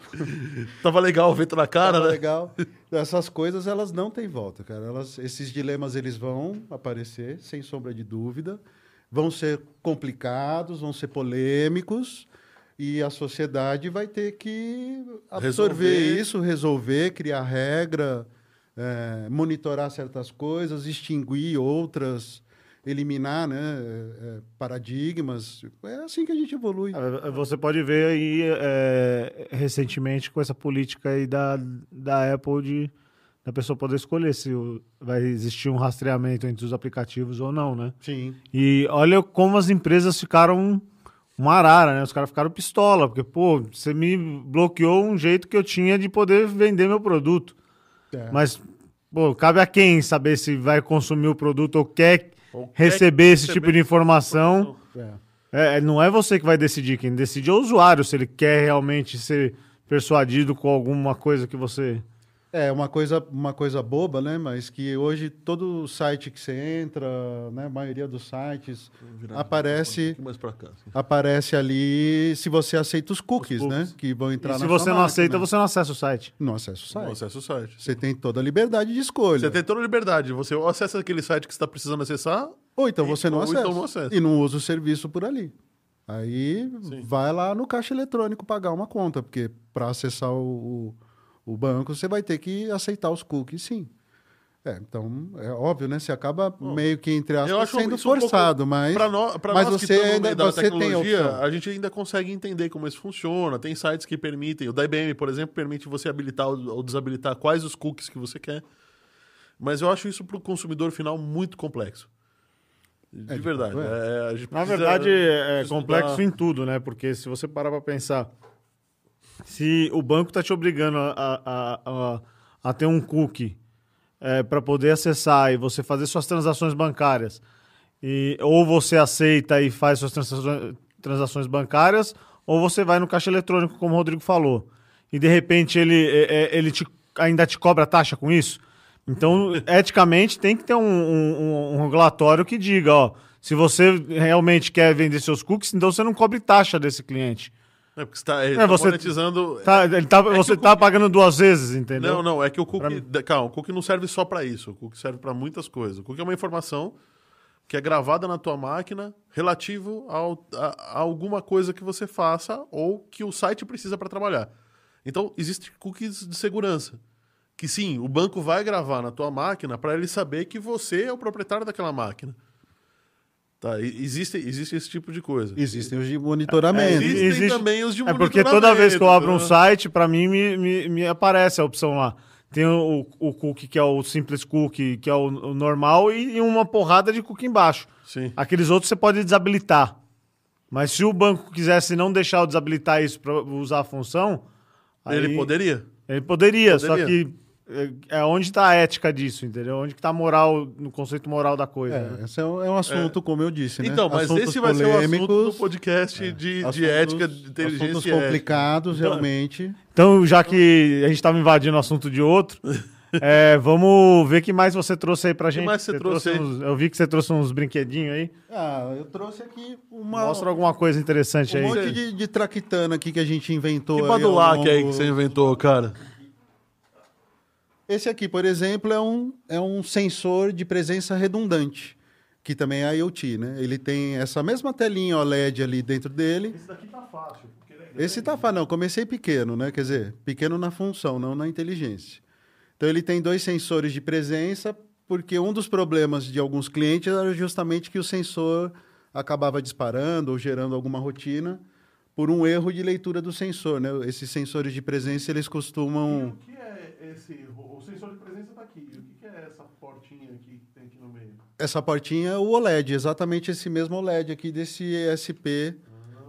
Tava legal o vento na cara, Tava né? legal. Essas coisas, elas não têm volta, cara. Elas, esses dilemas, eles vão aparecer, sem sombra de dúvida. Vão ser complicados, vão ser polêmicos. E a sociedade vai ter que absorver Resolver. isso, resolver, criar regra, eh, monitorar certas coisas, extinguir outras, eliminar né, eh, paradigmas. É assim que a gente evolui. É, Você pode ver aí é, recentemente com essa política aí da, da Apple de da pessoa poder escolher se vai existir um rastreamento entre os aplicativos ou não, né? Sim. E olha como as empresas ficaram uma arara, né? Os caras ficaram pistola, porque, pô, você me bloqueou um jeito que eu tinha de poder vender meu produto. É. Mas, pô, cabe a quem saber se vai consumir o produto Ou quer receber esse receber tipo de informação. É. É, não é você que vai decidir, quem decide é o usuário, se ele quer realmente ser persuadido com alguma coisa que você. É uma coisa, uma coisa boba, né? Mas que hoje todo site que você entra, né? A maioria dos sites aparece, um pouquinho mais pra cá. assim. aparece ali se você aceita os cookies, Os né? Que vão entrar E se na você sua não máquina. aceita, você não acessa o site. não acessa o site. Não acessa o site. Você tem toda a liberdade de escolha. Você tem toda a liberdade. Você acessa aquele site que você está precisando acessar, Ou então E- você não ou acessa. então não acessa. E não usa o serviço por ali. Aí Sim. vai lá no caixa eletrônico pagar uma conta, porque para acessar o, o, o banco, você vai ter que aceitar os cookies, sim. É, então, é óbvio, né? Você acaba meio que, entre aspas, sendo isso um pouco- forçado, mas... Pra nó- pra mas nós que você estamos no ainda- você tem a tecnologia, opção. a gente ainda consegue entender como isso funciona. Tem sites que permitem, o da IBM, por exemplo, permite você habilitar ou desabilitar quais os cookies que você quer. Mas eu acho isso para o consumidor final muito complexo. De, de verdade. fato é. É, a gente Na precisa verdade, é complexo em tudo, né? Porque se você parar para pensar, se o banco está te obrigando a, a, a, a ter um cookie para poder acessar e você fazer suas transações bancárias, e, ou você aceita e faz suas transações, transações bancárias, ou você vai no caixa eletrônico, como o Rodrigo falou, e de repente ele, é, é, ele te- ainda te cobra taxa com isso. Então, eticamente, tem que ter um, um- um regulatório que diga, ó, se você realmente quer vender seus cookies, então você não cobre taxa desse cliente. É porque você está ele É, tá você- monetizando. Tá, ele tá, você que o tá pagando duas vezes, entendeu? Não, não, é que o Pra cookie. da- Calma, o cookie não serve só para isso. O cookie serve para muitas coisas. O cookie é uma informação que é gravada na tua máquina relativo ao- a, a alguma coisa que você faça ou que o site precisa para trabalhar. Então, existem cookies de segurança. Que sim, o banco vai gravar na tua máquina para ele saber que você é o proprietário daquela máquina. Tá? Existe, existe esse tipo de coisa. Existem os de monitoramento. Existem Existe- também os de É porque toda vez que eu abro um monitoramento, site, pra mim me, me, me aparece a opção lá. Tem o, o cookie, que é o simples cookie, que é o, o normal, e, e uma porrada de cookie embaixo. Sim. Aqueles outros você pode desabilitar. Mas se o banco quisesse não deixar eu desabilitar isso para usar a função, Ele aí- poderia. Ele poderia, só Poderia. que é, é onde está a ética disso, entendeu? Onde que está a moral, no conceito moral da coisa. né? É, esse é um, é um assunto, como eu disse, né? Então, mas Assuntos esse vai ser o assunto do podcast de, de assuntos- ética, de inteligência Assuntos ética. complicados, realmente. Então, já que a gente estava invadindo o assunto de outro, é, vamos ver o que mais você trouxe aí pra gente. mais você trouxe aí? uns- eu vi que você trouxe uns brinquedinhos aí. Ah, eu trouxe aqui uma, Mostra alguma coisa interessante um aí. monte de, de traquitana aqui que a gente inventou. Que aí ao badulac aí que longo- você inventou, cara? Esse aqui, por exemplo, é um, é um sensor de presença redundante, que também é IoT, né? Ele tem essa mesma telinha OLED ali dentro dele. Esse daqui tá fácil. É Esse tá falando, não, comecei pequeno, né? Quer dizer, pequeno na função, não na inteligência. Então ele tem dois sensores de presença, porque um dos problemas de alguns clientes era justamente que o sensor acabava disparando ou gerando alguma rotina por um erro de leitura do sensor, né? Esses sensores de presença, eles costumam... O que é esse. O sensor de presença tá aqui. O que é essa portinha aqui que tem aqui no meio? Essa portinha é o OLED, exatamente esse mesmo OLED aqui desse ESP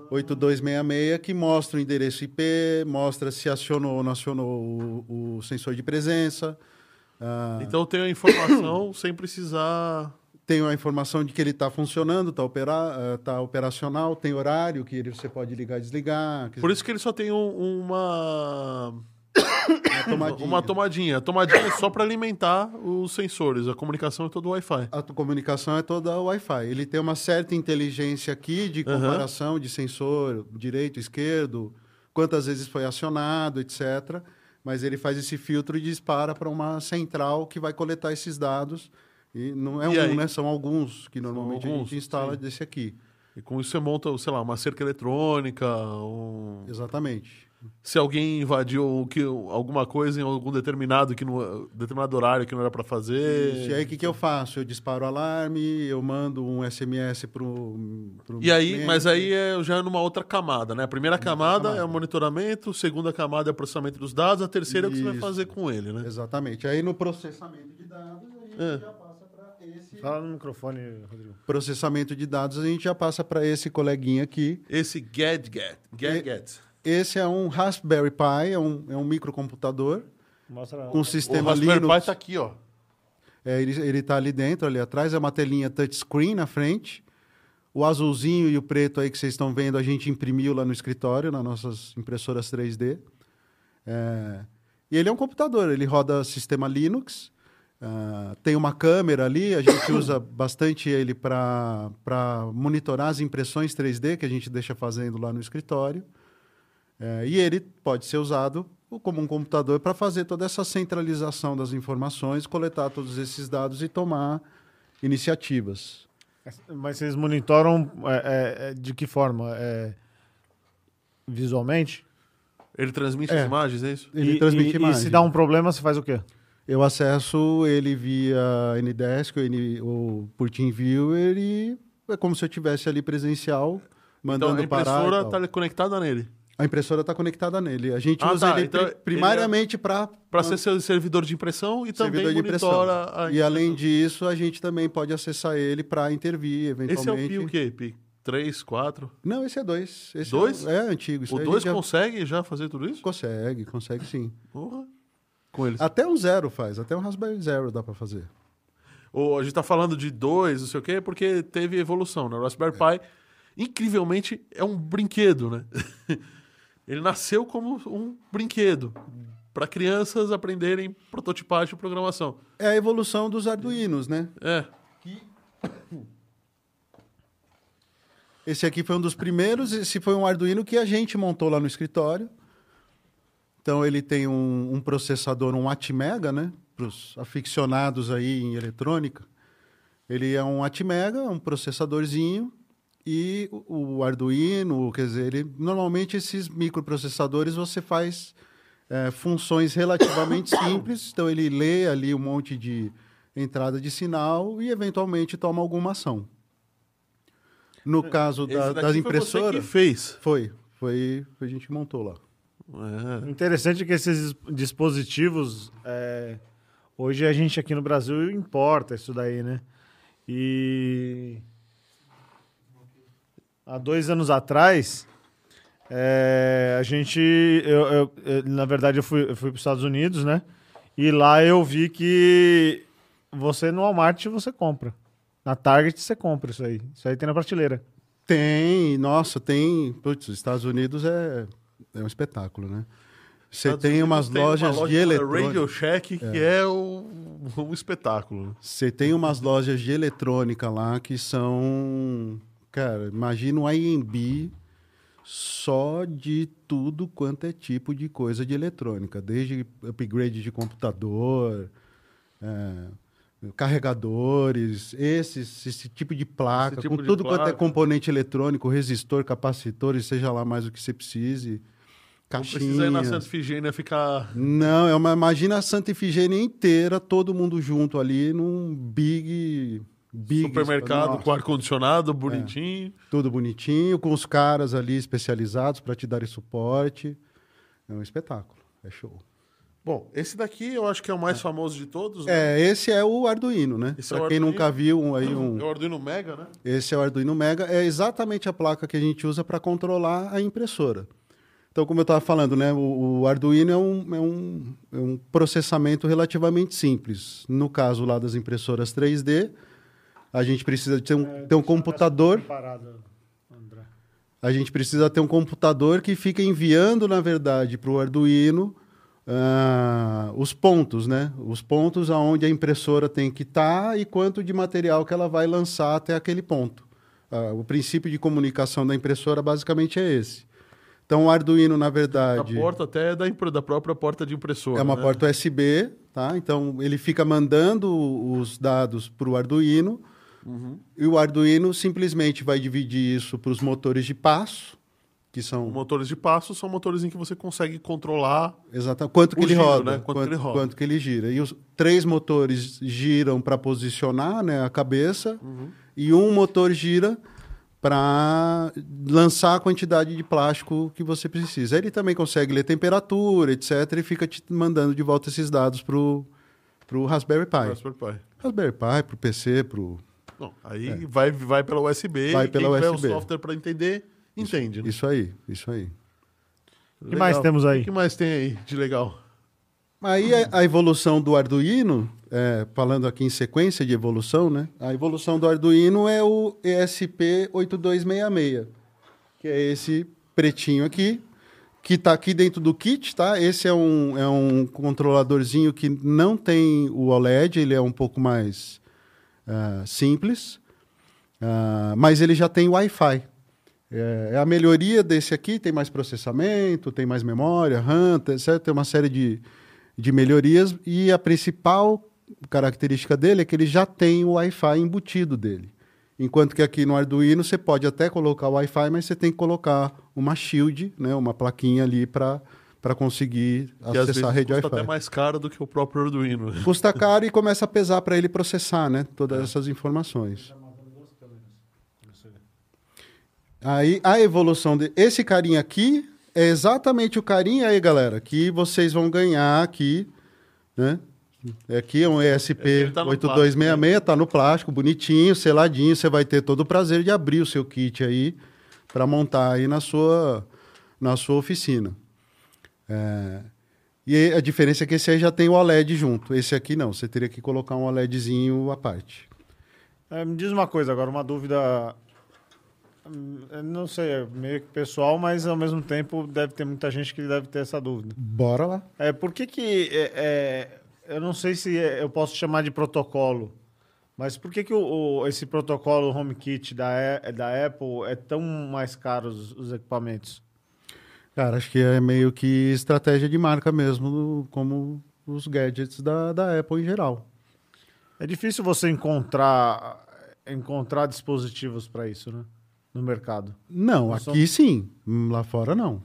8266, que mostra o endereço IP, mostra se acionou ou não acionou o, o sensor de presença. Ah, Então tenho a informação sem precisar. tem a informação de que ele está funcionando, está opera, tá operacional, tem horário que ele, você pode ligar e desligar. Por isso que ele só tem um- uma. Uma tomadinha. Uma tomadinha. A tomadinha é só para alimentar os sensores. A comunicação é todo Wi-Fi. A comunicação é toda Wi-Fi. Ele tem uma certa inteligência aqui de comparação de sensor direito, esquerdo, quantas vezes foi acionado, etc. Mas ele faz esse filtro e dispara para uma central que vai coletar esses dados. E não é E um, aí? né? São alguns que normalmente a alguns, gente instala sim. desse aqui. E com isso você monta, sei lá, uma cerca eletrônica. Um... Exatamente. Se alguém invadiu o que, alguma coisa em algum determinado, que não, determinado horário que não era para fazer. Isso. E aí, o que, que eu faço? Eu disparo o alarme, eu mando um SMS para o. E aí, mas aí é já numa outra camada, né? A primeira camada, camada. é o monitoramento, a segunda camada é o processamento dos dados, a terceira é o que você vai Isso. fazer com ele, né? Exatamente. Aí no processamento de dados, a gente É. já passa para esse. Fala no microfone, Rodrigo. Processamento de dados, a gente já passa para esse coleguinha aqui. Esse Gadget. Gadget. Esse é um Raspberry Pi, é um, é um microcomputador Mostra com O sistema Raspberry Linux. Pi tá aqui, ó. É, ele, ele tá ali dentro, ali atrás, é uma telinha touchscreen na frente. O azulzinho e o preto aí que vocês estão vendo, a gente imprimiu lá no escritório, nas nossas impressoras 3D. É, e ele é um computador, ele roda sistema Linux. ah, tem uma câmera ali, a gente usa bastante ele para monitorar as impressões 3D que a gente deixa fazendo lá no escritório. É, e ele pode ser usado como um computador para fazer toda essa centralização das informações, coletar todos esses dados e tomar iniciativas. Mas vocês monitoram é, é, é, de que forma? É, visualmente? Ele transmite É. as imagens, é isso? Ele e, transmite e, imagem. E se dá um problema, você faz o quê? Eu acesso ele via Ndesk ou, N, ou por TeamViewer e é como se eu tivesse ali presencial, Então mandando a parar. e impressora tal. tá conectada nele. A impressora está conectada nele. A gente Ah, usa tá. ele Então, pri- primariamente para Para ser seu servidor de impressão e também servidor de impressão. a E além disso, a gente também pode acessar ele para intervir, Esse é o eventualmente. Pi o quê? Pi 3, 4? Não, esse é dois. Esse Dois? É, é antigo. Isso O aí a 2 gente já consegue já fazer tudo isso? consegue, consegue sim. Porra. Com eles. Até um zero faz, até um Raspberry Zero dá para fazer. Ou a gente tá falando de dois, não sei o quê, porque teve evolução, né? O Raspberry Pi, incrivelmente, é um brinquedo, né? Ele nasceu como um brinquedo para crianças aprenderem prototipagem e programação. É a evolução dos Arduinos, né? É. Esse aqui foi um dos primeiros. Esse foi um Arduino que a gente montou lá no escritório. Então ele tem um, um processador, um Atmega, né? Para os aficionados aí em eletrônica. Ele é um Atmega, um processadorzinho. E o, Arduino, quer dizer, ele, normalmente esses microprocessadores você faz é, funções relativamente simples. Então ele lê ali um monte de entrada de sinal e eventualmente toma alguma ação. No caso Esse da, daqui das foi impressoras, Você que fez. foi, foi, foi a gente montou lá. É. Interessante que esses dispositivos, é, hoje a gente aqui no Brasil importa isso daí, né? E há dois anos atrás, é, a gente, eu, eu- eu- na verdade, eu fui, eu fui para os Estados Unidos, né? E lá eu vi que você no Walmart você compra. Na Target você compra isso aí. Isso aí tem na prateleira. Tem, nossa, tem. Putz, os Estados Unidos é, é um espetáculo, né? Você Estados tem umas tem uma lojas loja de eletrônica. Radio Shack, que é o- um espetáculo. Você tem umas lojas de eletrônica lá que são. Cara, imagina um IMB só de tudo quanto é tipo de coisa de eletrônica, desde upgrade de computador, é, carregadores, esses, esse tipo de placa, Esse tipo com de tudo quanto é placa. componente eletrônico, resistor, capacitores, seja lá mais o que você precise. Não precisa ir na. Santa Efigênia ficar... Não, é uma, imagina a Santa Efigênia inteira, todo mundo junto ali num big, big supermercado com ar-condicionado, bonitinho. tudo bonitinho, com os caras ali especializados para te darem suporte. É um espetáculo, é show. Bom, esse daqui eu acho que é o mais famoso de todos. né? É, esse é o Arduino, né? É Para o quem Arduino. nunca viu um, aí um, É o Arduino Mega, né? Esse é o Arduino Mega, é exatamente a placa que a gente usa para controlar a impressora. Então, como eu estava falando, né, o, o Arduino é um, é, um, é um processamento relativamente simples. No caso lá das impressoras 3D, a gente precisa ter um, ter um computador. A gente precisa ter um computador que fica enviando, na verdade, para o Arduino ah, os pontos, né? Os pontos aonde a impressora tem que estar e quanto de material que ela vai lançar até aquele ponto. Ah, o princípio de comunicação da impressora basicamente é esse. Então, o Arduino, na A verdade, porta até é da, da própria porta de impressora. é uma né? porta USB, tá? Então, ele fica mandando os dados para o Arduino Uhum. e o Arduino simplesmente vai dividir isso para os motores de passo, que são Os motores de passo são motores em que você consegue controlar. Exatamente. Quanto que ele giro, roda? né? Quanto que ele roda. quanto que ele gira. E os três motores giram para posicionar né, a cabeça Uhum. e um motor gira para lançar a quantidade de plástico que você precisa. Ele também consegue ler temperatura, etc. E fica te mandando de volta esses dados para o Raspberry Pi. Raspberry Pi. Raspberry Pi, para o PC, para o... Não, aí vai, vai pela USB. É. Vai pela quem tiver USB. o software para entender, entende. né? Isso aí, isso aí. O que mais temos aí? O que mais tem aí de legal? Aí a, a evolução do Arduino, é, falando aqui em sequência de evolução, né? A evolução do Arduino é o ESP8266, que é esse pretinho aqui, que está aqui dentro do kit, tá? Esse é um, é um controladorzinho que não tem o OLED, ele é um pouco mais ah, simples, ah, mas ele já tem Wi-Fi. É, é a melhoria desse aqui, tem mais processamento, tem mais memória, RAM, certo? tem uma série de, de melhorias e a principal característica dele é que ele já tem o Wi-Fi embutido dele. Enquanto que aqui no Arduino você pode até colocar o Wi-Fi, mas você tem que colocar uma shield, né, uma plaquinha ali para para conseguir acessar a rede custa Wi-Fi. até mais caro do que o próprio Arduino. Custa caro e começa a pesar para ele processar, né? Todas essas informações. Aí a evolução de esse carinha aqui é exatamente o carinha aí, galera, que vocês vão ganhar aqui, né? Aqui é um ESP Ele tá no 8266, tá no plástico, bonitinho, seladinho. Você vai ter todo o prazer de abrir o seu kit aí para montar aí na sua, na sua oficina. É, E a diferença é que esse aí já tem o OLED junto. Esse aqui não, você teria que colocar um OLEDzinho à parte. É, me diz uma coisa agora, uma dúvida. hum, Não sei, é meio que pessoal, mas ao mesmo tempo deve ter muita gente que deve ter essa dúvida. Bora lá. É, por que que. é, é, eu não sei se é- eu posso chamar de protocolo, mas por que que o, o- esse protocolo HomeKit da, da Apple é tão mais caro os, os equipamentos? Cara, acho que é meio que estratégia de marca mesmo, como os gadgets da, da Apple em geral. É difícil você encontrar encontrar dispositivos para isso, né? No mercado. Não, Não aqui sim, lá fora não.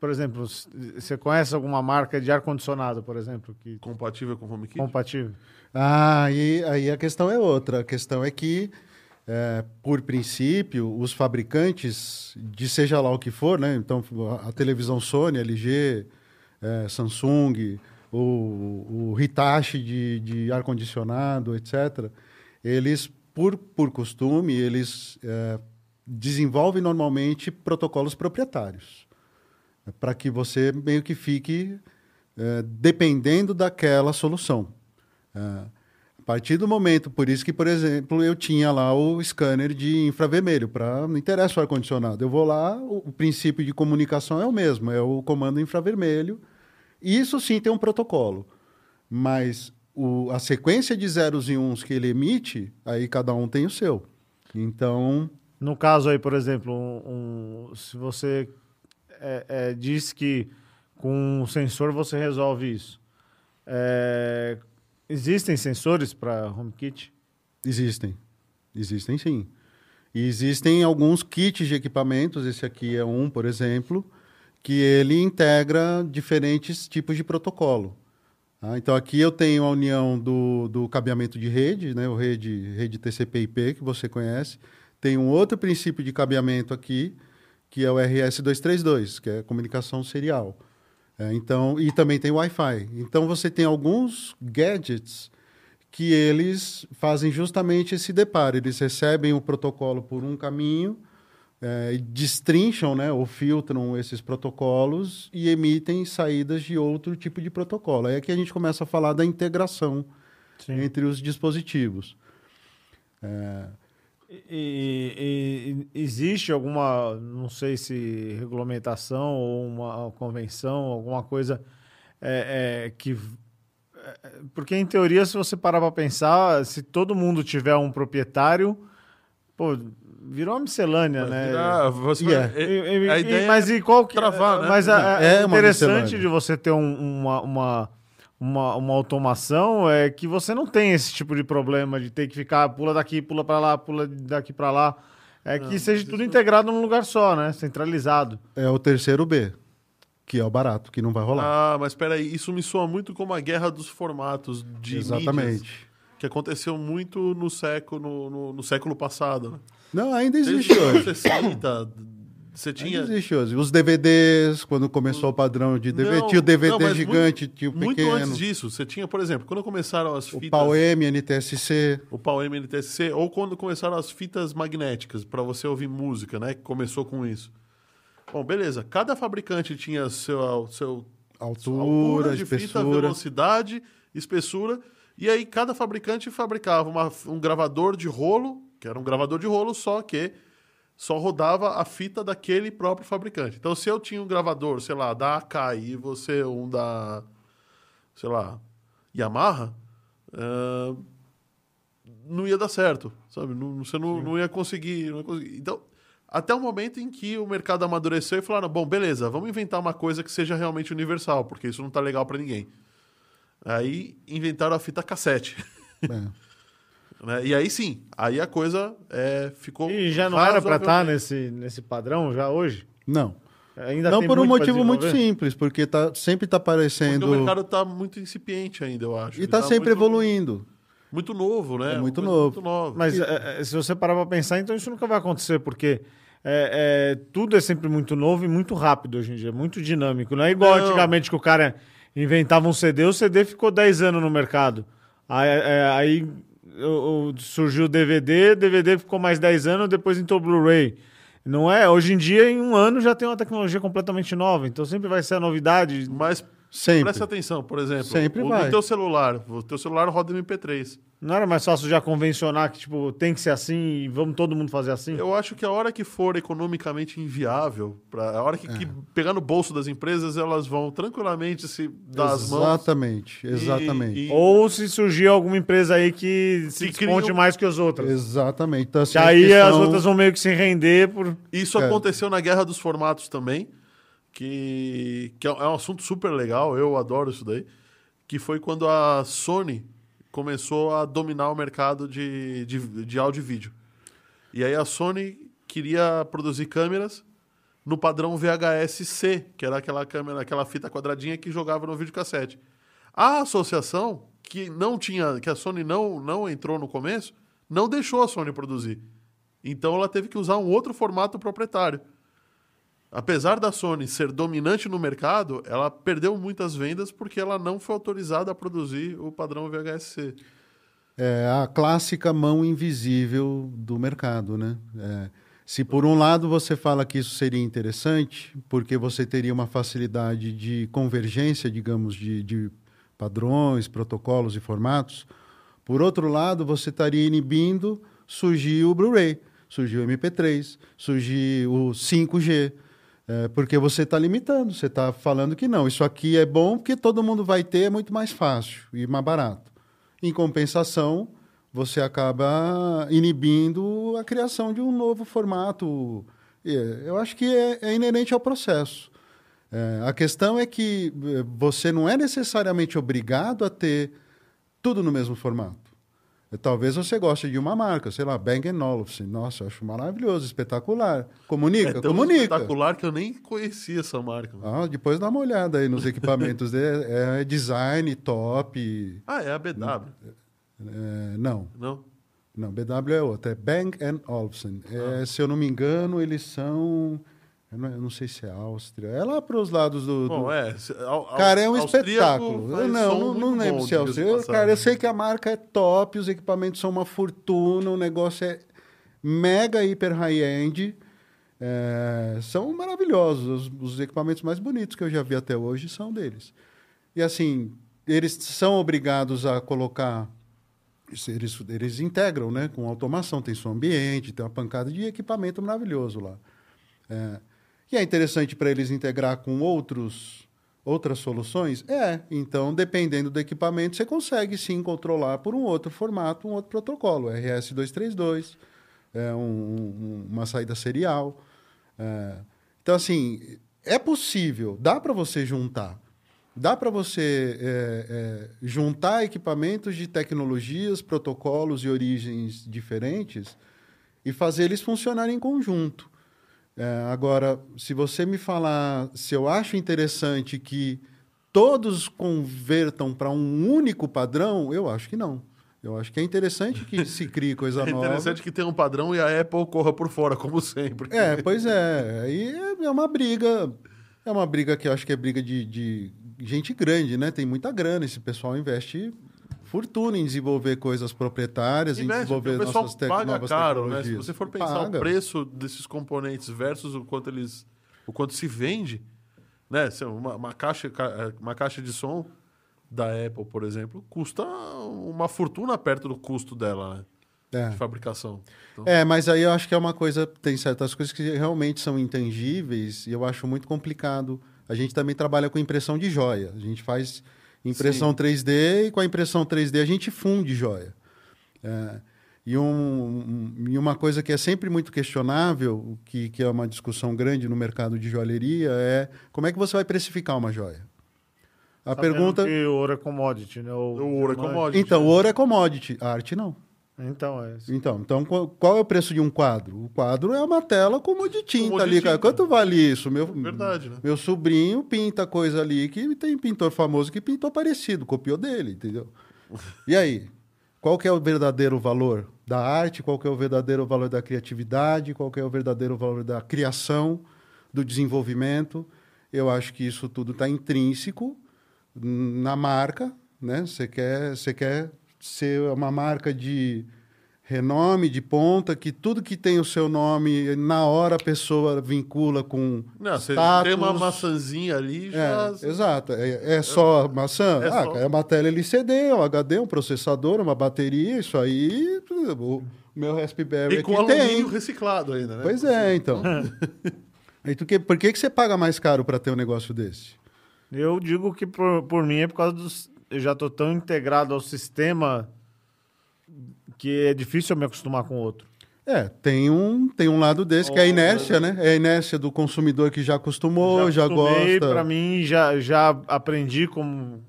Por exemplo, você conhece alguma marca de ar-condicionado, por exemplo, que Compatível com o HomeKit? compatível? Ah, e aí a questão é outra. A questão é que, é, por princípio, os fabricantes, de seja lá o que for, né? Então, a, televisão Sony, LG, é, Samsung, o, o Hitachi de, de ar-condicionado, etc., eles, por, por costume, eles é, desenvolvem normalmente protocolos proprietários para que você meio que fique é, dependendo daquela solução. É, a partir do momento, por isso que, por exemplo, eu tinha lá o scanner de infravermelho, para não interessa o ar-condicionado. Eu vou lá, o, o princípio de comunicação é o mesmo, é o comando infravermelho. Isso sim tem um protocolo, mas o, a sequência de zeros e uns que ele emite, aí cada um tem o seu. Então, No caso aí, por exemplo, um- um- se você é, é, diz que com um sensor você resolve isso, é, existem sensores para HomeKit? Existem. Existem sim. E existem alguns kits de equipamentos, esse aqui é um, por exemplo, que ele integra diferentes tipos de protocolo. tá? então aqui eu tenho a união do, do cabeamento de rede, né, o rede, rede TCP/IP que você conhece. Tem um outro princípio de cabeamento aqui, que é o RS232, que é comunicação serial. É, então, e também tem Wi-Fi. Então você tem alguns gadgets que eles fazem justamente esse deparo. Eles recebem o protocolo por um caminho, é, destrincham né, ou filtram esses protocolos e emitem saídas de outro tipo de protocolo. Aí é que a gente começa a falar da integração entre os dispositivos. É, E, e- e existe alguma, não sei se regulamentação ou uma convenção, alguma coisa é, é, que. é, Porque, em teoria, se você parar para pensar, se todo mundo tiver um proprietário, pô, virou uma miscelânea, né? Virar- você Yeah. vai- E- e- a e- ideia mas e qual que travar, né? Mas É é interessante de você ter um- uma, uma, uma, uma automação é que você não tem esse tipo de problema de ter que ficar pula daqui, pula para lá, pula daqui para lá. É que seja tudo integrado num lugar só, né? Centralizado. é o terceiro B, que é o barato, que não vai rolar. Ah, mas peraí, isso me soa muito como a guerra dos formatos de mídias, Exatamente. que aconteceu muito no século, no, no- no século passado. Né? Não, ainda Desde existe anos hoje. 60, você tinha... Ainda existe hoje. Os DVDs, quando começou o padrão de DVD, Não, tinha o DVD não, gigante, tinha o Muito pequeno. antes disso, você tinha, por exemplo, quando começaram as O fitas... PAU-M, NTSC. o pau MNTSC, ou quando começaram as fitas magnéticas para você ouvir música, né? Que começou com isso. Bom, beleza. Cada fabricante tinha seu, seu sua Altura, de fita, espessura. velocidade, espessura. E aí cada fabricante fabricava uma- um gravador de rolo, que era um gravador de rolo, só que só rodava a fita daquele próprio fabricante. Então, se eu tinha um gravador, sei lá, da Akai e você um da, sei lá, Yamaha, ah, não ia dar certo, sabe? Não- você não, não ia conseguir, não ia conseguir. Então, até o momento em que o mercado amadureceu e falaram, bom, beleza, vamos inventar uma coisa que seja realmente universal, porque isso não tá legal para ninguém. Aí inventaram a fita cassete. É. né? E aí sim, aí a coisa é, ficou. E já não era para estar nesse, nesse padrão já hoje? Não. Ainda Não tem por um motivo muito simples, porque tá, sempre está Porque aparecendo o mercado tá muito incipiente ainda, eu acho. e está tá sempre muito- evoluindo. Muito novo, né? É muito novo. Muito nova. Mas é, é, se você parar pra pensar, então isso nunca vai acontecer, porque é, é, tudo é sempre muito novo e muito rápido hoje em dia, muito dinâmico. Não é igual Não. antigamente que o cara inventava um CD, o CD ficou 10 anos no mercado. Aí, é, aí o- o- surgiu o DVD, DVD ficou mais 10 anos, depois entrou o Blu-ray. Não é? Hoje em dia, em um ano, já tem uma tecnologia completamente nova. Então sempre vai ser a novidade. Mas Sempre. presta atenção, por exemplo, Sempre o, vai. no teu celular, o teu celular roda MP3. Não era mais fácil já convencionar que, tipo, tem que ser assim e vamos todo mundo fazer assim? Eu acho que a hora que for economicamente inviável, pra, a hora que, que pegar no bolso das empresas, elas vão tranquilamente se dar as mãos. Exatamente, exatamente. E- Ou se surgir alguma empresa aí que se Que desponte um- mais que as outras. Exatamente. Então, assim, Que aí as questão- outras vão meio que se render por. Isso É. aconteceu na Guerra dos Formatos também, que, que é é um assunto super legal, eu adoro isso daí, que foi quando a Sony começou a dominar o mercado de, de, de áudio e vídeo. E aí a Sony queria produzir câmeras no padrão VHS-C, que era aquela câmera, aquela fita quadradinha que jogava no videocassete. A associação, que não tinha, que a Sony não, não entrou no começo, não deixou a Sony produzir. Então ela teve que usar um outro formato proprietário. Apesar da Sony ser dominante no mercado, ela perdeu muitas vendas porque ela não foi autorizada a produzir o padrão VHS-C. É a clássica mão invisível do mercado, né? É, se por um lado você fala que isso seria interessante, porque você teria uma facilidade de convergência, digamos, de, de padrões, protocolos e formatos, por outro lado você estaria inibindo surgir o Blu-ray, surgir o MP3, surgir o 5G, é, porque você está limitando, você está falando que não, isso aqui é bom porque todo mundo vai ter, é muito mais fácil e mais barato. Em compensação, você acaba inibindo a criação de um novo formato. E, Eu acho que é, é inerente ao processo. É, a questão é que eh, você não é necessariamente obrigado a ter tudo no mesmo formato. Talvez você goste de uma marca, sei lá, Bang Olufsen. Nossa, eu acho maravilhoso, espetacular. Comunica, É tão comunica. espetacular que eu nem conhecia essa marca. Ah, depois dá uma olhada aí nos equipamentos dele. É design top. Ah, é a BW. É, não, Não? não, BW é outra. É Bang Olufsen. É, Se eu não me engano, eles são. Eu não, eu não sei se é Áustria. É lá para os lados do. Bom, do- é. au- au- Cara, é um espetáculo. Eu não, não, lembro se é austríaco. Eu. Cara, eu sei que a marca é top, os equipamentos são uma fortuna, o negócio é mega hiper high-end. É, são maravilhosos. Os, os equipamentos mais bonitos que eu já vi até hoje são deles. E assim, eles são obrigados a colocar. Eles, eles integram né, com automação, tem som ambiente, tem uma pancada de equipamento maravilhoso lá. É, e é interessante para eles integrar com outros, outras soluções? É. Então, dependendo do equipamento, você consegue sim controlar por um outro formato, um outro protocolo. RS-232, é, um- um- uma saída serial. É, então, assim, é possível, dá para você juntar. Dá para você é, é, juntar equipamentos de tecnologias, protocolos e origens diferentes e fazer eles funcionarem em conjunto. É, agora, se você me falar se eu acho interessante que todos convertam para um único padrão, eu acho que não. Eu acho que é interessante que se crie coisa É nova. interessante que tenha um padrão e a Apple corra por fora, como sempre. É, pois é. Aí é uma briga. É uma briga que eu acho que é briga de, de gente grande, né? Tem muita grana. Esse pessoal investe fortuna em desenvolver coisas proprietárias, em Investe, desenvolver o nossas tec paga novas caro, né? Se tecnologias. você for pensar Paga. o preço desses componentes versus o quanto eles, o quanto se vende, né? Uma, uma caixa, ca- uma caixa de som da Apple, por exemplo, custa uma fortuna perto do custo dela, né? É. De fabricação. Então, É, mas aí eu acho que é uma coisa, tem certas coisas que realmente são intangíveis e eu acho muito complicado. A gente também trabalha com impressão de joia. A gente faz impressão Sim. 3D e com a impressão 3D a gente funde joia. É, e, um, um- e uma coisa que é sempre muito questionável, que, que é uma discussão grande no mercado de joalheria, é como é que você vai precificar uma joia? A Sabendo pergunta. que o ouro é commodity, né? o ouro é commodity. Então, o ouro é commodity, a arte não. Então, é isso. Então, então qual, qual é o preço de um quadro? O quadro é uma tela como de tinta Como de ali, cara. tinta. Quanto vale isso? Meu, Verdade, né? Meu sobrinho pinta coisa ali que tem pintor famoso que pintou parecido, copiou dele, entendeu? E aí? Qual que é o verdadeiro valor da arte? Qual que é o verdadeiro valor da criatividade? Qual que é o verdadeiro valor da criação, do desenvolvimento? Eu acho que isso tudo está intrínseco na marca, né? Você quer, você quer ser uma marca de renome, de ponta, que tudo que tem o seu nome, na hora a pessoa vincula com Não, você status. tem uma maçãzinha ali já. É, exato. É, é só maçã? É ah, só. é uma tela LCD, um HD, um processador, uma bateria, isso aí. O meu Raspberry E com aqui tem. alumínio reciclado ainda, né? Pois é, então. Aí tu que, por que, que você paga mais caro para ter um negócio desse? Eu digo que por, por mim é por causa dos. Eu já tô tão integrado ao sistema que é difícil eu me acostumar com outro. É, tem um, tem um lado desse, que é a inércia, né? É a inércia do consumidor que já acostumou, já, acostumei, gosta. Pra mim, já, já aprendi como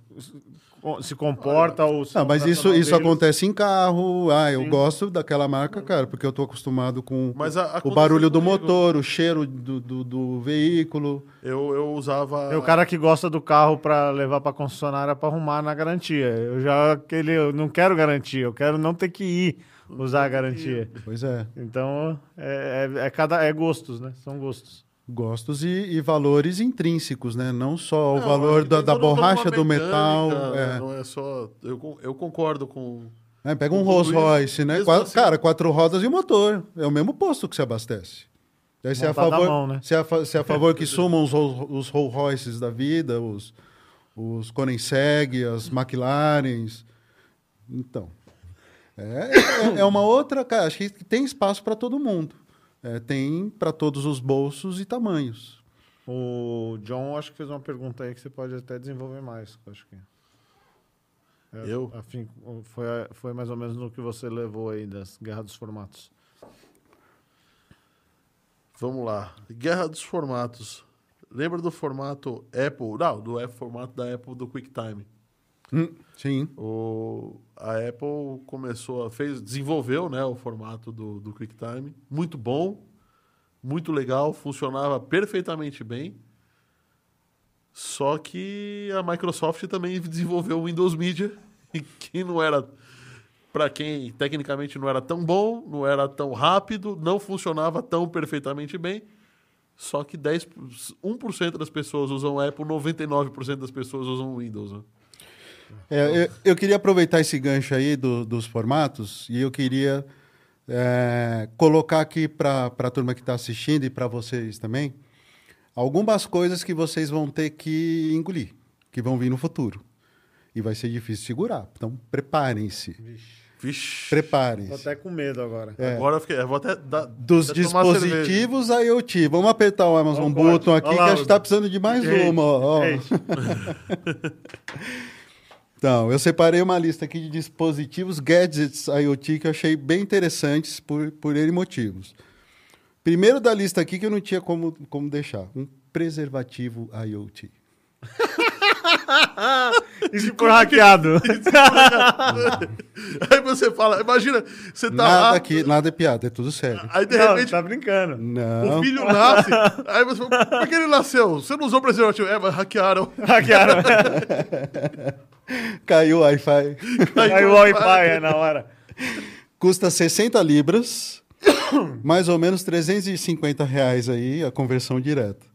se comporta ou se Não, mas isso, isso deles. acontece em carro. Ah, eu Sim. gosto daquela marca, cara, porque eu tô acostumado com Mas a- o barulho do comigo. motor, o cheiro do, do, do veículo. Eu, eu usava. É o cara que gosta do carro pra levar pra concessionária pra arrumar na garantia. Eu já aquele, eu não quero garantia, eu quero não ter que ir usar a garantia. Pois é. Então, é, é, é cada é gostos, né? São gostos. Gostos e, e valores intrínsecos, né? Não só o Não, valor que da, da borracha do metal. é. Não é só. Eu, eu concordo com. É, pega um Rolls Royce, né? mesmo Qua- assim- Cara, quatro rodas e motor. É o mesmo posto que você abastece. Daí você é a favor, mão, né? você é você é a favor que sumam os, Rolls- os Rolls Royces da vida, os, os Koenigsegg, as McLarens. Então. É, é, é uma outra. Cara, acho que tem espaço para todo mundo. É, tem para todos os bolsos e tamanhos. O John acho que fez uma pergunta aí que você pode até desenvolver mais. eu Acho que. É, Eu? Afim, foi, foi mais ou menos no que você levou aí das guerras dos formatos. Vamos lá. Guerra dos formatos. Lembra do formato Apple? Não, do formato da Apple do QuickTime. Hum, sim. O, a Apple começou fez, desenvolveu né, o formato do, do QuickTime. Muito bom, muito legal, funcionava perfeitamente bem. Só que a Microsoft também desenvolveu o Windows Media, que não era para quem tecnicamente não era tão bom, não era tão rápido, não funcionava tão perfeitamente bem. Só que 10, 1% das pessoas usam Apple, 99% das pessoas usam Windows. Né? É, eu, eu queria aproveitar esse gancho aí do- dos formatos e eu queria é, colocar aqui para a turma que está assistindo e para vocês também algumas coisas que vocês vão ter que engolir, que vão vir no futuro. E vai ser difícil segurar. Então, preparem-se. Vixe. Tô Preparem-se. até com medo agora. É. Agora eu, fiquei, eu vou até dar. Dos até dispositivos IoT. Vamos apertar o Amazon. Button aqui, que a gente está precisando de mais Ei, uma. ó. Então, eu separei uma lista aqui de dispositivos gadgets IoT que eu achei bem interessantes por, por N motivos. Primeiro da lista aqui que eu não tinha como, como deixar, um preservativo IoT. E se for hackeado? Aí você fala, imagina, você tá Nada lá, aqui, nada é piada, é tudo sério. aí de Não, repente tá brincando. Não. o filho nasce, aí você fala, por que ele nasceu? Você não usou preservativo? É, mas hackearam. Hackearam. Caiu o Wi-Fi. Aí o Wi-Fi é na hora. Custa 60 libras, mais ou menos 350 reais aí, a conversão direta.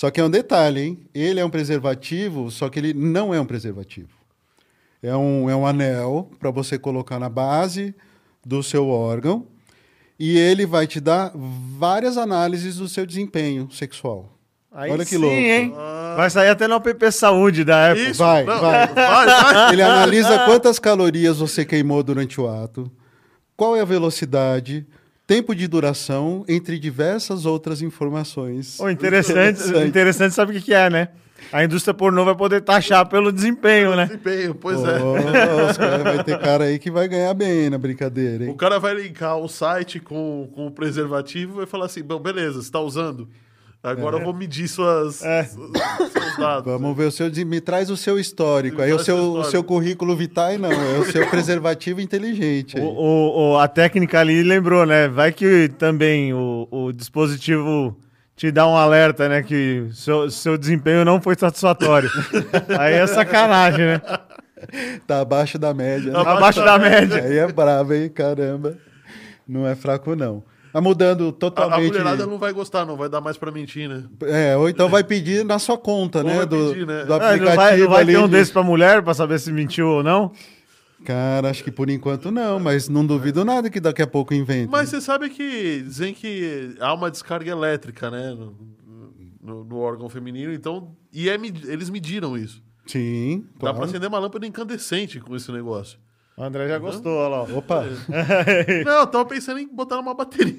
Só que é um detalhe, hein? Ele é um preservativo, só que ele não é um preservativo. É um, é um anel para você colocar na base do seu órgão e ele vai te dar várias análises do seu desempenho sexual. Aí Olha que sim, louco. hein? Vai sair até no app Saúde da Apple. Isso, Vai, não, vai. vai, vai. Ele analisa quantas calorias você queimou durante o ato, qual é a velocidade, tempo de duração, entre diversas outras informações. O interessante, Interessante. interessante sabe o que, que é, né? A indústria pornô vai poder taxar pelo desempenho, né? Desempenho, pois é. Oh, os cara- vai ter cara aí que vai ganhar bem na brincadeira, O hein? cara vai linkar o site com, com o preservativo e vai falar assim: bom, beleza, você tá usando? Agora eu vou medir suas, É. seus dados. Vamos ver o seu. Me traz o seu histórico. Me Aí o seu, o seu currículo vitae não, é o seu preservativo inteligente. O, o- o- a técnica ali lembrou, né? Vai que também o, o dispositivo te dá um alerta, né? Que seu, seu desempenho não foi satisfatório. Aí é sacanagem, né? Tá abaixo da média. né? Tá Abaixo da média. Aí é brabo, hein? Caramba. Não é fraco, não. Tá mudando A, a totalmente. mulherada não vai gostar, não vai dar mais pra mentir, né? É, ou então vai pedir na sua conta, né? Do, pedir, né? do Ah, aplicativo não vai, não vai ali. ter um de- desse pra mulher pra saber se mentiu ou não? Cara, acho que por enquanto não, mas não duvido nada que daqui a pouco invente. Mas você sabe que dizem que há uma descarga elétrica, né? No, no- no órgão feminino, então. E é eles mediram isso. Sim, Dá claro. pra acender uma lâmpada incandescente com esse negócio. O André já gostou, olha lá. ó. Opa, Não, eu tava pensando em botar numa bateria.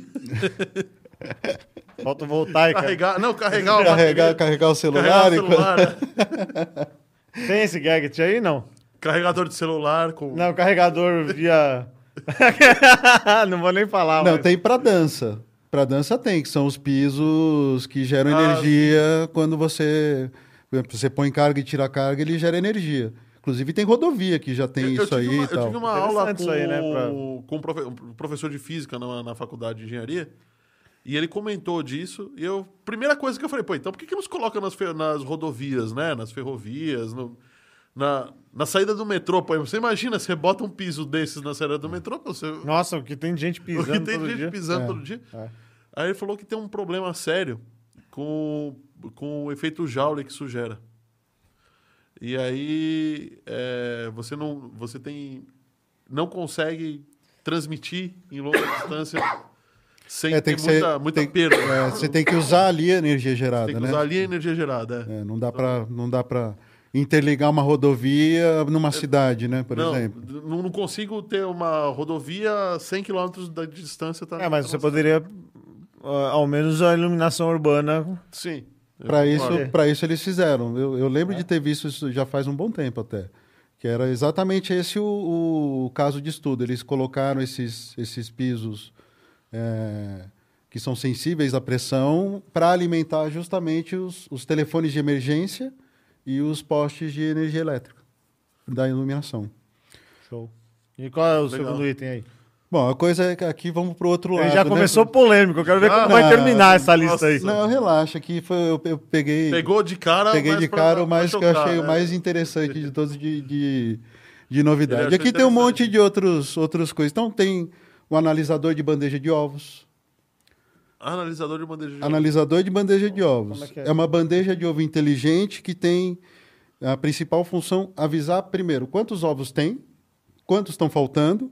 Fotovoltaica. Carregar, não, carregar uma carregar, bateria. carregar o celular. Carregar o e- celular, né? Tem esse gadget aí, não? Carregador de celular com. Não, carregador via... não vou nem falar, Não, mas- tem pra dança. Pra dança tem, que são os pisos que geram Ah, energia quando você, por exemplo, você põe carga e tira carga, ele gera energia. Inclusive tem rodovia que já tem Eu- eu isso tive aí uma, e tal. Eu tive uma aula com, aí, né, pra- com um, profe- um professor de física na, na faculdade de engenharia. E ele comentou disso. E eu. Primeira coisa que eu falei, pô, então por que, que nos coloca nas, nas rodovias, né? Nas ferrovias, no- na, na saída do metrô, pô. Você imagina, você bota um piso desses na saída do metrô, pô, você. Nossa, o que tem de gente O pisando que tem todo gente dia. pisando É. todo dia. É. Aí ele falou que tem um problema sério com, com o efeito Joule que isso gera. E aí é, você não você tem não consegue transmitir em longa distância sem É, tem ter que muita, ser- muita tem- perda. É, você tem que usar ali a energia gerada, tem que né? usar ali a energia gerada. é. É, não dá para não dá para interligar uma rodovia numa cidade, né, por não, exemplo. não, não consigo ter uma rodovia a 100 km da distância. Tá, É, mas tá você poderia, ah, ao menos a iluminação urbana. Sim. Para isso, para isso eles fizeram. Eu, eu lembro de ter visto isso já faz um bom tempo até. Que era exatamente esse o, o caso de estudo. Eles colocaram esses, esses pisos é, que são sensíveis à pressão para alimentar justamente os, os telefones de emergência e os postes de energia elétrica da iluminação. Show. E qual é o Legal. segundo item aí? Bom, a coisa é que aqui vamos para o outro lado. Ele já né? começou polêmico, eu quero ver Ah, como vai não. terminar essa lista Nossa, aí. Não, relaxa, que foi, eu, eu peguei. Pegou de cara. Peguei de cara o mais que eu achei o né? mais interessante de todos de, de, de novidade. Aqui tem um monte de outros, outras coisas. Então tem o analisador de bandeja de ovos. Analisador de bandeja de Analisador de bandeja de ovos. Como é é? é? uma bandeja de ovo inteligente que tem a principal função avisar primeiro quantos ovos tem, quantos estão faltando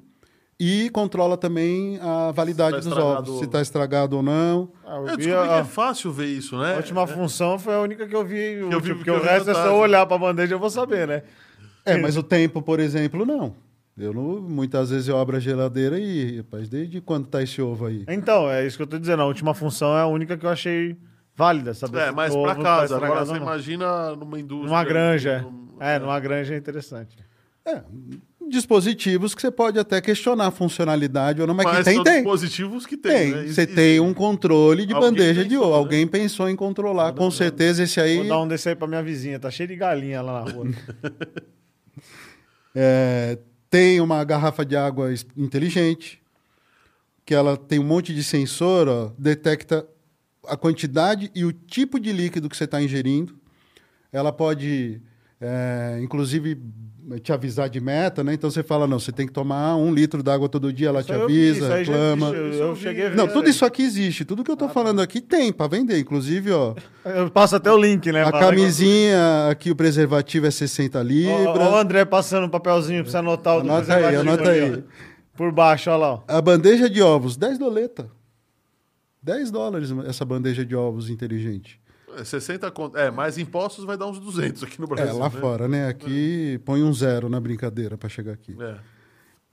e controla também a validade tá dos ovos, se está estragado ou não. Ah, eu Eu vi descobri a, que é fácil ver isso, né? a última função foi a única que eu vi, eu vi porque o resto é só olhar pra bandeja e eu vou saber, né? É, mas o tempo, por exemplo, não. Eu não, muitas vezes eu abro a geladeira e, rapaz, desde quando tá esse ovo aí? Então, é isso que eu tô dizendo. A última função é a única que eu achei válida, saber É, se mas ovo tá casa. Agora estragado você imagina numa indústria. Numa granja. num- É, numa granja é interessante. É, dispositivos que você pode até questionar a funcionalidade ou não, mas, Mas que tem, são tem. dispositivos que tem. Tem. né? Você tem um controle de Alguém bandeja de pensou, ovo. né? Alguém pensou em controlar. Com certeza esse aí Vou dar um desse aí pra minha vizinha, tá cheio de galinha lá na rua. é, tem uma garrafa de água inteligente, que ela tem um monte de sensor, ó, detecta a quantidade e o tipo de líquido que você está ingerindo. Ela pode, é, inclusive, te avisar de meta, né? Então você fala, não, você tem que tomar um litro d'água todo dia, ela te Isso aí vi, avisa, aí já reclama. existe, Eu, eu cheguei a ver. Não, tudo aí. isso aqui existe. Tudo que eu tô falando aqui tem para vender. Inclusive, ó, Eu passo até o link, né? a camisinha aqui, o preservativo é 60 Ó, libras. ó, o André passando um papelzinho pra você anotar o do Anota aí, anota aí. ó. Por baixo, olha lá. ó. A bandeja de ovos, 10 doleta. 10 dólares essa bandeja de ovos inteligente. É 60 conto. É, mais impostos vai dar uns 200 aqui no É, Brasil. lá né? fora, né? Aqui põe um zero na brincadeira para chegar aqui. É.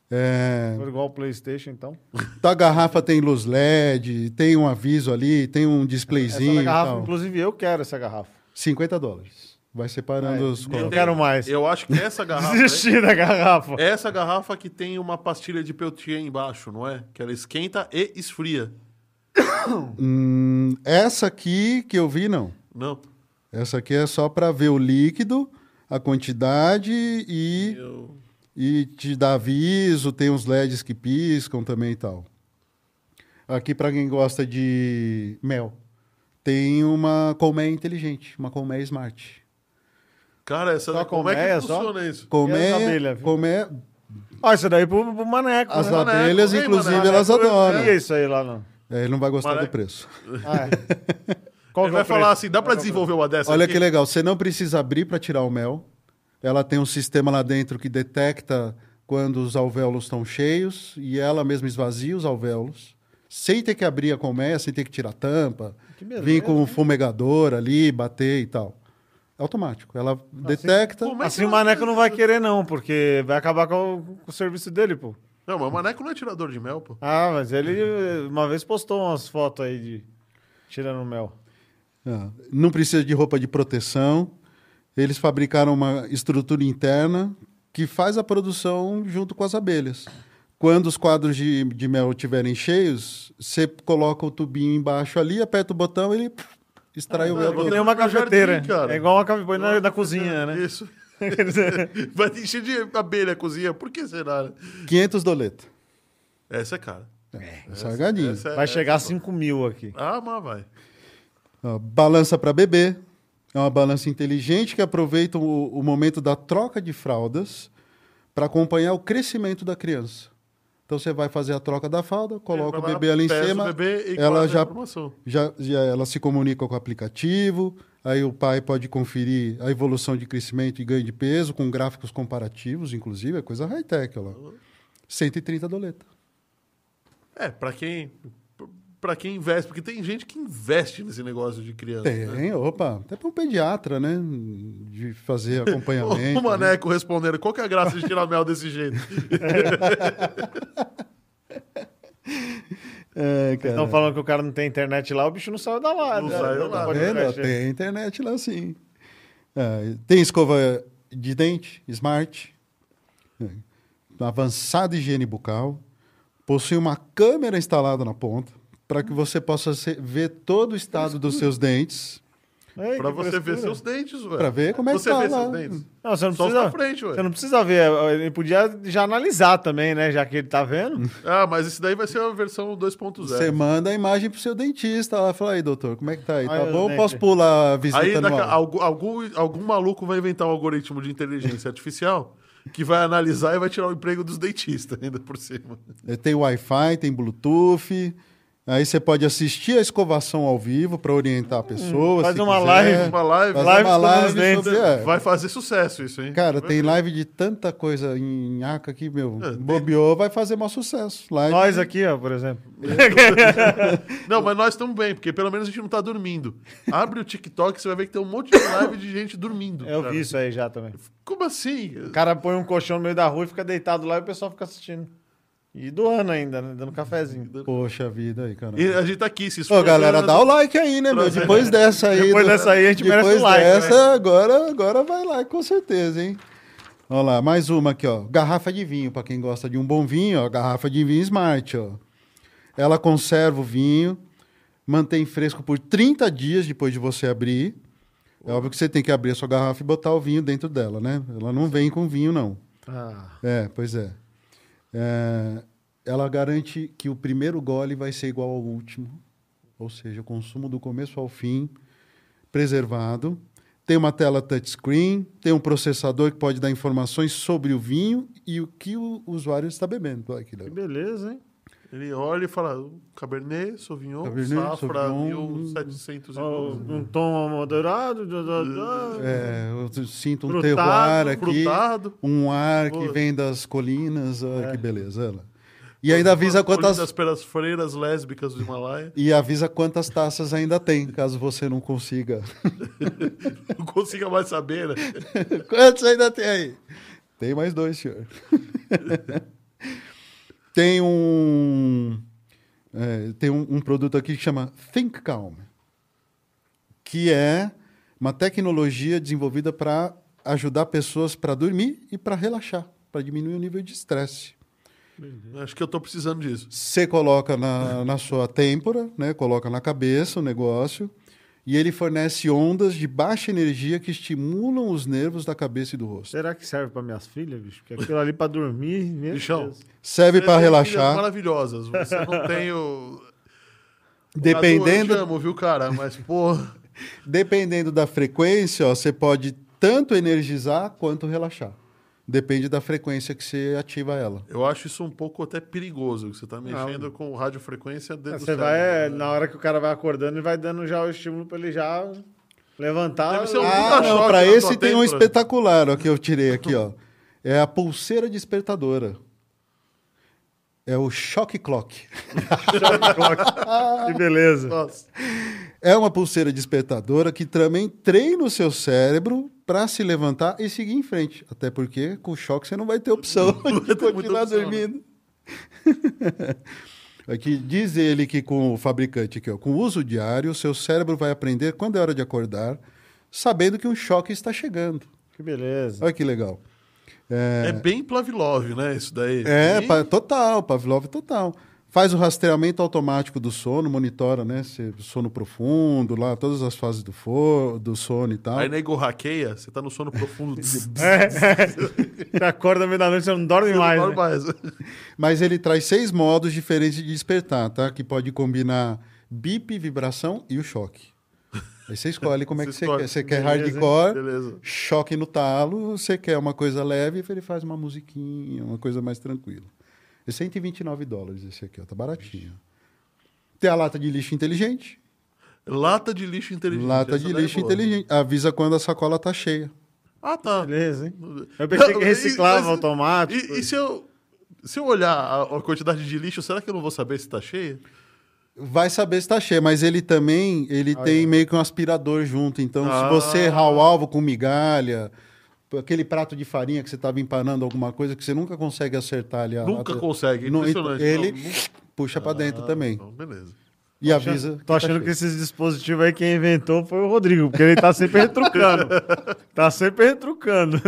É, igual o PlayStation, então. a garrafa tem luz LED, tem um aviso ali, tem um Essa displayzinho e garrafa, tal. inclusive, eu quero essa garrafa. 50 dólares. Vai separando Ah, os eu copos. quero mais. Eu acho que essa garrafa. Desisti da garrafa. é essa garrafa que tem uma pastilha de Peltier embaixo, não é? Que ela esquenta e esfria. Hum, essa aqui que eu vi, não. Não. Essa aqui é só para ver o líquido, a quantidade e, Eu... e te dá aviso. Tem uns LEDs que piscam também e tal. Aqui, para quem gosta de mel, tem uma colmeia inteligente, uma colmeia smart. Cara, essa Só como é colmeia, que só? funciona isso? E as Colmeia, abelhas? colmeia, Ó, isso daí pro, pro maneco. as né? Maneco, abelhas, vem, inclusive, maneco. elas adoram. É isso aí lá, não? É, ele não vai gostar do preço. Ah, é. Qual Ele que é vai o falar assim, dá pra desenvolver uma dessa Olha aqui? que legal, você não precisa abrir para tirar o mel. Ela tem um sistema lá dentro que detecta quando os alvéolos estão cheios e ela mesma esvazia os alvéolos, sem ter que abrir a colmeia, sem ter que tirar a tampa, Que beleza, vir com um hein? fumegador ali, bater e tal. É automático. Ela detecta. como é Assim o maneco não vai querer, não, porque vai acabar com o, com o serviço dele, pô. Não, mas o Maneco não é tirador de mel, pô. Ah, mas ele uma vez postou umas fotos aí de tirando mel. Ah, não precisa de roupa de proteção. Eles fabricaram uma estrutura interna que faz a produção junto com as abelhas. Quando os quadros de, de mel estiverem cheios, você coloca o tubinho embaixo ali, aperta o botão e ele extrai o Ah, mel. vou Que nem uma jardim, cafeteira. É igual uma cafeteira na, na cozinha, né? Isso. Vai encher de abelha a cozinha. Por que será? né? 500 doleta. Essa é cara. É, salgadinho. Essa é- Vai chegar a essa- 5 mil aqui. Ah, mas vai. Ó, balança para bebê. É uma balança inteligente que aproveita o, o momento da troca de fraldas para acompanhar o crescimento da criança. Então você vai fazer a troca da fralda, coloca o Vai lá, bebê ali em cima, bebê e ela já, já, já ela se comunica com o aplicativo, aí o pai pode conferir a evolução de crescimento e ganho de peso com gráficos comparativos, inclusive, é coisa high-tech lá. 130 doleta. É, pra quem. Pra quem investe, porque tem gente que investe nesse negócio de criança. né? Tem, opa, até para um pediatra, né, de fazer acompanhamento. O Maneco respondendo, qual que é a graça de tirar mel desse jeito? É, cara. Estão falando que o cara não tem internet lá, o bicho não saiu da lá. Não né? saiu lá, fechar. Tem internet lá sim. É, tem escova de dente, smart, é, avançada higiene bucal, possui uma câmera instalada na ponta para que você possa ver todo o estado dos seus dentes, Ei, pra você ver frescura. seus dentes, ué. Pra ver como é que você tá vê lá. seus dentes. Não, você não Só precisa. pra frente, ué. Você não precisa ver. Ele podia já analisar também, né? Já que ele tá vendo. Ah, mas esse daí vai ser a versão Você 2.0. manda a imagem pro seu dentista lá, fala aí, doutor, como é que tá aí? Tá bom? dentes. Posso pular a visita Aí daqui, algum, algum, algum maluco vai inventar um algoritmo de inteligência artificial que vai analisar e vai tirar o emprego dos dentistas ainda por cima. É, Tem Wi-Fi, tem Bluetooth. Aí você pode assistir a escovação ao vivo para orientar a pessoa. faz se uma quiser. live. Uma live, Fazer Live uma live sobre... é. vai fazer sucesso isso, hein? Cara, tem live de tanta coisa em Aca que, meu, É, tem- bobeou, vai fazer maior sucesso. Live Nós aqui, ó, por exemplo. Não, mas nós estamos bem, porque pelo menos a gente não tá dormindo. Abre o TikTok, você vai ver que tem um monte de live de gente dormindo. Eu cara. vi isso aí já também. Como assim? O cara põe um colchão no meio da rua e fica deitado lá e o pessoal fica assistindo. E doando ainda, né? Dando cafezinho. Poxa vida aí, cara. E a gente tá aqui, se Ô, esforçando. galera, dá o like aí, né, meu? Depois dessa aí. Depois do- dessa aí, a gente merece Depois um like, dessa, agora, agora vai lá, com certeza, hein? Olha lá, mais uma aqui, ó. Garrafa de vinho, para quem gosta de um bom vinho, ó. Garrafa de vinho Smart, ó. Ela conserva o vinho, mantém fresco por 30 dias depois de você abrir. É óbvio que você tem que abrir a sua garrafa e botar o vinho dentro dela, né? Ela não vem com vinho, não. Ah, É, pois é. É, Ela garante que o primeiro gole vai ser igual ao último, ou seja, o consumo do começo ao fim, preservado. Tem uma tela touchscreen, tem um processador que pode dar informações sobre o vinho e o que o usuário está bebendo. Olha que que beleza, hein? Ele olha e fala: Cabernet, Sauvignon, Cabernet, Safra, Sauvignon, 1700 Ó, um tom moderado. da, da, da. É, eu sinto um Frutado, terroir aqui, frutado. um ar que vem das colinas. Olha É. que beleza. Olha. E ainda avisa quantas pelas freiras lésbicas do Himalaia. e avisa quantas taças ainda tem, caso você não consiga. Não consiga mais saber, né? Quantos ainda tem aí? Tem mais dois, senhor. tem um, é, tem um, um produto aqui que chama Think Calm, que é uma tecnologia desenvolvida para ajudar pessoas para dormir e para relaxar, para diminuir o nível de estresse. Acho que eu tô precisando disso. Você coloca na, na sua têmpora, né? Coloca na cabeça o negócio. E ele fornece ondas de baixa energia que estimulam os nervos da cabeça e do rosto. Será que serve para minhas filhas, bicho? Porque aquilo ali para dormir, meu Bichão. Deus. Serve para relaxar. Maravilhosas. Você não tem o. Dependendo, Eu te amo, viu, cara? Mas, pô. dependendo da frequência, ó, você pode tanto energizar quanto relaxar. Depende da frequência que você ativa ela. Eu acho isso um pouco até perigoso, que você tá mexendo com radiofrequência dentro do Você cérebro. vai, é, na hora que o cara vai acordando, ele vai dando já o estímulo para ele já levantar. Deve ser um Ah, não, para esse tem um espetacular, ó, que eu tirei aqui, ó. É a pulseira despertadora. É o Shock Clock. que beleza. Nossa. É uma pulseira despertadora que também treina o seu cérebro para se levantar e seguir em frente. Até porque com o choque você não vai ter opção de continuar opção, né? dormindo. Aqui diz ele que com o fabricante aqui, ó, com o uso diário, o seu cérebro vai aprender quando é hora de acordar, sabendo que um choque está chegando. Que beleza. Olha que legal. É bem Plavlov, né? Isso daí. É, Bem- total, Pavlov total. Faz o rastreamento automático do sono, monitora, né? Se, sono profundo, lá, todas as fases do, for, do sono e tal. Aí nego hackeia, você tá no sono profundo. Você acorda no meio da noite, você não dorme mais. Não né? mais. Mas ele traz seis modos diferentes de despertar, tá? Que pode combinar bip, vibração e o choque. Aí você escolhe como é que Você você quer. Você quer hardcore, Beleza. choque no talo, você quer uma coisa leve, ele faz uma musiquinha, uma coisa mais tranquila. É 129 dólares esse aqui, ó, tá baratinho. Tem a lata de lixo inteligente. Lata de lixo inteligente. lata essa de daí é lixo boa. inteligente. Avisa quando a sacola tá cheia. Ah, tá. Beleza, hein? Eu pensei que reciclava mas- automático. E, e se eu. Se eu olhar a, a quantidade de lixo, será que eu não vou saber se tá cheia? Vai saber se tá cheio, mas ele também ele tem meio que um aspirador junto. Então, Ah. se você errar o alvo com migalha, aquele prato de farinha que você estava empanando alguma coisa que você nunca consegue acertar ali. a Nunca lata- consegue, Não, impressionante. ele Não, puxa para dentro Ah, também. então, beleza. E avisa. Tô achando que esses dispositivos aí quem inventou foi o Rodrigo, porque ele tá sempre retrucando. tá sempre retrucando.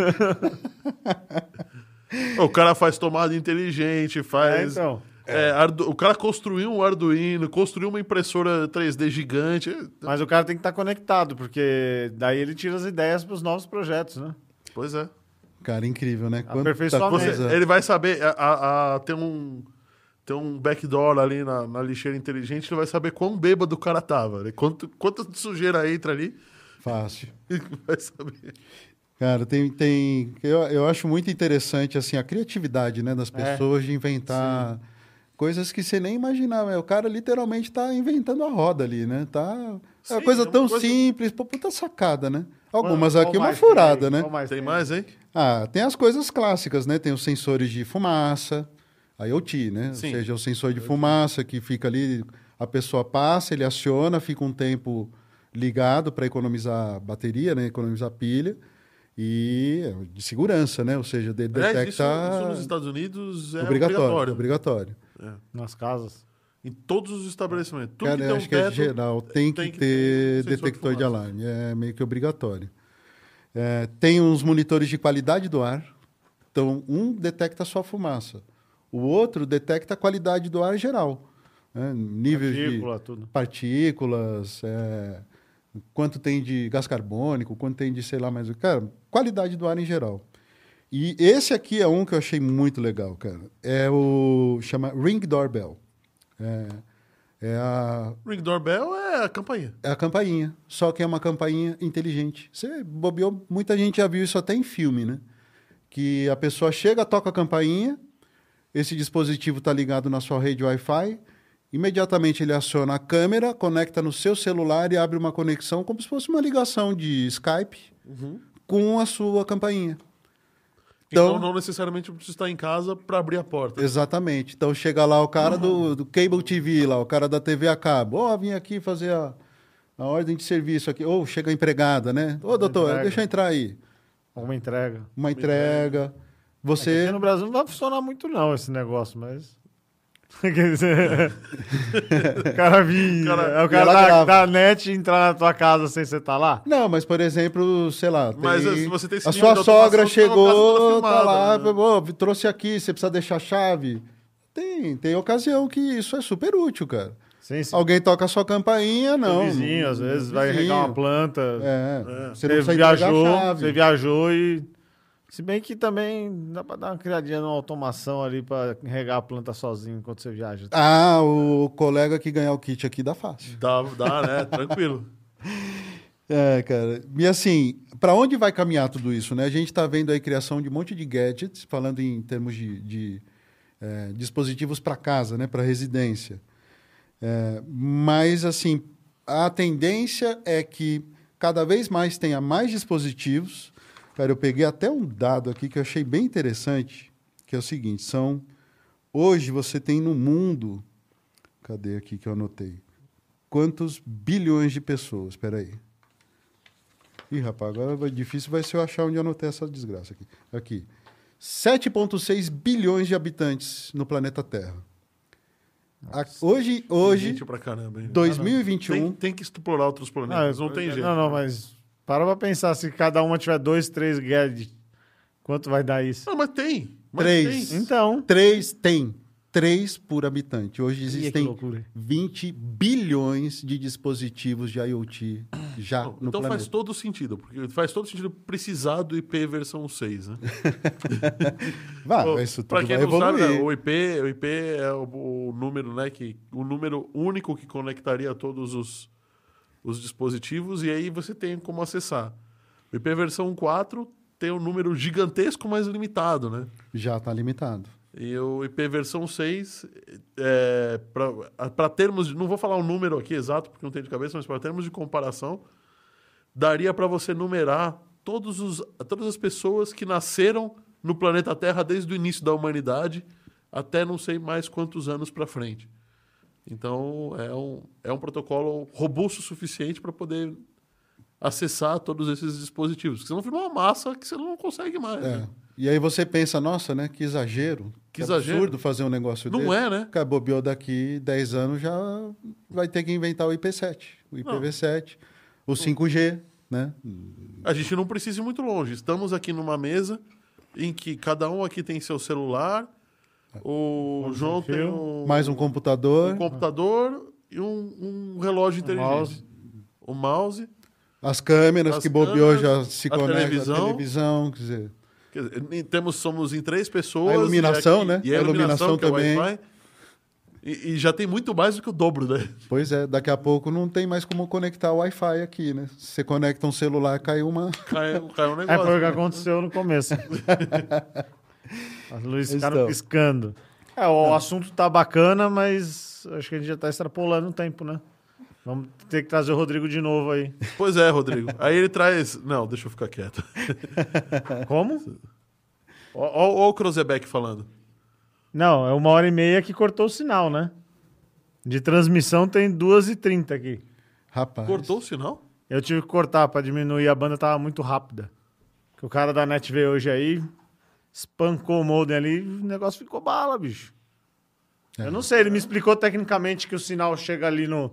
O cara faz tomada inteligente, É, faz. então. é, ardu- O cara construiu um Arduino, construiu uma impressora 3D gigante. Mas o cara tem que estar conectado, porque daí ele tira as ideias para os novos projetos, né? Pois é. Cara, incrível, né? Quanta Aperfeiçoamento. Você- coisa. ele vai saber. A, a- a- tem um. Tem um backdoor ali na, na lixeira inteligente, ele vai saber quão bêbado o cara tava. né? Quanto, quanta sujeira entra ali, Fácil. ele vai saber. Cara, tem. tem eu, eu acho muito interessante assim, a criatividade né, das É. pessoas de inventar coisas que você nem imaginava. O cara literalmente está inventando a roda ali, né? Tá, é uma Sim, coisa é uma tão coisa- simples, pô, puta sacada, né? Algumas Qual aqui uma mais tem furada, aí? né? Mais Tem mais, hein? Ah, tem as coisas clássicas, né? Tem os sensores de fumaça, a IoT, né? Sim. Ou seja, o sensor de fumaça que fica ali, a pessoa passa, ele aciona, fica um tempo ligado para economizar bateria, né? Economizar pilha. E é de segurança, né? Ou seja, de, Aliás, isso, detecta isso nos Estados Unidos é obrigatório. obrigatório. obrigatório. Nas casas. Em todos os estabelecimentos. Tudo Cara, que eu tem um acho que é teto, geral, tem, tem que, que ter ter de detector de, fumaça. alarme, é meio que obrigatório. É, tem uns monitores de qualidade do ar, então um detecta só a fumaça, o outro detecta a qualidade do ar geral, né? níveis Partícula, de tudo. partículas, é, quanto tem de gás carbônico, quanto tem de sei lá mais o cara, qualidade do ar em geral. E esse aqui é um que eu achei muito legal, cara. É o chama Ring Doorbell. É, é a Ring doorbell é a campainha. é a campainha, só que é uma campainha inteligente. Você bobeou, muita gente já viu isso até em filme, né? Que a pessoa chega, toca a campainha, esse dispositivo está ligado na sua rede Wi-Fi, imediatamente ele aciona a câmera, conecta no seu celular e abre uma conexão como se fosse uma ligação de Skype com a sua campainha. Então, Então- não necessariamente precisa estar em casa para abrir a porta. Exatamente. Então chega lá o cara do, do Cable TV, lá, o cara da TV a cabo. Ó, vim aqui fazer a, a ordem de serviço aqui. Ou chega a empregada, né? Ô, doutor, Entrega. deixa eu entrar aí. Uma entrega. Uma entrega. Você. Aqui no Brasil não vai funcionar muito não esse negócio, mas... Quer dizer, o cara vir, Cara- é o cara da, da net entrar na tua casa sem você estar lá. Não, mas por exemplo, sei lá. Mas, tem- se você tem a sua sogra tá chegou, tá filmada, lá, né? "Ô, trouxe aqui, você precisa deixar a chave. tem, tem ocasião que isso é super útil, cara. Sim, sim. Alguém toca a sua campainha, não. O vizinho, às vezes, vai Vizinho. regar uma planta. É, É. você Você, viajou, a chave. você viajou e. Se bem que também dá pra dar uma criadinha numa automação ali pra regar a planta sozinho enquanto você viaja. Ah, o colega que ganhar o kit aqui dá fácil. Dá, dá, né? Tranquilo. É, cara. E assim, para onde vai caminhar tudo isso, né? A gente está vendo aí criação de um monte de gadgets, falando em termos de, de, é, dispositivos para casa, né? Para residência. É, mas, assim, a tendência é que cada vez mais tenha mais dispositivos. Cara, eu peguei até um dado aqui que eu achei bem interessante, que é o seguinte, são... Hoje você tem no mundo... Cadê aqui que eu anotei? Quantos bilhões de pessoas? Espera aí. Ih, rapaz, agora vai, difícil vai ser eu achar onde eu anotei essa desgraça aqui. Aqui. 7,6 bilhões de habitantes no planeta Terra. A- hoje, hoje Gente pra caramba, hein? 2021, Tem, tem que explorar outros planetas, não tem jeito. Não, não, mas para pra pensar, se cada uma tiver dois, três gadgets, quanto vai dar isso? Não, mas tem. Mas Três. tem. Então. 3 tem. 3 por habitante. Hoje existem loucura. 20 bilhões de dispositivos de IoT já no então planeta. faz todo sentido, porque faz todo sentido precisar do IP versão 6, né? Ô, isso tudo pra quem vai não sabe, evoluir. o IP, o IP é o, o número, né, que o número único que conectaria todos os, os dispositivos e aí você tem como acessar. O IP versão 4 tem um número gigantesco, mas limitado, né? Já está limitado. E o IP versão 6, é, para termos, de- não vou falar o número aqui exato, porque não tem de cabeça, mas para termos de comparação, daria para você numerar todos os, todas as pessoas que nasceram no planeta Terra desde o início da humanidade até não sei mais quantos anos para frente. Então, é um, é um protocolo robusto o suficiente para poder acessar todos esses dispositivos. Porque senão vira uma massa que você não consegue mais. É. né? E aí você pensa, nossa, né? Que exagero. Que exagero. absurdo fazer um negócio Não desse. é, né? Cara, bobeou daqui 10 anos já vai ter que inventar o IP7, o IPv7, o 5G, né? A gente não precisa ir muito longe. Estamos aqui numa mesa em que cada um aqui tem seu celular, o João tem um, Mais um computador, um computador e um, um relógio inteligente. mouse. O mouse. as câmeras As que bobeou já se a conecta televisão. televisão, quer dizer, Quer dizer, em- somos em três pessoas. A iluminação, e né? E a A iluminação, iluminação que é também. E, e já tem muito mais do que o dobro, né? pois é, daqui a pouco não tem mais como conectar o Wi-Fi aqui, né? Se você conecta um celular, cai uma... Cai, cai um É negócio. foi o que aconteceu no começo. As luzes ficaram Então. piscando. É, o assunto tá bacana, mas acho que a gente já tá extrapolando o tempo, né? Vamos ter que trazer o Rodrigo de novo aí. Pois é, Rodrigo. Aí ele traz. Não, deixa eu ficar quieto. Como? Olha o Crozebeck falando. Não, é uma hora e meia que cortou o sinal, né? De transmissão tem duas e trinta aqui. Rapaz, Cortou o sinal? Eu tive que cortar pra diminuir, a banda tava muito rápida. Que o cara da net veio hoje aí, espancou o modem ali, o negócio ficou bala, bicho. Eu não sei, ele me explicou tecnicamente que o sinal chega ali no,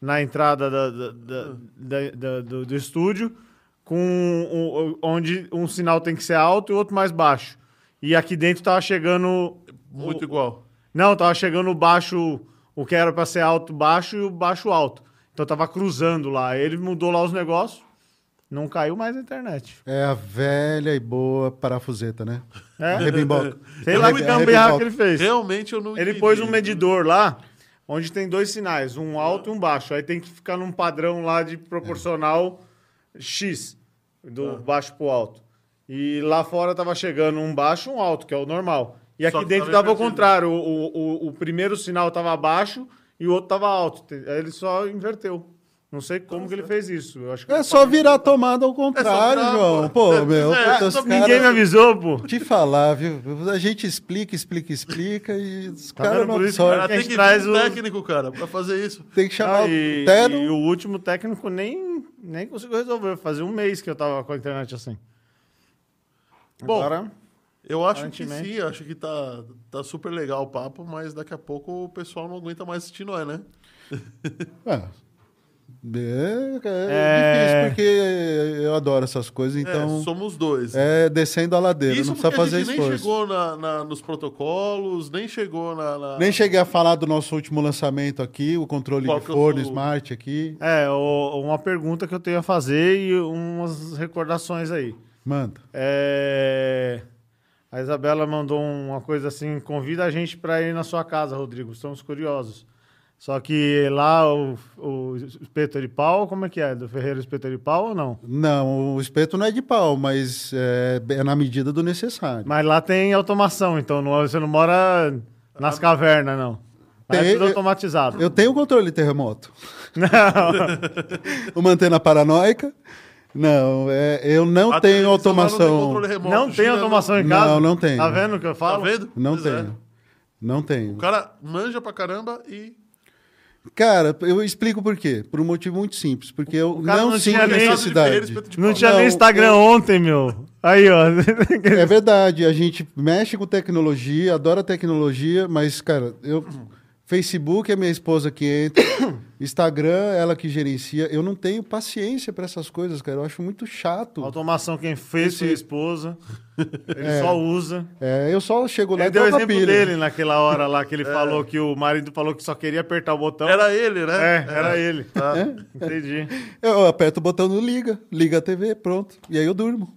na entrada da- da- da- da- da- do, do estúdio, com um- onde um sinal tem que ser alto e o outro mais baixo. E aqui dentro tava chegando. Muito o- igual. Não, tava chegando o baixo, o que era pra ser alto, baixo e o baixo alto. Então tava cruzando lá. Ele mudou lá os negócios, não caiu mais na internet. é a velha e boa parafuseta, né? É. Rebimboca. Sei lá que gambiarra que ele fez. Realmente eu não Ele entendi. pôs um medidor lá, onde tem dois sinais, um alto e um baixo. Aí tem que ficar num padrão lá de proporcional X, do Ah. baixo pro alto. E lá fora tava chegando um baixo e um alto, que é o normal. E aqui dentro tava dava o contrário. O, o, o primeiro sinal tava baixo e o outro tava alto. Aí ele só inverteu. Não sei como que ele fez isso. Eu acho que É só virar a tomada ao contrário, virar, João. pô. Pô, É, meu, é, só Ninguém me avisou, pô. Te falar, viu? A gente explica, explica, explica e os Tá caras não Por isso. Cara, tem que traz um os- técnico, cara, pra fazer isso. Tem que chamar Ah, o e, Tero. e o último técnico nem, nem conseguiu resolver. Fazia um mês que eu tava com a internet assim. Bom, Agora, Eu acho que sim, acho que tá, tá super legal o papo, mas daqui a pouco o pessoal não aguenta mais assistir nós, né? É, É, é É. difícil, porque eu adoro essas coisas, então é, somos dois. é, descendo a ladeira, Isso não precisa porque a fazer gente nem esforço. chegou na- na- nos protocolos, nem chegou na... na- Nem cheguei a falar do nosso último lançamento aqui, o controle Qual de eu forno sou? Smart aqui. É, o- uma pergunta que eu tenho a fazer e umas recordações aí. Manda. É, A Isabela mandou uma coisa assim: convida a gente para ir na sua casa, Rodrigo. Estamos curiosos. Só que lá o, o espeto é de pau, como é que é? Do Ferreiro espeto é de pau ou não? Não, o espeto não é de pau, mas é, é na medida do necessário. Mas lá tem automação, então não- você não mora nas cavernas, não. Lá é Tem- tudo automatizado. Eu tenho controle terremoto. Não. Uma antena paranoica. Não, é, eu não A tenho lá não tem automação. controle remoto, Não tem automação em Não, casa? não tem. Tá vendo o que eu Tá falo? vendo? Não Pois é. tenho. Não tenho. O cara manja pra caramba e... Cara, eu explico por quê. Por um motivo muito simples. Porque eu não, não sinto tinha nem- Ferreiro, necessidade. Não tinha Não, nem Instagram eu- ontem, meu. Aí, ó. É verdade, a gente mexe com tecnologia, adora tecnologia, mas, cara, eu. Facebook é minha esposa que entra, Instagram ela que gerencia. Eu não tenho paciência para essas coisas, cara. Eu acho muito chato. Automação quem fez Esse- sua esposa. Ele É. só usa. É, eu só chego lá Ele e deu o a exemplo pilha. dele naquela hora lá que ele falou que o marido falou que só queria apertar o botão. Era ele, né? É, era ele. Tá. Entendi. Eu aperto o botão no liga, liga a TV, pronto. E aí eu durmo.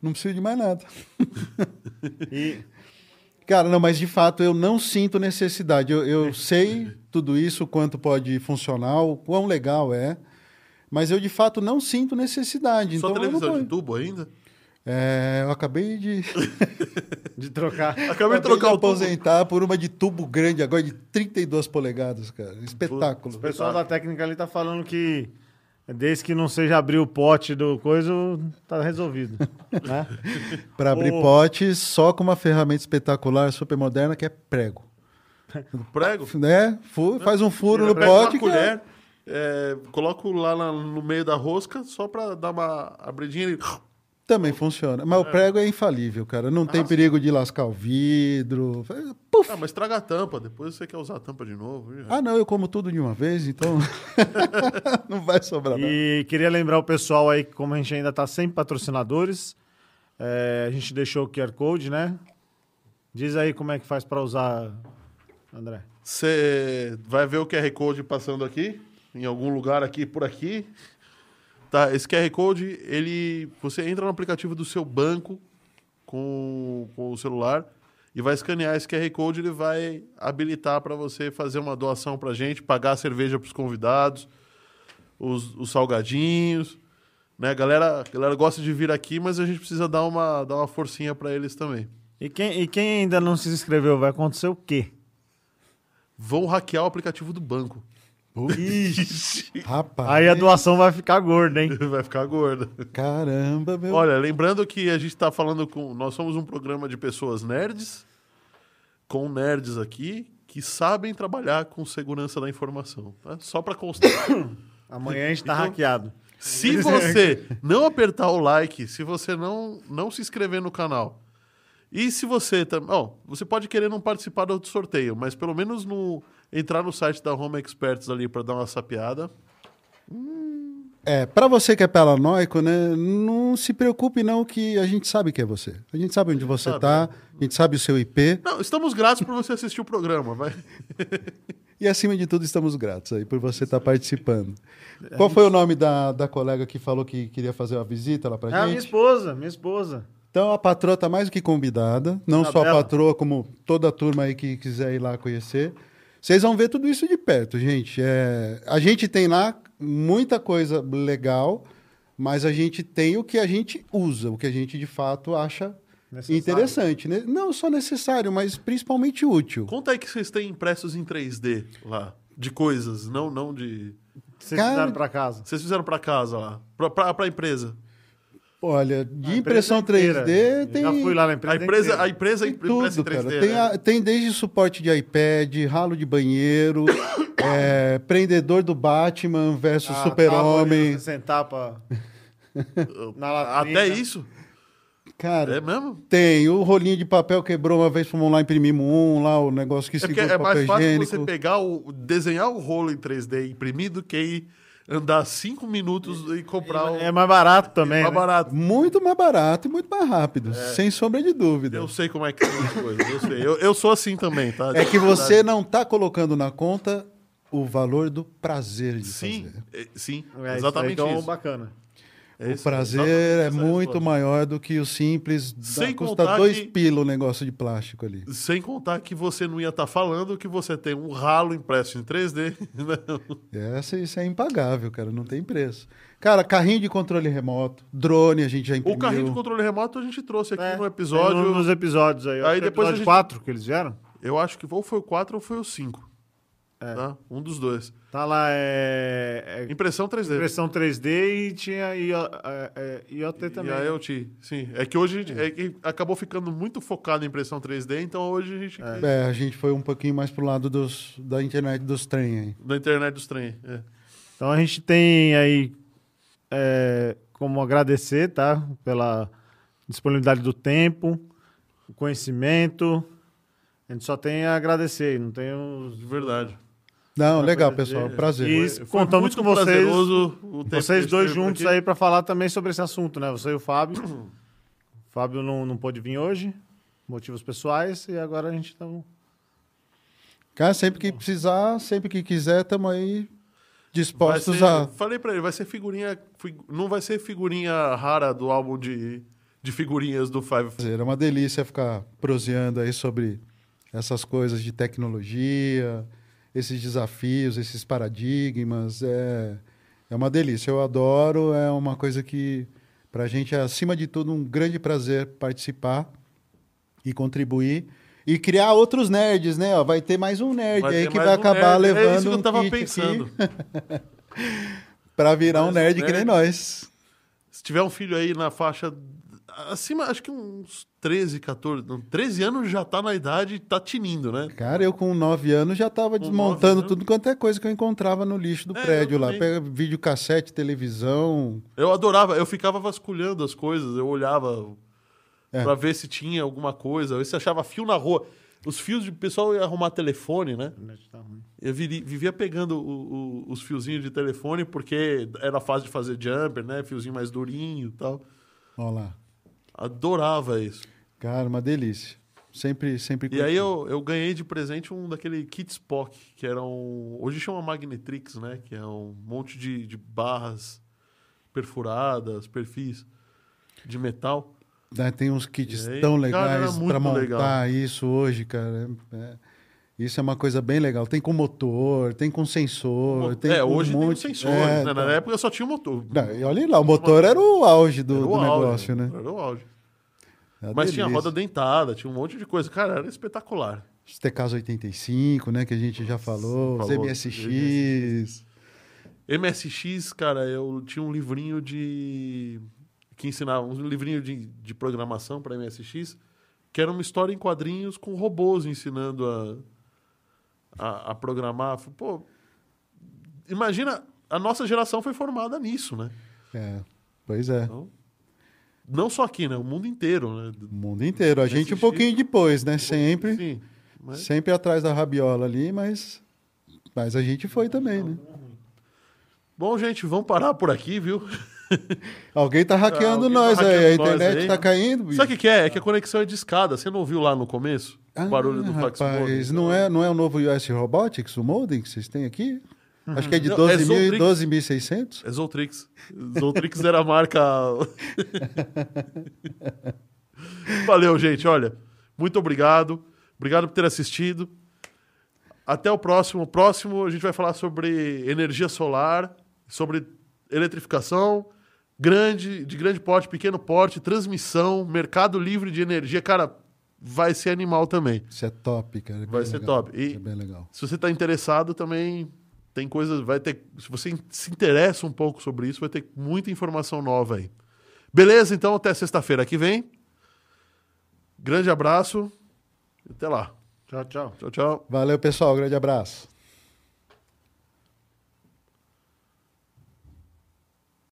Não preciso de mais nada. E Cara, não, mas de fato eu não sinto necessidade. Eu, eu sei tudo isso, o quanto pode funcionar, o quão legal é, mas eu de fato não sinto necessidade. Sua então televisão de tubo ainda? É, eu acabei de, de trocar. Acabei de trocar o tubo. aposentar por uma de tubo grande agora de 32 polegadas, cara. Espetáculo. O pessoal da técnica ali tá falando que desde que não seja abrir o pote do coisa, tá resolvido. né? Para abrir Ô. pote só com uma ferramenta espetacular, super moderna, que é prego. Prego? Né? Faz um furo no pote. uma que é- colher, é, coloco lá na- no meio da rosca só pra dar uma abridinha e... Também funciona. Mas o prego é infalível, cara. Não tem perigo de lascar o vidro. Puf! Ah, mas traga a tampa, depois você quer usar a tampa de novo. e já. Ah, não, eu como tudo de uma vez, então não vai sobrar nada. E queria lembrar o pessoal aí que, como a gente ainda tá sem patrocinadores, é, a gente deixou o QR Code, né? Diz aí como é que faz para usar, André. Você vai ver o QR Code passando aqui, em algum lugar aqui, por aqui. Tá, esse QR Code, ele, você entra no aplicativo do seu banco com, com o celular e vai escanear esse QR Code, ele vai habilitar para você fazer uma doação para gente, pagar a cerveja para os convidados, os, os salgadinhos, né? A galera, a galera gosta de vir aqui, mas a gente precisa dar uma, dar uma forcinha para eles também. E quem, e quem ainda não se inscreveu, vai acontecer o quê? Vão hackear o aplicativo do banco. Rapaz, Aí a doação vai ficar gorda, hein? Vai ficar gorda. caramba, meu. Olha, lembrando que a gente está falando com. Nós somos um programa de pessoas nerds, com nerds aqui, que sabem trabalhar com segurança da informação. tá? Só para constar. Amanhã a gente tá Então- hackeado. se você não apertar o like, se você não, não se inscrever no canal, e se você também. Ó, você pode querer não participar do sorteio, mas pelo menos no entrar no site da Home Experts ali para dar uma sapiada. É, pra você que é paranoico, né? Não se preocupe não que a gente sabe que é você. A gente sabe onde você Sabe. tá, a gente sabe o seu IP Não, estamos gratos por você assistir o programa, vai. e acima de tudo estamos gratos aí por você estar participando. Qual foi o nome da, da colega que falou que queria fazer uma visita lá pra É a minha gente? esposa, minha esposa. Então a patroa tá mais do que convidada, não só a patroa, como toda a turma aí que quiser ir lá conhecer. Vocês vão ver tudo isso de perto, gente. É, a gente tem lá muita coisa legal, mas a gente tem o que a gente usa, o que a gente de fato acha Necessário. interessante, né? Não só necessário, mas principalmente útil. Conta aí que vocês têm impressos em 3D lá, de coisas, não, não de. Vocês Cara- fizeram pra casa. Vocês fizeram para casa lá, pra, pra empresa. Olha, de A impressão empresa inteira. 3D Eu tem Já fui lá na empresa. A empresa, a empresa Tem impressa em tudo, 3D. cara. Tem, né? a- tem desde suporte de iPad, ralo de banheiro, é, prendedor do Batman versus A Super-Homem. sentar pra... na latrina. Até isso? Cara, É mesmo? tem. O rolinho de papel quebrou uma vez, fomos lá, imprimimos um, lá, o negócio que É segura é o papel mais fácil higiênico. você pegar o desenhar o rolo em 3D e imprimir do que ir andar cinco minutos e comprar um. É mais barato também. mais né? barato. Muito mais barato e muito mais rápido, sem sombra de dúvida. Eu sei como é que são as coisas. Eu sei. Eu, eu sou assim também, tá? É que você não está colocando na conta o valor do prazer de Sim, fazer. é, sim, É, exatamente isso. é um isso. bacana. É O prazer é essa muito resposta. maior do que o simples. Dá, Sem custa contar dois que- pila o negócio de plástico ali. Sem contar que você não ia estar falando que você tem um ralo impresso em 3D. né? Essa, isso é impagável, cara. Não tem preço. Cara, carrinho de controle remoto, drone a gente já imprimiu. O carrinho de controle remoto a gente trouxe aqui É, no episódio. um nos episódios aí. Aí Aí depois depois a gente- 4 que eles vieram. Eu acho que ou foi o 4 ou foi o 5. É. Tá? Um dos dois. Tá lá, é, é Impressão 3D. impressão 3D e tinha I- é, é, IoT também. E a IoT, sim. É que hoje a gente, é que acabou ficando muito focado em impressão 3D, então hoje a gente. É, a gente foi um pouquinho mais pro lado dos, da internet dos trem aí. Da internet dos trem. É. Então a gente tem aí é, como agradecer, tá? Pela disponibilidade do tempo, o conhecimento. A gente só tem a agradecer, não tem os... De verdade. Não, legal, pessoal. Prazer. E Foi contamos muito com vocês, vocês dois juntos aqui. aí para falar também sobre esse assunto, né? Você e o Fábio. O Fábio não, não pôde vir hoje, motivos pessoais, e agora a gente tá... Cara, sempre que precisar, sempre que quiser, estamos aí dispostos ser- a. Falei pra ele, vai ser figurinha. figu- Não vai ser figurinha rara do álbum de, de figurinhas do Five. fazer. É uma delícia ficar proseando aí sobre essas coisas de tecnologia, esses desafios, esses paradigmas. É, é uma delícia. Eu adoro. É uma coisa que, para a gente, é, acima de tudo, um grande prazer participar e contribuir. E criar outros nerds, né? Ó, vai ter mais um nerd Vai aí que vai um acabar nerd. levando É isso que eu um tava kit pensando. para virar um um nerd que nem nerd. nós. Se tiver um filho aí na faixa. Acima, acho que uns 13, 14. Não, 13 anos já tá na idade e tá tinindo, né? Cara, eu com nove anos já estava Com desmontando tudo quanto é coisa que eu encontrava no lixo do É, prédio eu lá. Pega videocassete, televisão. Eu adorava, eu ficava vasculhando as coisas, eu olhava É. pra ver se tinha alguma coisa, ver se achava fio na rua. Os fios de o pessoal ia arrumar telefone, né? Tá ruim. Eu viri- vivia pegando o- o- os fiozinhos de telefone porque era fácil de fazer jumper, né? Fiozinho mais durinho e tal. Olha lá. Adorava isso. Cara, uma delícia. Sempre, sempre E aí curti. eu, eu ganhei de presente um daquele kit Spock, que era um. Hoje chama Magnetrix, né? Que é um monte de, de barras perfuradas, perfis de metal. Né, Tem uns kits aí, tão legais para montar legal. isso hoje, cara. É- isso é uma coisa bem legal. Tem com motor, tem com sensor, tem é, com hoje um tem monte... os sensores, É, né? Na tá. época só tinha o motor. Não, e olha lá, o motor era o auge do, Era o do auge, negócio, né? Era o auge. É uma Mas tinha delícia. roda dentada, tinha um monte de coisa. Cara, era espetacular. Os TKs 85, né? Que a gente já falou. Os Falou, MSX. MSX, cara, eu tinha um livrinho de. que ensinava, um livrinho de, de programação para MSX, que era uma história em quadrinhos com robôs ensinando a, a, a programar. Pô, imagina, a nossa geração foi formada nisso, né? É, pois é. Então, não só aqui, né? O mundo inteiro, né? O mundo inteiro. A gente um pouquinho depois, né? Sempre. Sim. Mas, Sempre atrás da rabiola ali, mas. Mas a gente foi também, né? Bom, gente, vamos parar por aqui, viu? Alguém tá hackeando Alguém tá nós aí. A hackeando nós internet aí. tá caindo. bicho. Sabe o que, que é? É que a conexão é de escada. Você não ouviu lá no começo? Ah, barulho do rapaz, não é, não é o novo US Robotics, o modem que vocês têm aqui? Acho que é de Não, é 12.000 Zoltrix. 12.600. É Zoltrix. Zoltrix era a marca. Valeu, gente. Olha, muito obrigado. Obrigado por ter assistido. Até o próximo. O próximo a gente vai falar sobre energia solar, sobre eletrificação, grande, de grande porte, pequeno porte, transmissão, mercado livre de energia. Cara, vai ser animal também. Isso é top, cara. é Vai ser legal. top. E- Isso é bem legal. Se você está interessado, também tem coisas. Vai ter. Se você se interessa um pouco sobre isso, vai ter muita informação nova aí. Beleza? Então, até sexta-feira que vem. Grande abraço. Até lá. Tchau, tchau. Tchau, tchau. Valeu, pessoal. Grande abraço.